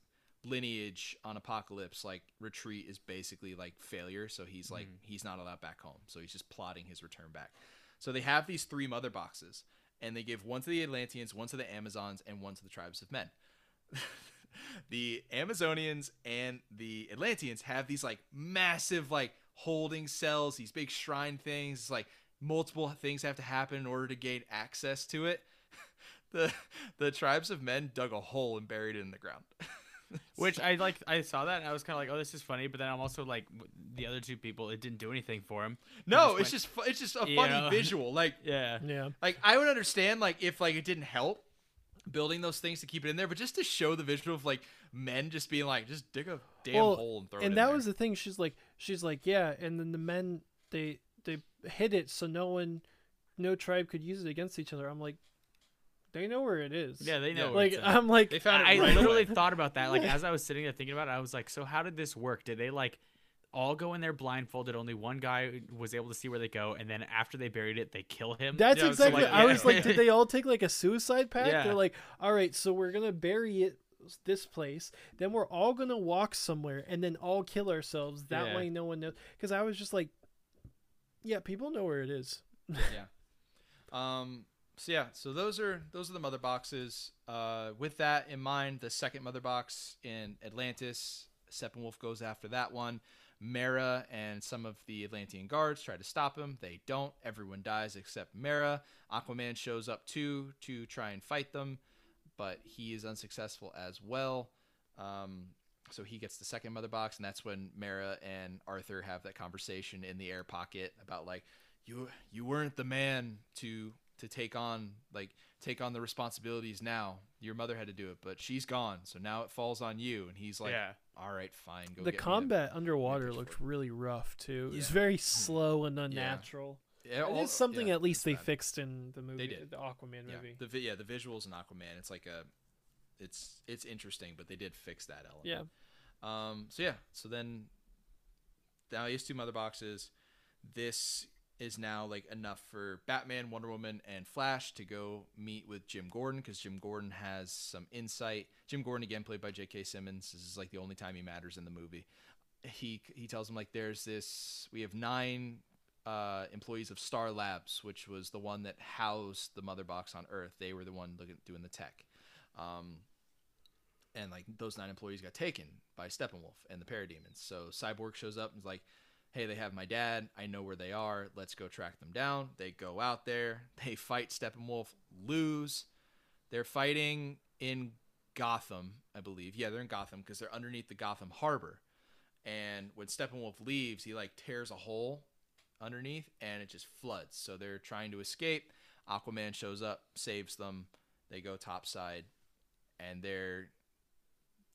lineage on Apokolips, like retreat is basically like failure, so he's like he's not allowed back home. So he's just plotting his return back. So they have these three mother boxes, and they give one to the Atlanteans, one to the Amazons, and one to the tribes of men. the Amazonians and the Atlanteans have these like massive like holding cells, these big shrine things. It's like multiple things have to happen in order to gain access to it. the the tribes of men dug a hole and buried it in the ground. Which I like. I saw that and I was kind of like, "Oh, this is funny," but then I'm also like, the other two people, it didn't do anything for him. no, just it's just fu- it's just a funny know? visual. Like Yeah. Yeah. like I would understand like if like it didn't help building those things to keep it in there, but just to show the visual of like men just being like just dig a damn Well, hole and throw it and in that there. was the thing. She's like, she's like, yeah. And then the men they they hid it so no one, no tribe could use it against each other. I'm like, they know where it is. Yeah, they know. Yeah, Like it's. I'm like, they found it I literally away. thought about that. Like as I was sitting there thinking about it, I was like, "So how did this work? Did they like all go in there blindfolded? Only one guy was able to see where they go, and then after they buried it, they kill him." That's Yeah, so, exactly. like, I yeah. was like, did they all take like a suicide pact? Yeah. They're like, all right, so we're gonna bury it this place, then we're all gonna walk somewhere, and then all kill ourselves. That Yeah. way, no one knows. Because I was just like, yeah, people know where it is. yeah. Um. So yeah. So those are those are the mother boxes. Uh, with that in mind, the second mother box in Atlantis, Steppenwolf goes after that one. Mera and some of the Atlantean guards try to stop him. They don't. Everyone dies except Mera. Aquaman shows up too to try and fight them, but he is unsuccessful as well. Um, so he gets the second mother box, and that's when Mera and Arthur have that conversation in the air pocket about like you you weren't the man to to take on like take on the responsibilities now. Your mother had to do it, but she's gone, so now it falls on you. And he's like, yeah. "All right, fine, go." the get me combat underwater pitchfork. looked really rough too. It was very slow and unnatural. Yeah, It all- is something yeah, at least they bad. fixed in the movie, they did. the Aquaman Yeah, movie. the vi- yeah the visuals in Aquaman. It's like a, it's it's interesting, but they did fix that element. Yeah. Um. So yeah. So then, now he has two mother boxes. This is now like enough for Batman, Wonder Woman, and Flash to go meet with Jim Gordon because Jim Gordon has some insight. Jim Gordon again played by J.K. Simmons. This is like the only time he matters in the movie. He he tells him like there's this we have nine uh, employees of Star Labs, which was the one that housed the mother box on Earth. They were the one looking, doing the tech. Um, and like those nine employees got taken by Steppenwolf and the Parademons. So Cyborg shows up and is like, "Hey, they have my dad. I know where they are. Let's go track them down." They go out there. They fight Steppenwolf, lose. They're fighting in Gotham, I believe. Yeah, they're in Gotham because they're underneath the Gotham Harbor. And when Steppenwolf leaves, he like tears a hole underneath and it just floods. So they're trying to escape. Aquaman shows up, saves them. They go topside and they're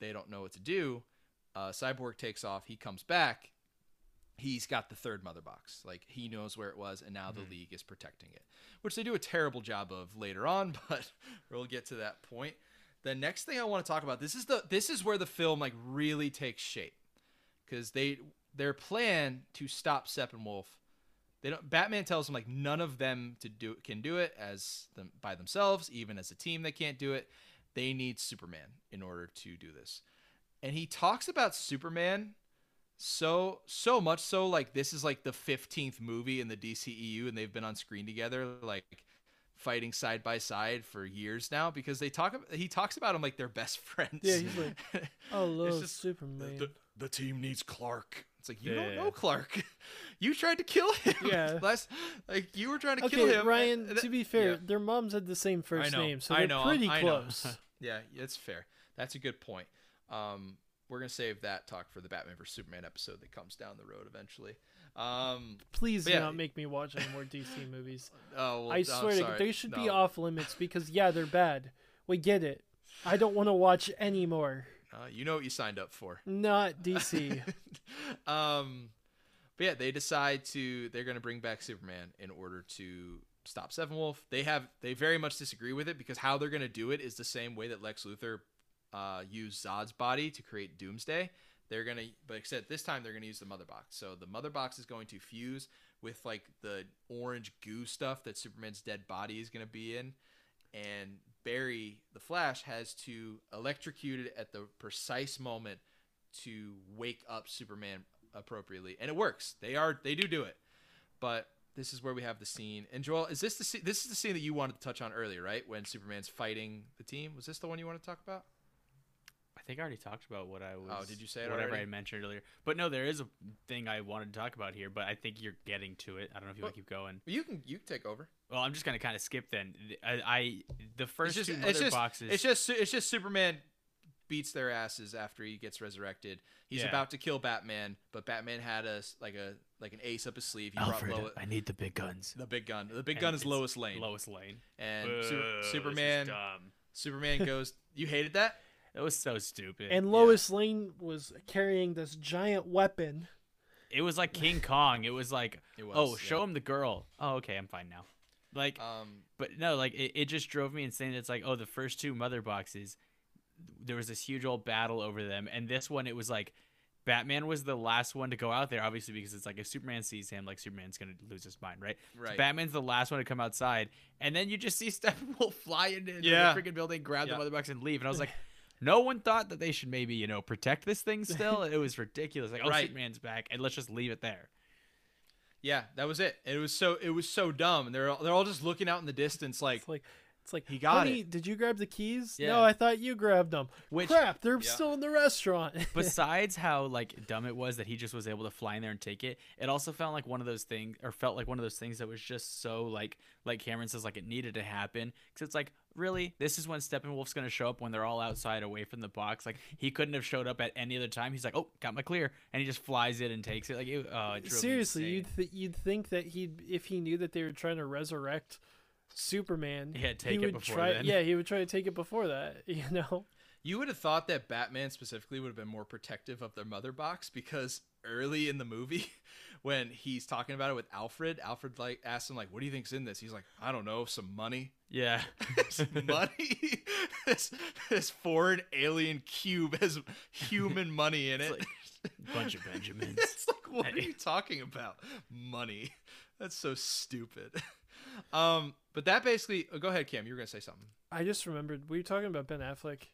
they don't know what to do. Uh, Cyborg takes off. He comes back. He's got the third mother box. Like he knows where it was, and now the mm-hmm. league is protecting it, which they do a terrible job of later on. But we'll get to that point. The next thing I want to talk about this is the this is where the film like really takes shape because they their plan to stop Steppenwolf. They don't. Batman tells them like none of them to do can do it as them by themselves. Even as a team, they can't do it. They need Superman in order to do this. And he talks about Superman so so much so like this is like the 15th movie in the DCEU and they've been on screen together like fighting side by side for years now because they talk ab- he talks about them like they're best friends. Yeah, he's like, I love just- Superman. the, the team needs Clark. It's like you Yeah. don't know Clark. you tried to kill him. Yeah. Last like you were trying to okay, kill him. Ryan. and- and to be fair, yeah. their moms had the same first know, name, so they're know, pretty I know. close. Yeah, it's fair. That's a good point. Um, we're gonna save that talk for the Batman vs Superman episode that comes down the road eventually. Um, Please do yeah. not make me watch any more DC movies. oh, well, I swear to. God, they should be off limits because yeah, they're bad. We get it. I don't want to watch anymore. Uh, you know what you signed up for. Not DC. um, but yeah, they decide to they're to bring back Superman in order to stop Steppenwolf. They have they very much disagree with it because how they're going to do it is the same way that Lex Luthor uh, used Zod's body to create Doomsday. They're gonna, but except this time they're gonna use the mother box. So the mother box is going to fuse with like the orange goo stuff that Superman's dead body is gonna be in, and Barry the Flash has to electrocute it at the precise moment to wake up Superman appropriately, and it works. They are they do do it, but this is where we have the scene. And Joel, is this the scene? This is the scene that you wanted to touch on earlier, right? When Superman's fighting the team. Was this the one you wanted to talk about? I think I already talked about what I oh, was. Oh, did you say it whatever already? I mentioned earlier? But no, there is a thing I wanted to talk about here, but I think you're getting to it. I don't know if you want to keep going. You can you can take over. Well, I'm just gonna kind of skip then. I, I the first it's just, two it's just, boxes. It's just it's just Superman beats their asses after he gets resurrected. He's Yeah. about to kill Batman, but Batman had a like a like an ace up his sleeve. He Alfred. brought Lois, I need the big guns. the big gun. The big And gun is it's Lois Lane. Lois Lane. and Boo, Su- this is Superman dumb. Superman goes. You hated that? It was so stupid. and Lois Lane was carrying this giant weapon. it was like King Kong. It was like, It was, oh, yeah. show him the girl. Oh, okay, I'm fine now. Like, Um, but no, like it, it just drove me insane. It's like, oh, the first two mother boxes, there was this huge old battle over them, and this one, it was like, Batman was the last one to go out there, obviously because it's like if Superman sees him, like Superman's gonna lose his mind, right? So right. Batman's the last one to come outside, and then you just see Steppenwolf fly into Yeah. the freaking building, grab Yeah. the mother box, and leave. And I was like, no one thought that they should maybe you know protect this thing still. it was ridiculous. Like, oh, Right. Superman's back, and let's just leave it there. yeah, that was it. It was so it was so dumb. And they're all, they're all just looking out in the distance, like It's like it's like He got "Honey, Did you grab the keys? Yeah. No, I thought you grabbed them. Which Crap, they're Yeah. still in the restaurant. besides how like dumb it was that he just was able to fly in there and take it, it also felt like one of those things, or felt like one of those things that was just so like like Cameron says, like it needed to happen because it's like really this is when Steppenwolf's gonna show up when they're all outside away from the box. Like he couldn't have showed up at any other time. He's like, oh, got my clear, and he just flies it and takes it. Like it, oh, it Seriously, you'd th- you'd think that he'd if he knew that they were trying to resurrect Superman, Yeah, take he it would before try. then. Yeah, he would try to take it before that. You know. You would have thought that Batman specifically would have been more protective of their mother box because early in the movie, when he's talking about it with Alfred, Alfred like asks him like, "What do you think's in this?" He's like, "I don't know, some money." yeah. Some money. this this foreign alien cube has human money in it. like, a bunch of Benjamins. it's like, what are you talking about? Money. That's so stupid. Um, but that basically. Oh, go ahead, Cam. You were gonna say something. I just remembered we were talking about Ben Affleck,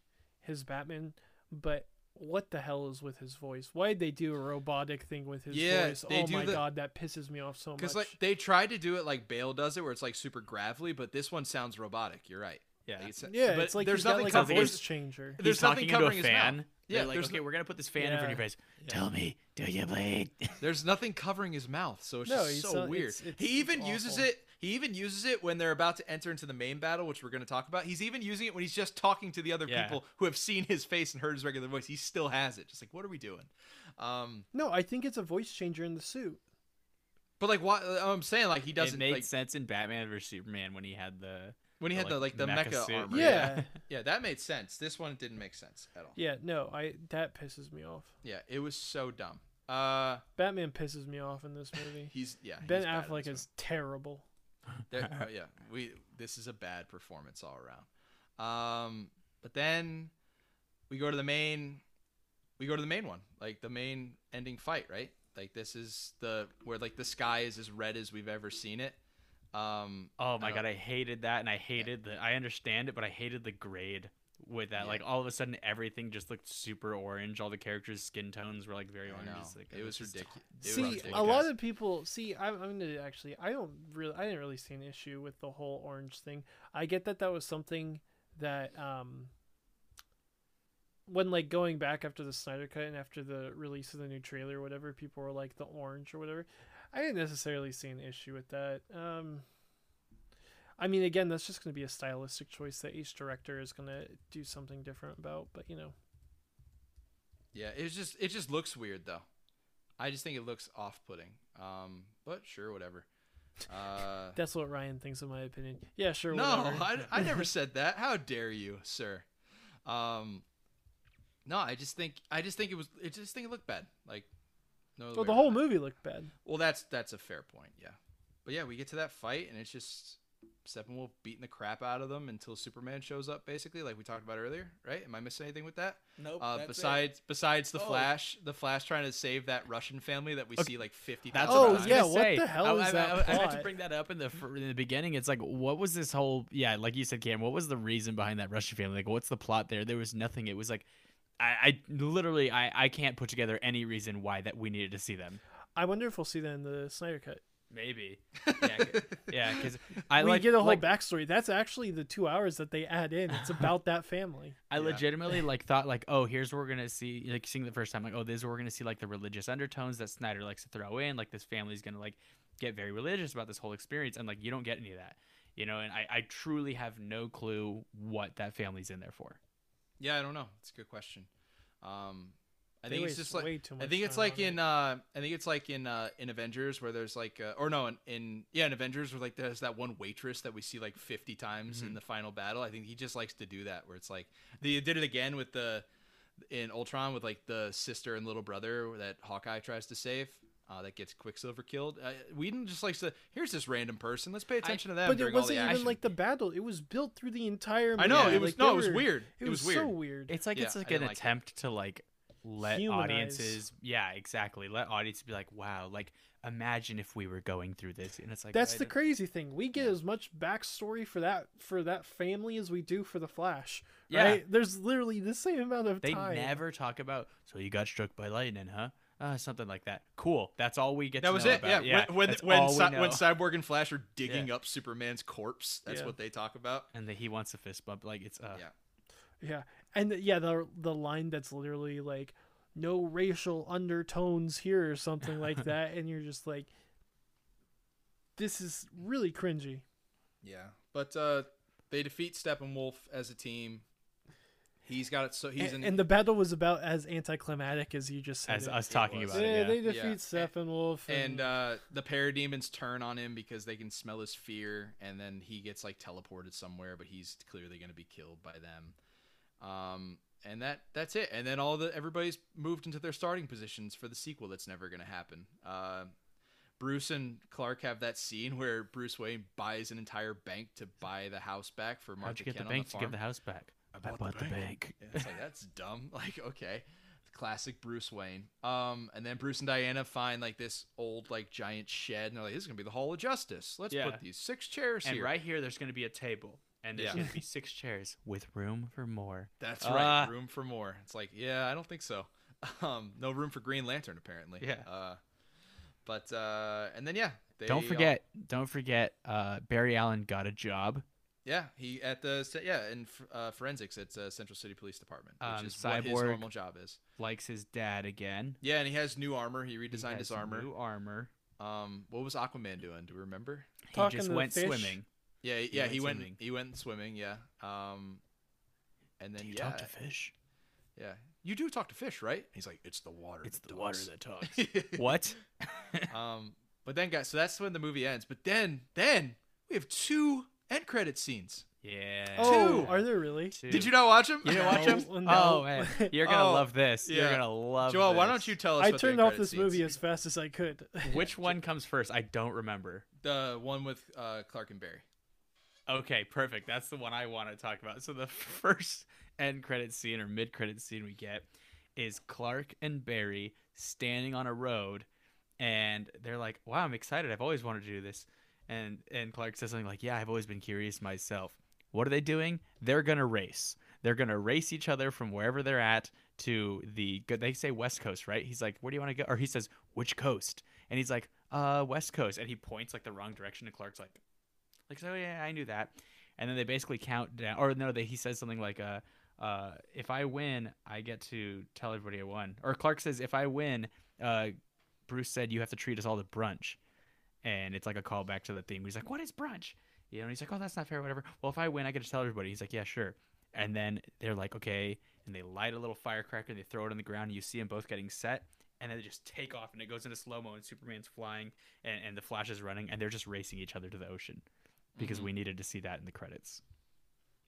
his Batman, but what the hell is with his voice? Why did they do a robotic thing with his Yeah, voice? they oh do my the- god, that pisses me off so much. Because like they tried to do it like Bale does it, where it's like super gravelly, but this one sounds robotic. You're right. Yeah. Like, it's- yeah, but it's like there's he's got nothing like covering a his- voice changer. There's nothing talking into a covering his mouth. Yeah, They're like, there's okay, no- we're gonna put this fan in front of your Yeah. face. Tell me, do you bleed? There's nothing covering his mouth, so it's No, just so so- weird. it's- it's- he even uses it. He even uses it when they're about to enter into the main battle, which we're going to talk about. He's even using it when he's just talking to the other Yeah. people who have seen his face and heard his regular voice. He still has it. Just like, what are we doing? Um, No, I think it's a voice changer in the suit. but like, what I'm saying, like, he doesn't it made like sense in Batman vs Superman when he had the when he the, had the like like, the mecha mecha, suit. armor. Yeah. yeah, that made sense. This one didn't make sense at all. Yeah, no, I that pisses me off. Yeah, it was so dumb. Uh, Batman pisses me off in this movie. he's yeah. ben he's Affleck is terrible. There- uh, yeah, we this is a bad performance all around. Um, but then we go to the main. We go to the main one, like the main ending fight, right? Like this is the where like the sky is as red as we've ever seen it. Um, Oh my I god, I hated that, and I hated the. I understand it, but I hated the grade with that. Yeah. Like all of a sudden, everything just looked super orange. All the characters' skin tones were like very orange. like, It was just- ridiculous. It was see, ridiculous. a lot of people see. I'm, I'm gonna actually. I don't really. I didn't really see an issue with the whole orange thing. I get that that was something that um. When like going back after the Snyder cut and after the release of the new trailer or whatever, people were like the orange or whatever. I didn't necessarily see an issue with that. Um, I mean, again, that's just going to be a stylistic choice that each director is going to do something different about. But you know, Yeah, it's just it just looks weird though. I just think it looks off-putting. Um, but sure, whatever. Uh, That's what Ryan thinks, in my opinion. Yeah, sure. no, whatever. I, I never said that. How dare you, sir? Um, no, I just think I just think it was. I just think it looked bad. Like, no. well, the whole movie looked bad. Well, that's that's a fair point. Yeah, but yeah, we get to that fight and it's just Steppenwolf beating the crap out of them until Superman shows up, basically, like we talked about earlier. Right? Am I missing anything with that? Nope. Uh, besides, besides the Oh. Flash, the Flash trying to save that Russian family that we Okay. see like fifty That's thousand Oh, what I was times. yeah, what say. the hell I, is I, that I, I had to bring that up in the in the beginning. It's like, what was this whole? Yeah, like you said, Cam. What was the reason behind that Russian family? Like, what's the plot there? There was nothing. It was like, I, I literally, I, I can't put together any reason why that we needed to see them. I wonder if we'll see that in the Snyder cut. Maybe. Yeah, 'cause- yeah, because I we like get a whole like, backstory. That's actually the two hours that they add in. It's about that family. I Yeah. legitimately like thought like, oh, here's where we're gonna see like seeing the first time like, oh, this is where we're gonna see like the religious undertones that Snyder likes to throw in. Like this family's gonna like get very religious about this whole experience, and like you don't get any of that, you know. And I, I truly have no clue what that family's in there for. Yeah, I don't know. It's a good question. Um, I think it's just like way too I think it's like in uh, I think it's like in uh, in Avengers where there's like uh, or no in, in yeah in Avengers where like there's that one waitress that we see like 50 times Mm-hmm. in the final battle. I think he just likes to do that where it's like they did it again with the in Ultron with like the sister and little brother that Hawkeye tries to save. Uh, that gets Quicksilver killed. Uh, Whedon just likes to. Here's this random person. Let's pay attention to that. But it during all the wasn't action. even like the battle. It was built through the entire. Movie. I know Yeah. it was Like, no, they it was weird. It, It, was, was, weird. so weird. It's like Yeah, it's like an like it. attempt to like let Humanize. audiences, yeah, exactly, let audiences be like, wow, like imagine if we were going through this, and it's like That's the crazy thing. We get as much backstory for that for that family as we do for the Flash. Yeah. Right? There's literally the same amount of They time. never talk about. So you got struck by lightning, huh? Uh, something like that. Cool. That's all we get. That to was know it. About. Yeah. When when when, Cy- when Cyborg and Flash are digging up Superman's corpse, that's Yeah. what they talk about. and that he wants a fist bump. Like it's uh, Yeah. Yeah, and the- yeah, the the line that's literally like, "No racial undertones here" or something like that, and you're just like, "This is really cringy." Yeah. But uh, they defeat Steppenwolf as a team. He's got it. So he's and, in. and the battle was about as anticlimactic as you just said. as it. us talking was. about yeah, it. Yeah. they Yeah. defeat Steppenwolf, and, and uh, the parademons turn on him because they can smell his fear, and then he gets like teleported somewhere, but he's clearly going to be killed by them. Um, and that that's it. And then all the everybody's moved into their starting positions for the sequel that's never going to happen. Uh, Bruce and Clark have that scene where Bruce Wayne buys an entire bank to buy the house back for Martha How'd you get Kent the on bank to farm. give the house back? I bought, the bank. Yeah, it's like that's dumb. Like okay, classic Bruce Wayne. Um, and then Bruce and Diana find like this old like giant shed, and they're like, "This is gonna be the Hall of Justice. Let's Yeah. put these six chairs And here." And right here, there's going to be a table, and there's Yeah. going to be six chairs with room for more. That's Ah. right. Room for more. It's like, yeah, I don't think so. Um, no room for Green Lantern apparently. Yeah. Uh, but uh, and then yeah, they don't all- forget, don't forget, uh, Barry Allen got a job. yeah, he at the yeah in f- uh, forensics at uh, Central City Police Department, which Um, is what his Cyborg- normal job is. Likes his dad again. Yeah, and he has new armor. He He redesigned his armor. New armor. Um, what was Aquaman doing? Do we remember? He just to the went fish. swimming. Yeah, yeah, went he went swimming. he went swimming, yeah. Um and then Do you yeah, talk to fish? yeah. You do talk to fish, right? He's like, it's the water. It's that the water that talks. what? um but then guys, so that's when the movie ends. But then then we have two end credit scenes. yeah. oh, Two. are there really? Two. Did you not watch them? You didn't watch them? no. Oh man, you're gonna Oh, love this. You're gonna love. It. Joel, why don't you tell us I what turned end off this scenes- movie as fast as I could. Which one comes first? I don't remember. the one with uh, Clark and Barry. Okay, perfect. That's the one I want to talk about. So the first end credit scene or mid credit scene we get is Clark and Barry standing on a road and they're like, "Wow, I'm excited. I've always wanted to do this." And and Clark says something like, "Yeah, I've always been curious myself." What are they doing? They're going to race. They're going to race each other from wherever they're at to the they say West Coast, right? He's like, "Where do you want to go?" Or he says, "Which coast?" And he's like, "Uh, West Coast." And he points like the wrong direction and Clark's like, like so yeah i knew that. And then they basically count down or no they, he says something like uh uh if i win i get to tell everybody i won. Or clark says if i win uh bruce said you have to treat us all to brunch. And it's like a callback to the theme. He's like what is brunch? You know and he's like oh that's not fair whatever. Well if i win i get to tell everybody. He's like yeah sure. And then they're like, okay, and they light a little firecracker, and they throw it on the ground, and you see them both getting set, and then they just take off, and it goes into slow mo, and Superman's flying, and, and the Flash is running, and they're just racing each other to the ocean, because Mhm. we needed to see that in the credits.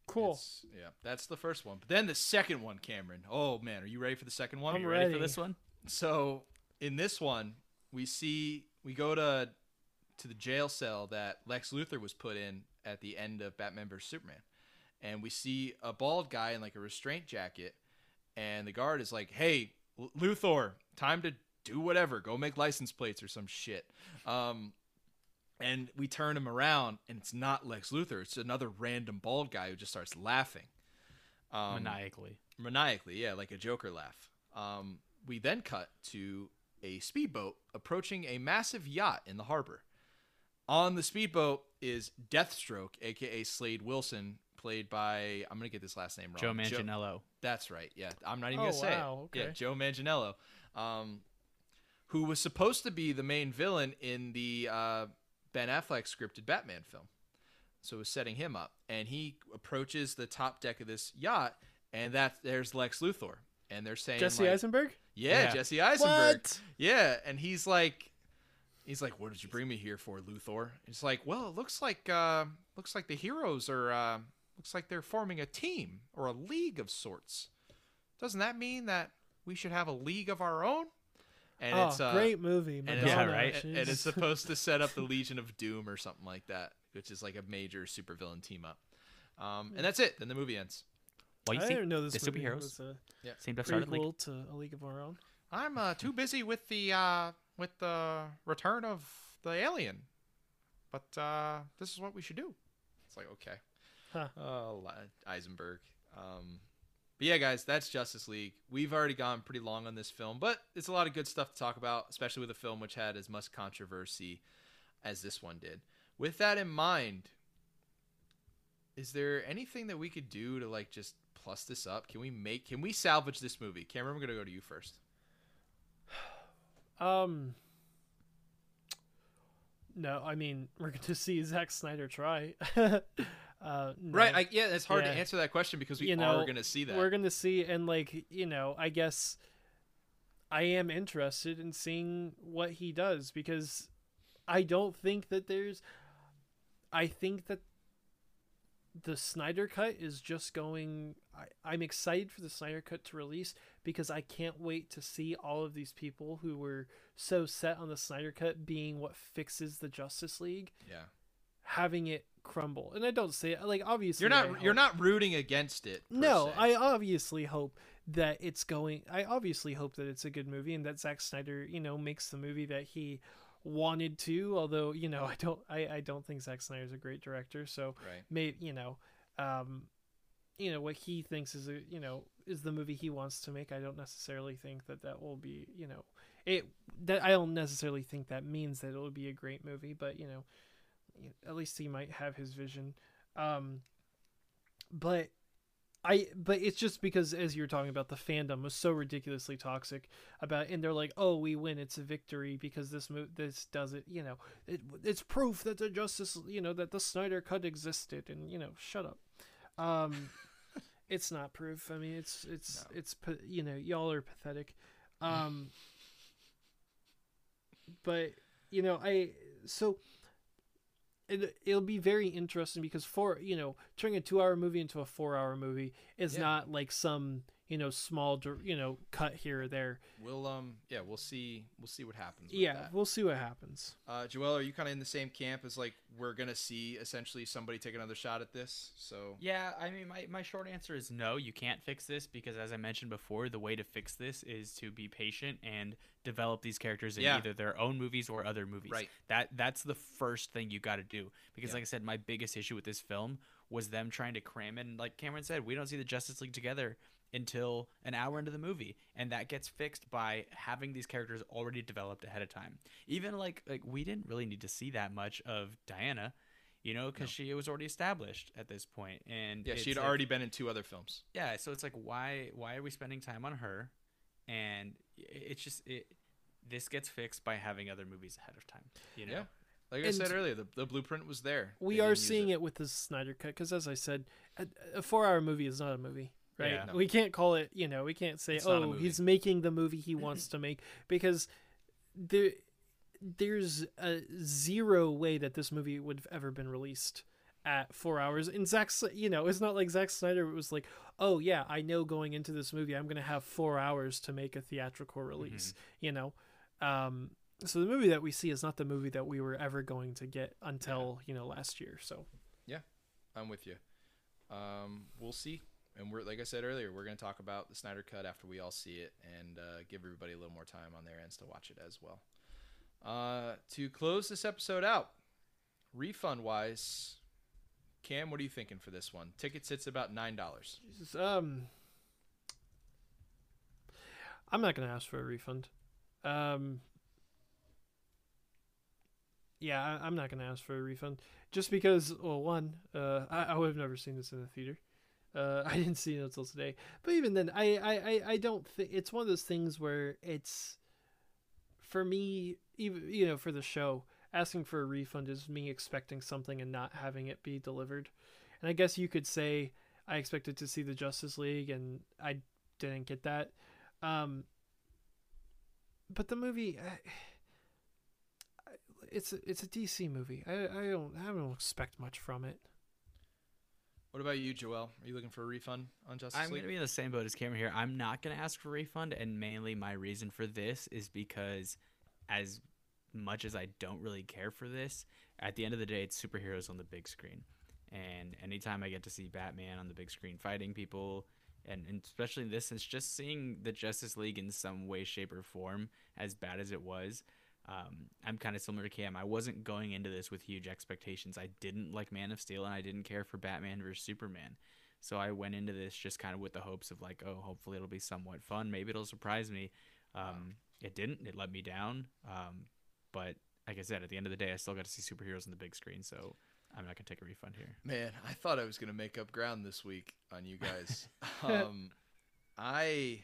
Cool. It's- yeah, that's the first one. But then the second one, Cameron. Oh man, are you ready for the second one? I'm You ready for this one? So in this one, we see we go to to the jail cell that Lex Luthor was put in at the end of Batman vs Superman, and we see a bald guy in like a restraint jacket, and the guard is like, "Hey, L- Luthor, time to do whatever. Go make license plates or some shit." Um, and we turn him around, and it's not Lex Luthor; it's another random bald guy who just starts laughing. Um, Maniacally. maniacally, yeah, like a Joker laugh. Um, we then cut to a speedboat approaching a massive yacht in the harbor. On the speedboat is Deathstroke, aka Slade Wilson, played by I'm gonna get this last name wrong. Joe Manganiello. that's right. Yeah, I'm not even Oh, gonna say wow, it. Yeah, okay. Joe Manganiello, um, who was supposed to be the main villain in the uh, Ben Affleck scripted Batman film. So it was setting him up, and he approaches the top deck of this yacht, and that there's Lex Luthor, and they're saying Jesse like, Eisenberg. yeah, Yeah. Jesse Eisenberg. What? Yeah, and he's like, he's like, "What did you bring me here for, Luthor?" It's like, "Well, it looks like, uh, looks like the heroes are, uh, looks like they're forming a team or a league of sorts. Doesn't that mean that we should have a league of our own?" And oh, it's uh, great movie. and Madonna, it's, Yeah, right? and, and it's supposed to set up the Legion of Doom or something like that, which is like a major supervillain team up. Um, and that's it. Then the movie ends. Well, you I see, didn't know this the movie superheroes was a seem to have started like prequel to A League of Our Own. I'm uh, too busy with the uh, with the return of the alien, but uh, this is what we should do. It's like okay, Huh. oh Eisenberg. Um, but yeah, guys, that's Justice League. We've already gone pretty long on this film, but it's a lot of good stuff to talk about, especially with a film which had as much controversy as this one did. With that in mind, is there anything that we could do to like just plus this up? Can we make? Can we salvage this movie? Cameron, I'm gonna go to you first. Um. No, I mean we're to see Zack Snyder try. uh, no. Right. I, yeah, it's hard Yeah. to answer that question because we You know, are going to see that. We're gonna see, and like you know, I guess I am interested in seeing what he does because I don't think that there's. I think that the Snyder cut is just going. I, I'm excited for the Snyder cut to release because I can't wait to see all of these people who were so set on the Snyder cut being what fixes the Justice League, yeah. having it crumble. And I don't say it like obviously You're not you're not rooting against it. no, se. I obviously hope that it's going. I obviously hope that it's a good movie and that Zack Snyder, you know, makes the movie that he wanted to. Although, you know, I don't, I, I don't think Zack Snyder's a great director. So right. maybe, you know, um, you know what he thinks is a, you know, is the movie he wants to make. I don't necessarily think that that will be, you know, it. That I don't necessarily think that means that it will be a great movie, but you know, at least he might have his vision. Um, but I but it's just because as you're talking about the fandom was so ridiculously toxic about and they're like oh we win. It's a victory because this move this does it you know. It, it's proof that the justice you know that the Snyder cut existed and you know shut up. Um it's not proof. I mean it's it's No. it's you know y'all are pathetic. Um but you know I so it, it'll be very interesting because for you know turning a two hour movie into a four hour movie is Yeah. not like some you know small you know cut here or there We'll um yeah we'll see we'll see what happens. With yeah That. we'll see what happens Uh, Joel, are you kind of in the same camp as like we're gonna see essentially somebody take another shot at this? So Yeah, I mean, my, my short answer is no, you can't fix this because, as I mentioned before, the way to fix this is to be patient and develop these characters in Yeah. either their own movies or other movies. Right. That that's the first thing you got to do because, Yeah. like I said, my biggest issue with this film was them trying to cram in. Like Cameron said, we don't see the Justice League together until an hour into the movie, and that gets fixed by having these characters already developed ahead of time. Even like like we didn't really need to see that much of Diana. You know, because she was already established at this point, and yeah, she'd like- already been in two other films. yeah so it's like why why are we spending time on her and it's just it this gets fixed by having other movies ahead of time you know Yeah. Like I And- said earlier, the, the blueprint was there. we They are didn't use seeing it. with the Snyder cut because, as I said, a, a four-hour movie is not a movie, right? Yeah. We can't call it. You know, we can't say, It's "Oh, he's making the movie he wants to make," because there, there's a zero way that this movie would have ever been released at four hours. And Zack, you know, it's not like Zack Snyder was like, "Oh yeah, I know going into this movie, I'm gonna have four hours to make a theatrical release," you know. Um, so the movie that we see is not the movie that we were ever going to get until you know last year. So Yeah. I'm with you. Um, we'll see. And we're like I said earlier, we're going to talk about the Snyder Cut after we all see it, and uh, give everybody a little more time on their ends to watch it as well. Uh, to close this episode out, refund wise, Cam, what are you thinking for this one? Ticket sits about nine dollars. Jesus, um, I'm not gonna ask for a refund. Um, yeah, I, I'm not gonna ask for a refund just because. Well, one, uh, I, I would have never seen this in the theater. Uh, I didn't see it until today. But even then, I, I, I, I don't think it's one of those things where it's for me, even you know, for the show, asking for a refund is me expecting something and not having it be delivered. And I guess you could say I expected to see the Justice League and I didn't get that. Um, but the movie, it's a, it's a DC movie. I, I don't I don't expect much from it. What about you, Joel? Are you looking for a refund on Justice League? I'm League? gonna be in the same boat as Cameron here. I'm not gonna ask for a refund, and mainly my reason for this is because, as much as I don't really care for this, at the end of the day, it's superheroes on the big screen, and anytime I get to see Batman on the big screen fighting people, and, and especially in this, it's just seeing the Justice League in some way, shape, or form, as bad as it was. Um, I'm kind of similar to Cam. I wasn't going into this with huge expectations. I didn't like Man of Steel, and I didn't care for Batman versus Superman. So I went into this just kind of with the hopes of like, oh, hopefully it'll be somewhat fun. Maybe it'll surprise me. Um, it didn't. It let me down. Um, but like I said, at the end of the day, I still got to see superheroes on the big screen. So I'm not gonna take a refund here. Man, I thought I was gonna make up ground this week on you guys. um, I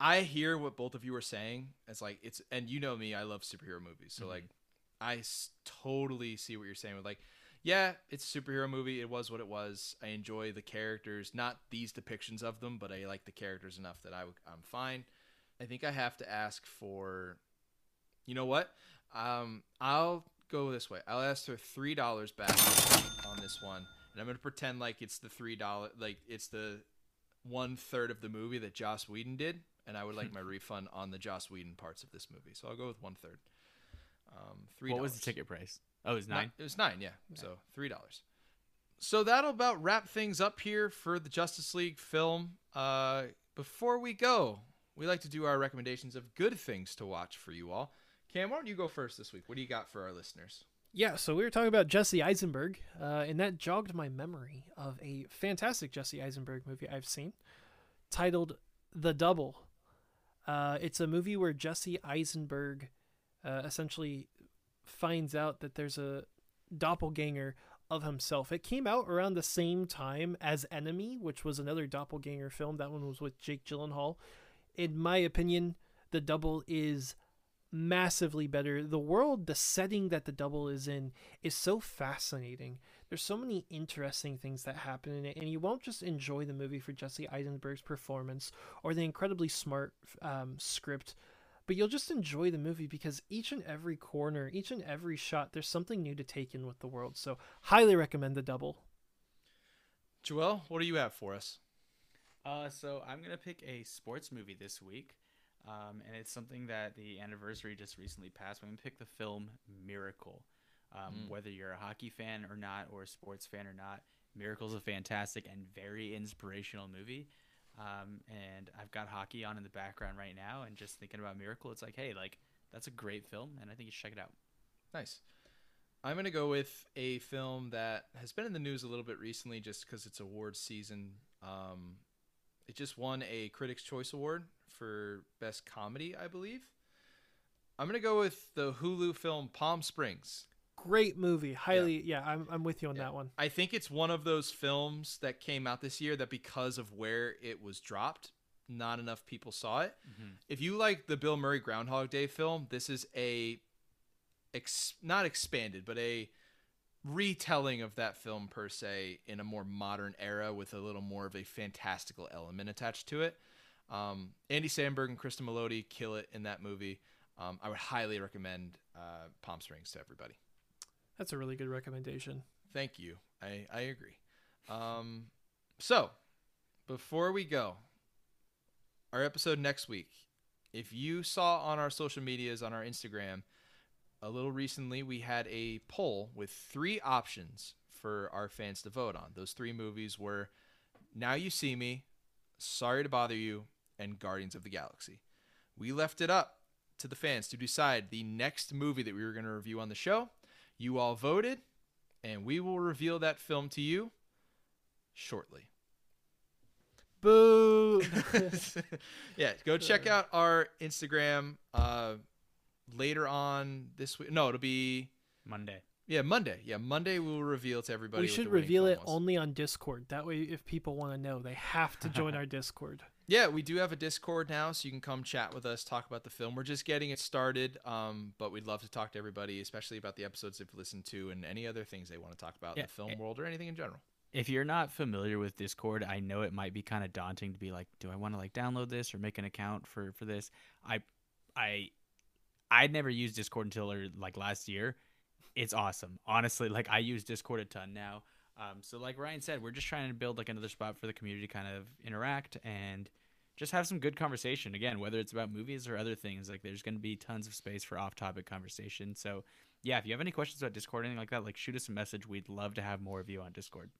I hear what both of you are saying. It's like it's and you know me, I love superhero movies. So Mhm. like I s- totally see what you're saying with like yeah, it's a superhero movie. It was what it was. I enjoy the characters, not these depictions of them, but I like the characters enough that I w- I'm fine. I think I have to ask for you know what? Um, I'll go this way. I'll ask for three dollars back on this one, and I'm gonna pretend like it's the three dollar, like it's the one third of the movie that Joss Whedon did, and I would like my refund on the Joss Whedon parts of this movie. So I'll go with one third. Um, three. What was the ticket price? Oh, it was nine. It was nine, yeah. So three dollars. So that'll about wrap things up here for the Justice League film. Uh, before we go, we like to do our recommendations of good things to watch for you all. Cam, why don't you go first this week? What do you got for our listeners? Yeah, so we were talking about Jesse Eisenberg, uh, and that jogged my memory of a fantastic Jesse Eisenberg movie I've seen titled The Double. Uh, it's a movie where Jesse Eisenberg uh, essentially finds out that there's a doppelganger of himself. It came out around the same time as Enemy, which was another doppelganger film. That one was with Jake Gyllenhaal. In my opinion, The Double is massively better. The world, the setting that the double is in is so fascinating. There's so many interesting things that happen in it, and you won't just enjoy the movie for Jesse Eisenberg's performance or the incredibly smart um, script, but you'll just enjoy the movie because each and every corner, each and every shot, there's something new to take in with the world. So, highly recommend the double. Joel, what do you have for us? Uh, so I'm gonna pick a sports movie this week, um, and it's something that the anniversary just recently passed. I'm gonna pick the film Miracle. Um, Mm. Whether you're a hockey fan or not, or a sports fan or not, Miracle's a fantastic and very inspirational movie. Um, and I've got hockey on in the background right now, and just thinking about Miracle, it's like, hey, like that's a great film, and I think you should check it out. Nice. I'm going to go with a film that has been in the news a little bit recently just because it's awards season. Um, it just won a Critics' Choice Award for Best Comedy, I believe. I'm going to go with the Hulu film Palm Springs. Great movie. Highly, yeah, I'm, I'm with you on Yeah. that one. I think it's one of those films that came out this year that because of where it was dropped, not enough people saw it. Mhm. If you like the Bill Murray Groundhog Day film, this is a ex- not expanded, but a retelling of that film per se in a more modern era with a little more of a fantastical element attached to it. Um, Andy Samberg and Cristin Milioti kill it in that movie. Um, I would highly recommend uh, Palm Springs to everybody. That's a really good recommendation. Thank you. I, I agree. Um, so, before we go, our episode next week, if you saw on our social medias, on our Instagram, a little recently, we had a poll with three options for our fans to vote on. Those three movies were Now You See Me, Sorry to Bother You, and Guardians of the Galaxy. We left it up to the fans to decide the next movie that we were going to review on the show. You all voted, and we will reveal that film to you shortly. Boo! yeah, go check out our Instagram uh, later on this week. No, it'll be Monday. yeah Monday. Yeah, Monday we'll reveal to everybody. we should reveal it was. only on Discord. That way, if people want to know, they have to join our Discord. Yeah, we do have a Discord now, so you can come chat with us, talk about the film. We're just getting it started, um, but we'd love to talk to everybody, especially about the episodes they've listened to and any other things they want to talk about in the film eh, world or anything in general. If you're not familiar with Discord, I know it might be kind of daunting to be like, do I want to like download this or make an account for for this? I I I'd never used Discord until like last year. It's awesome. Honestly, like I use Discord a ton now. Um, so like Ryan said, we're just trying to build like another spot for the community to kind of interact and just have some good conversation. Again, whether it's about movies or other things, like there's going to be tons of space for off-topic conversation. So yeah, if you have any questions about Discord or anything like that, like shoot us a message. We'd love to have more of you on Discord.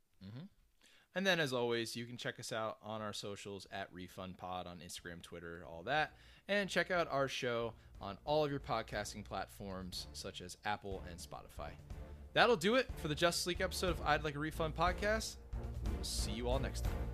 And then, as always, you can check us out on our socials at Refund Pod on Instagram, Twitter, all that. And check out our show on all of your podcasting platforms, such as Apple and Spotify. That'll do it for the Justice League episode of I'd Like a Refund podcast. We will see you all next time.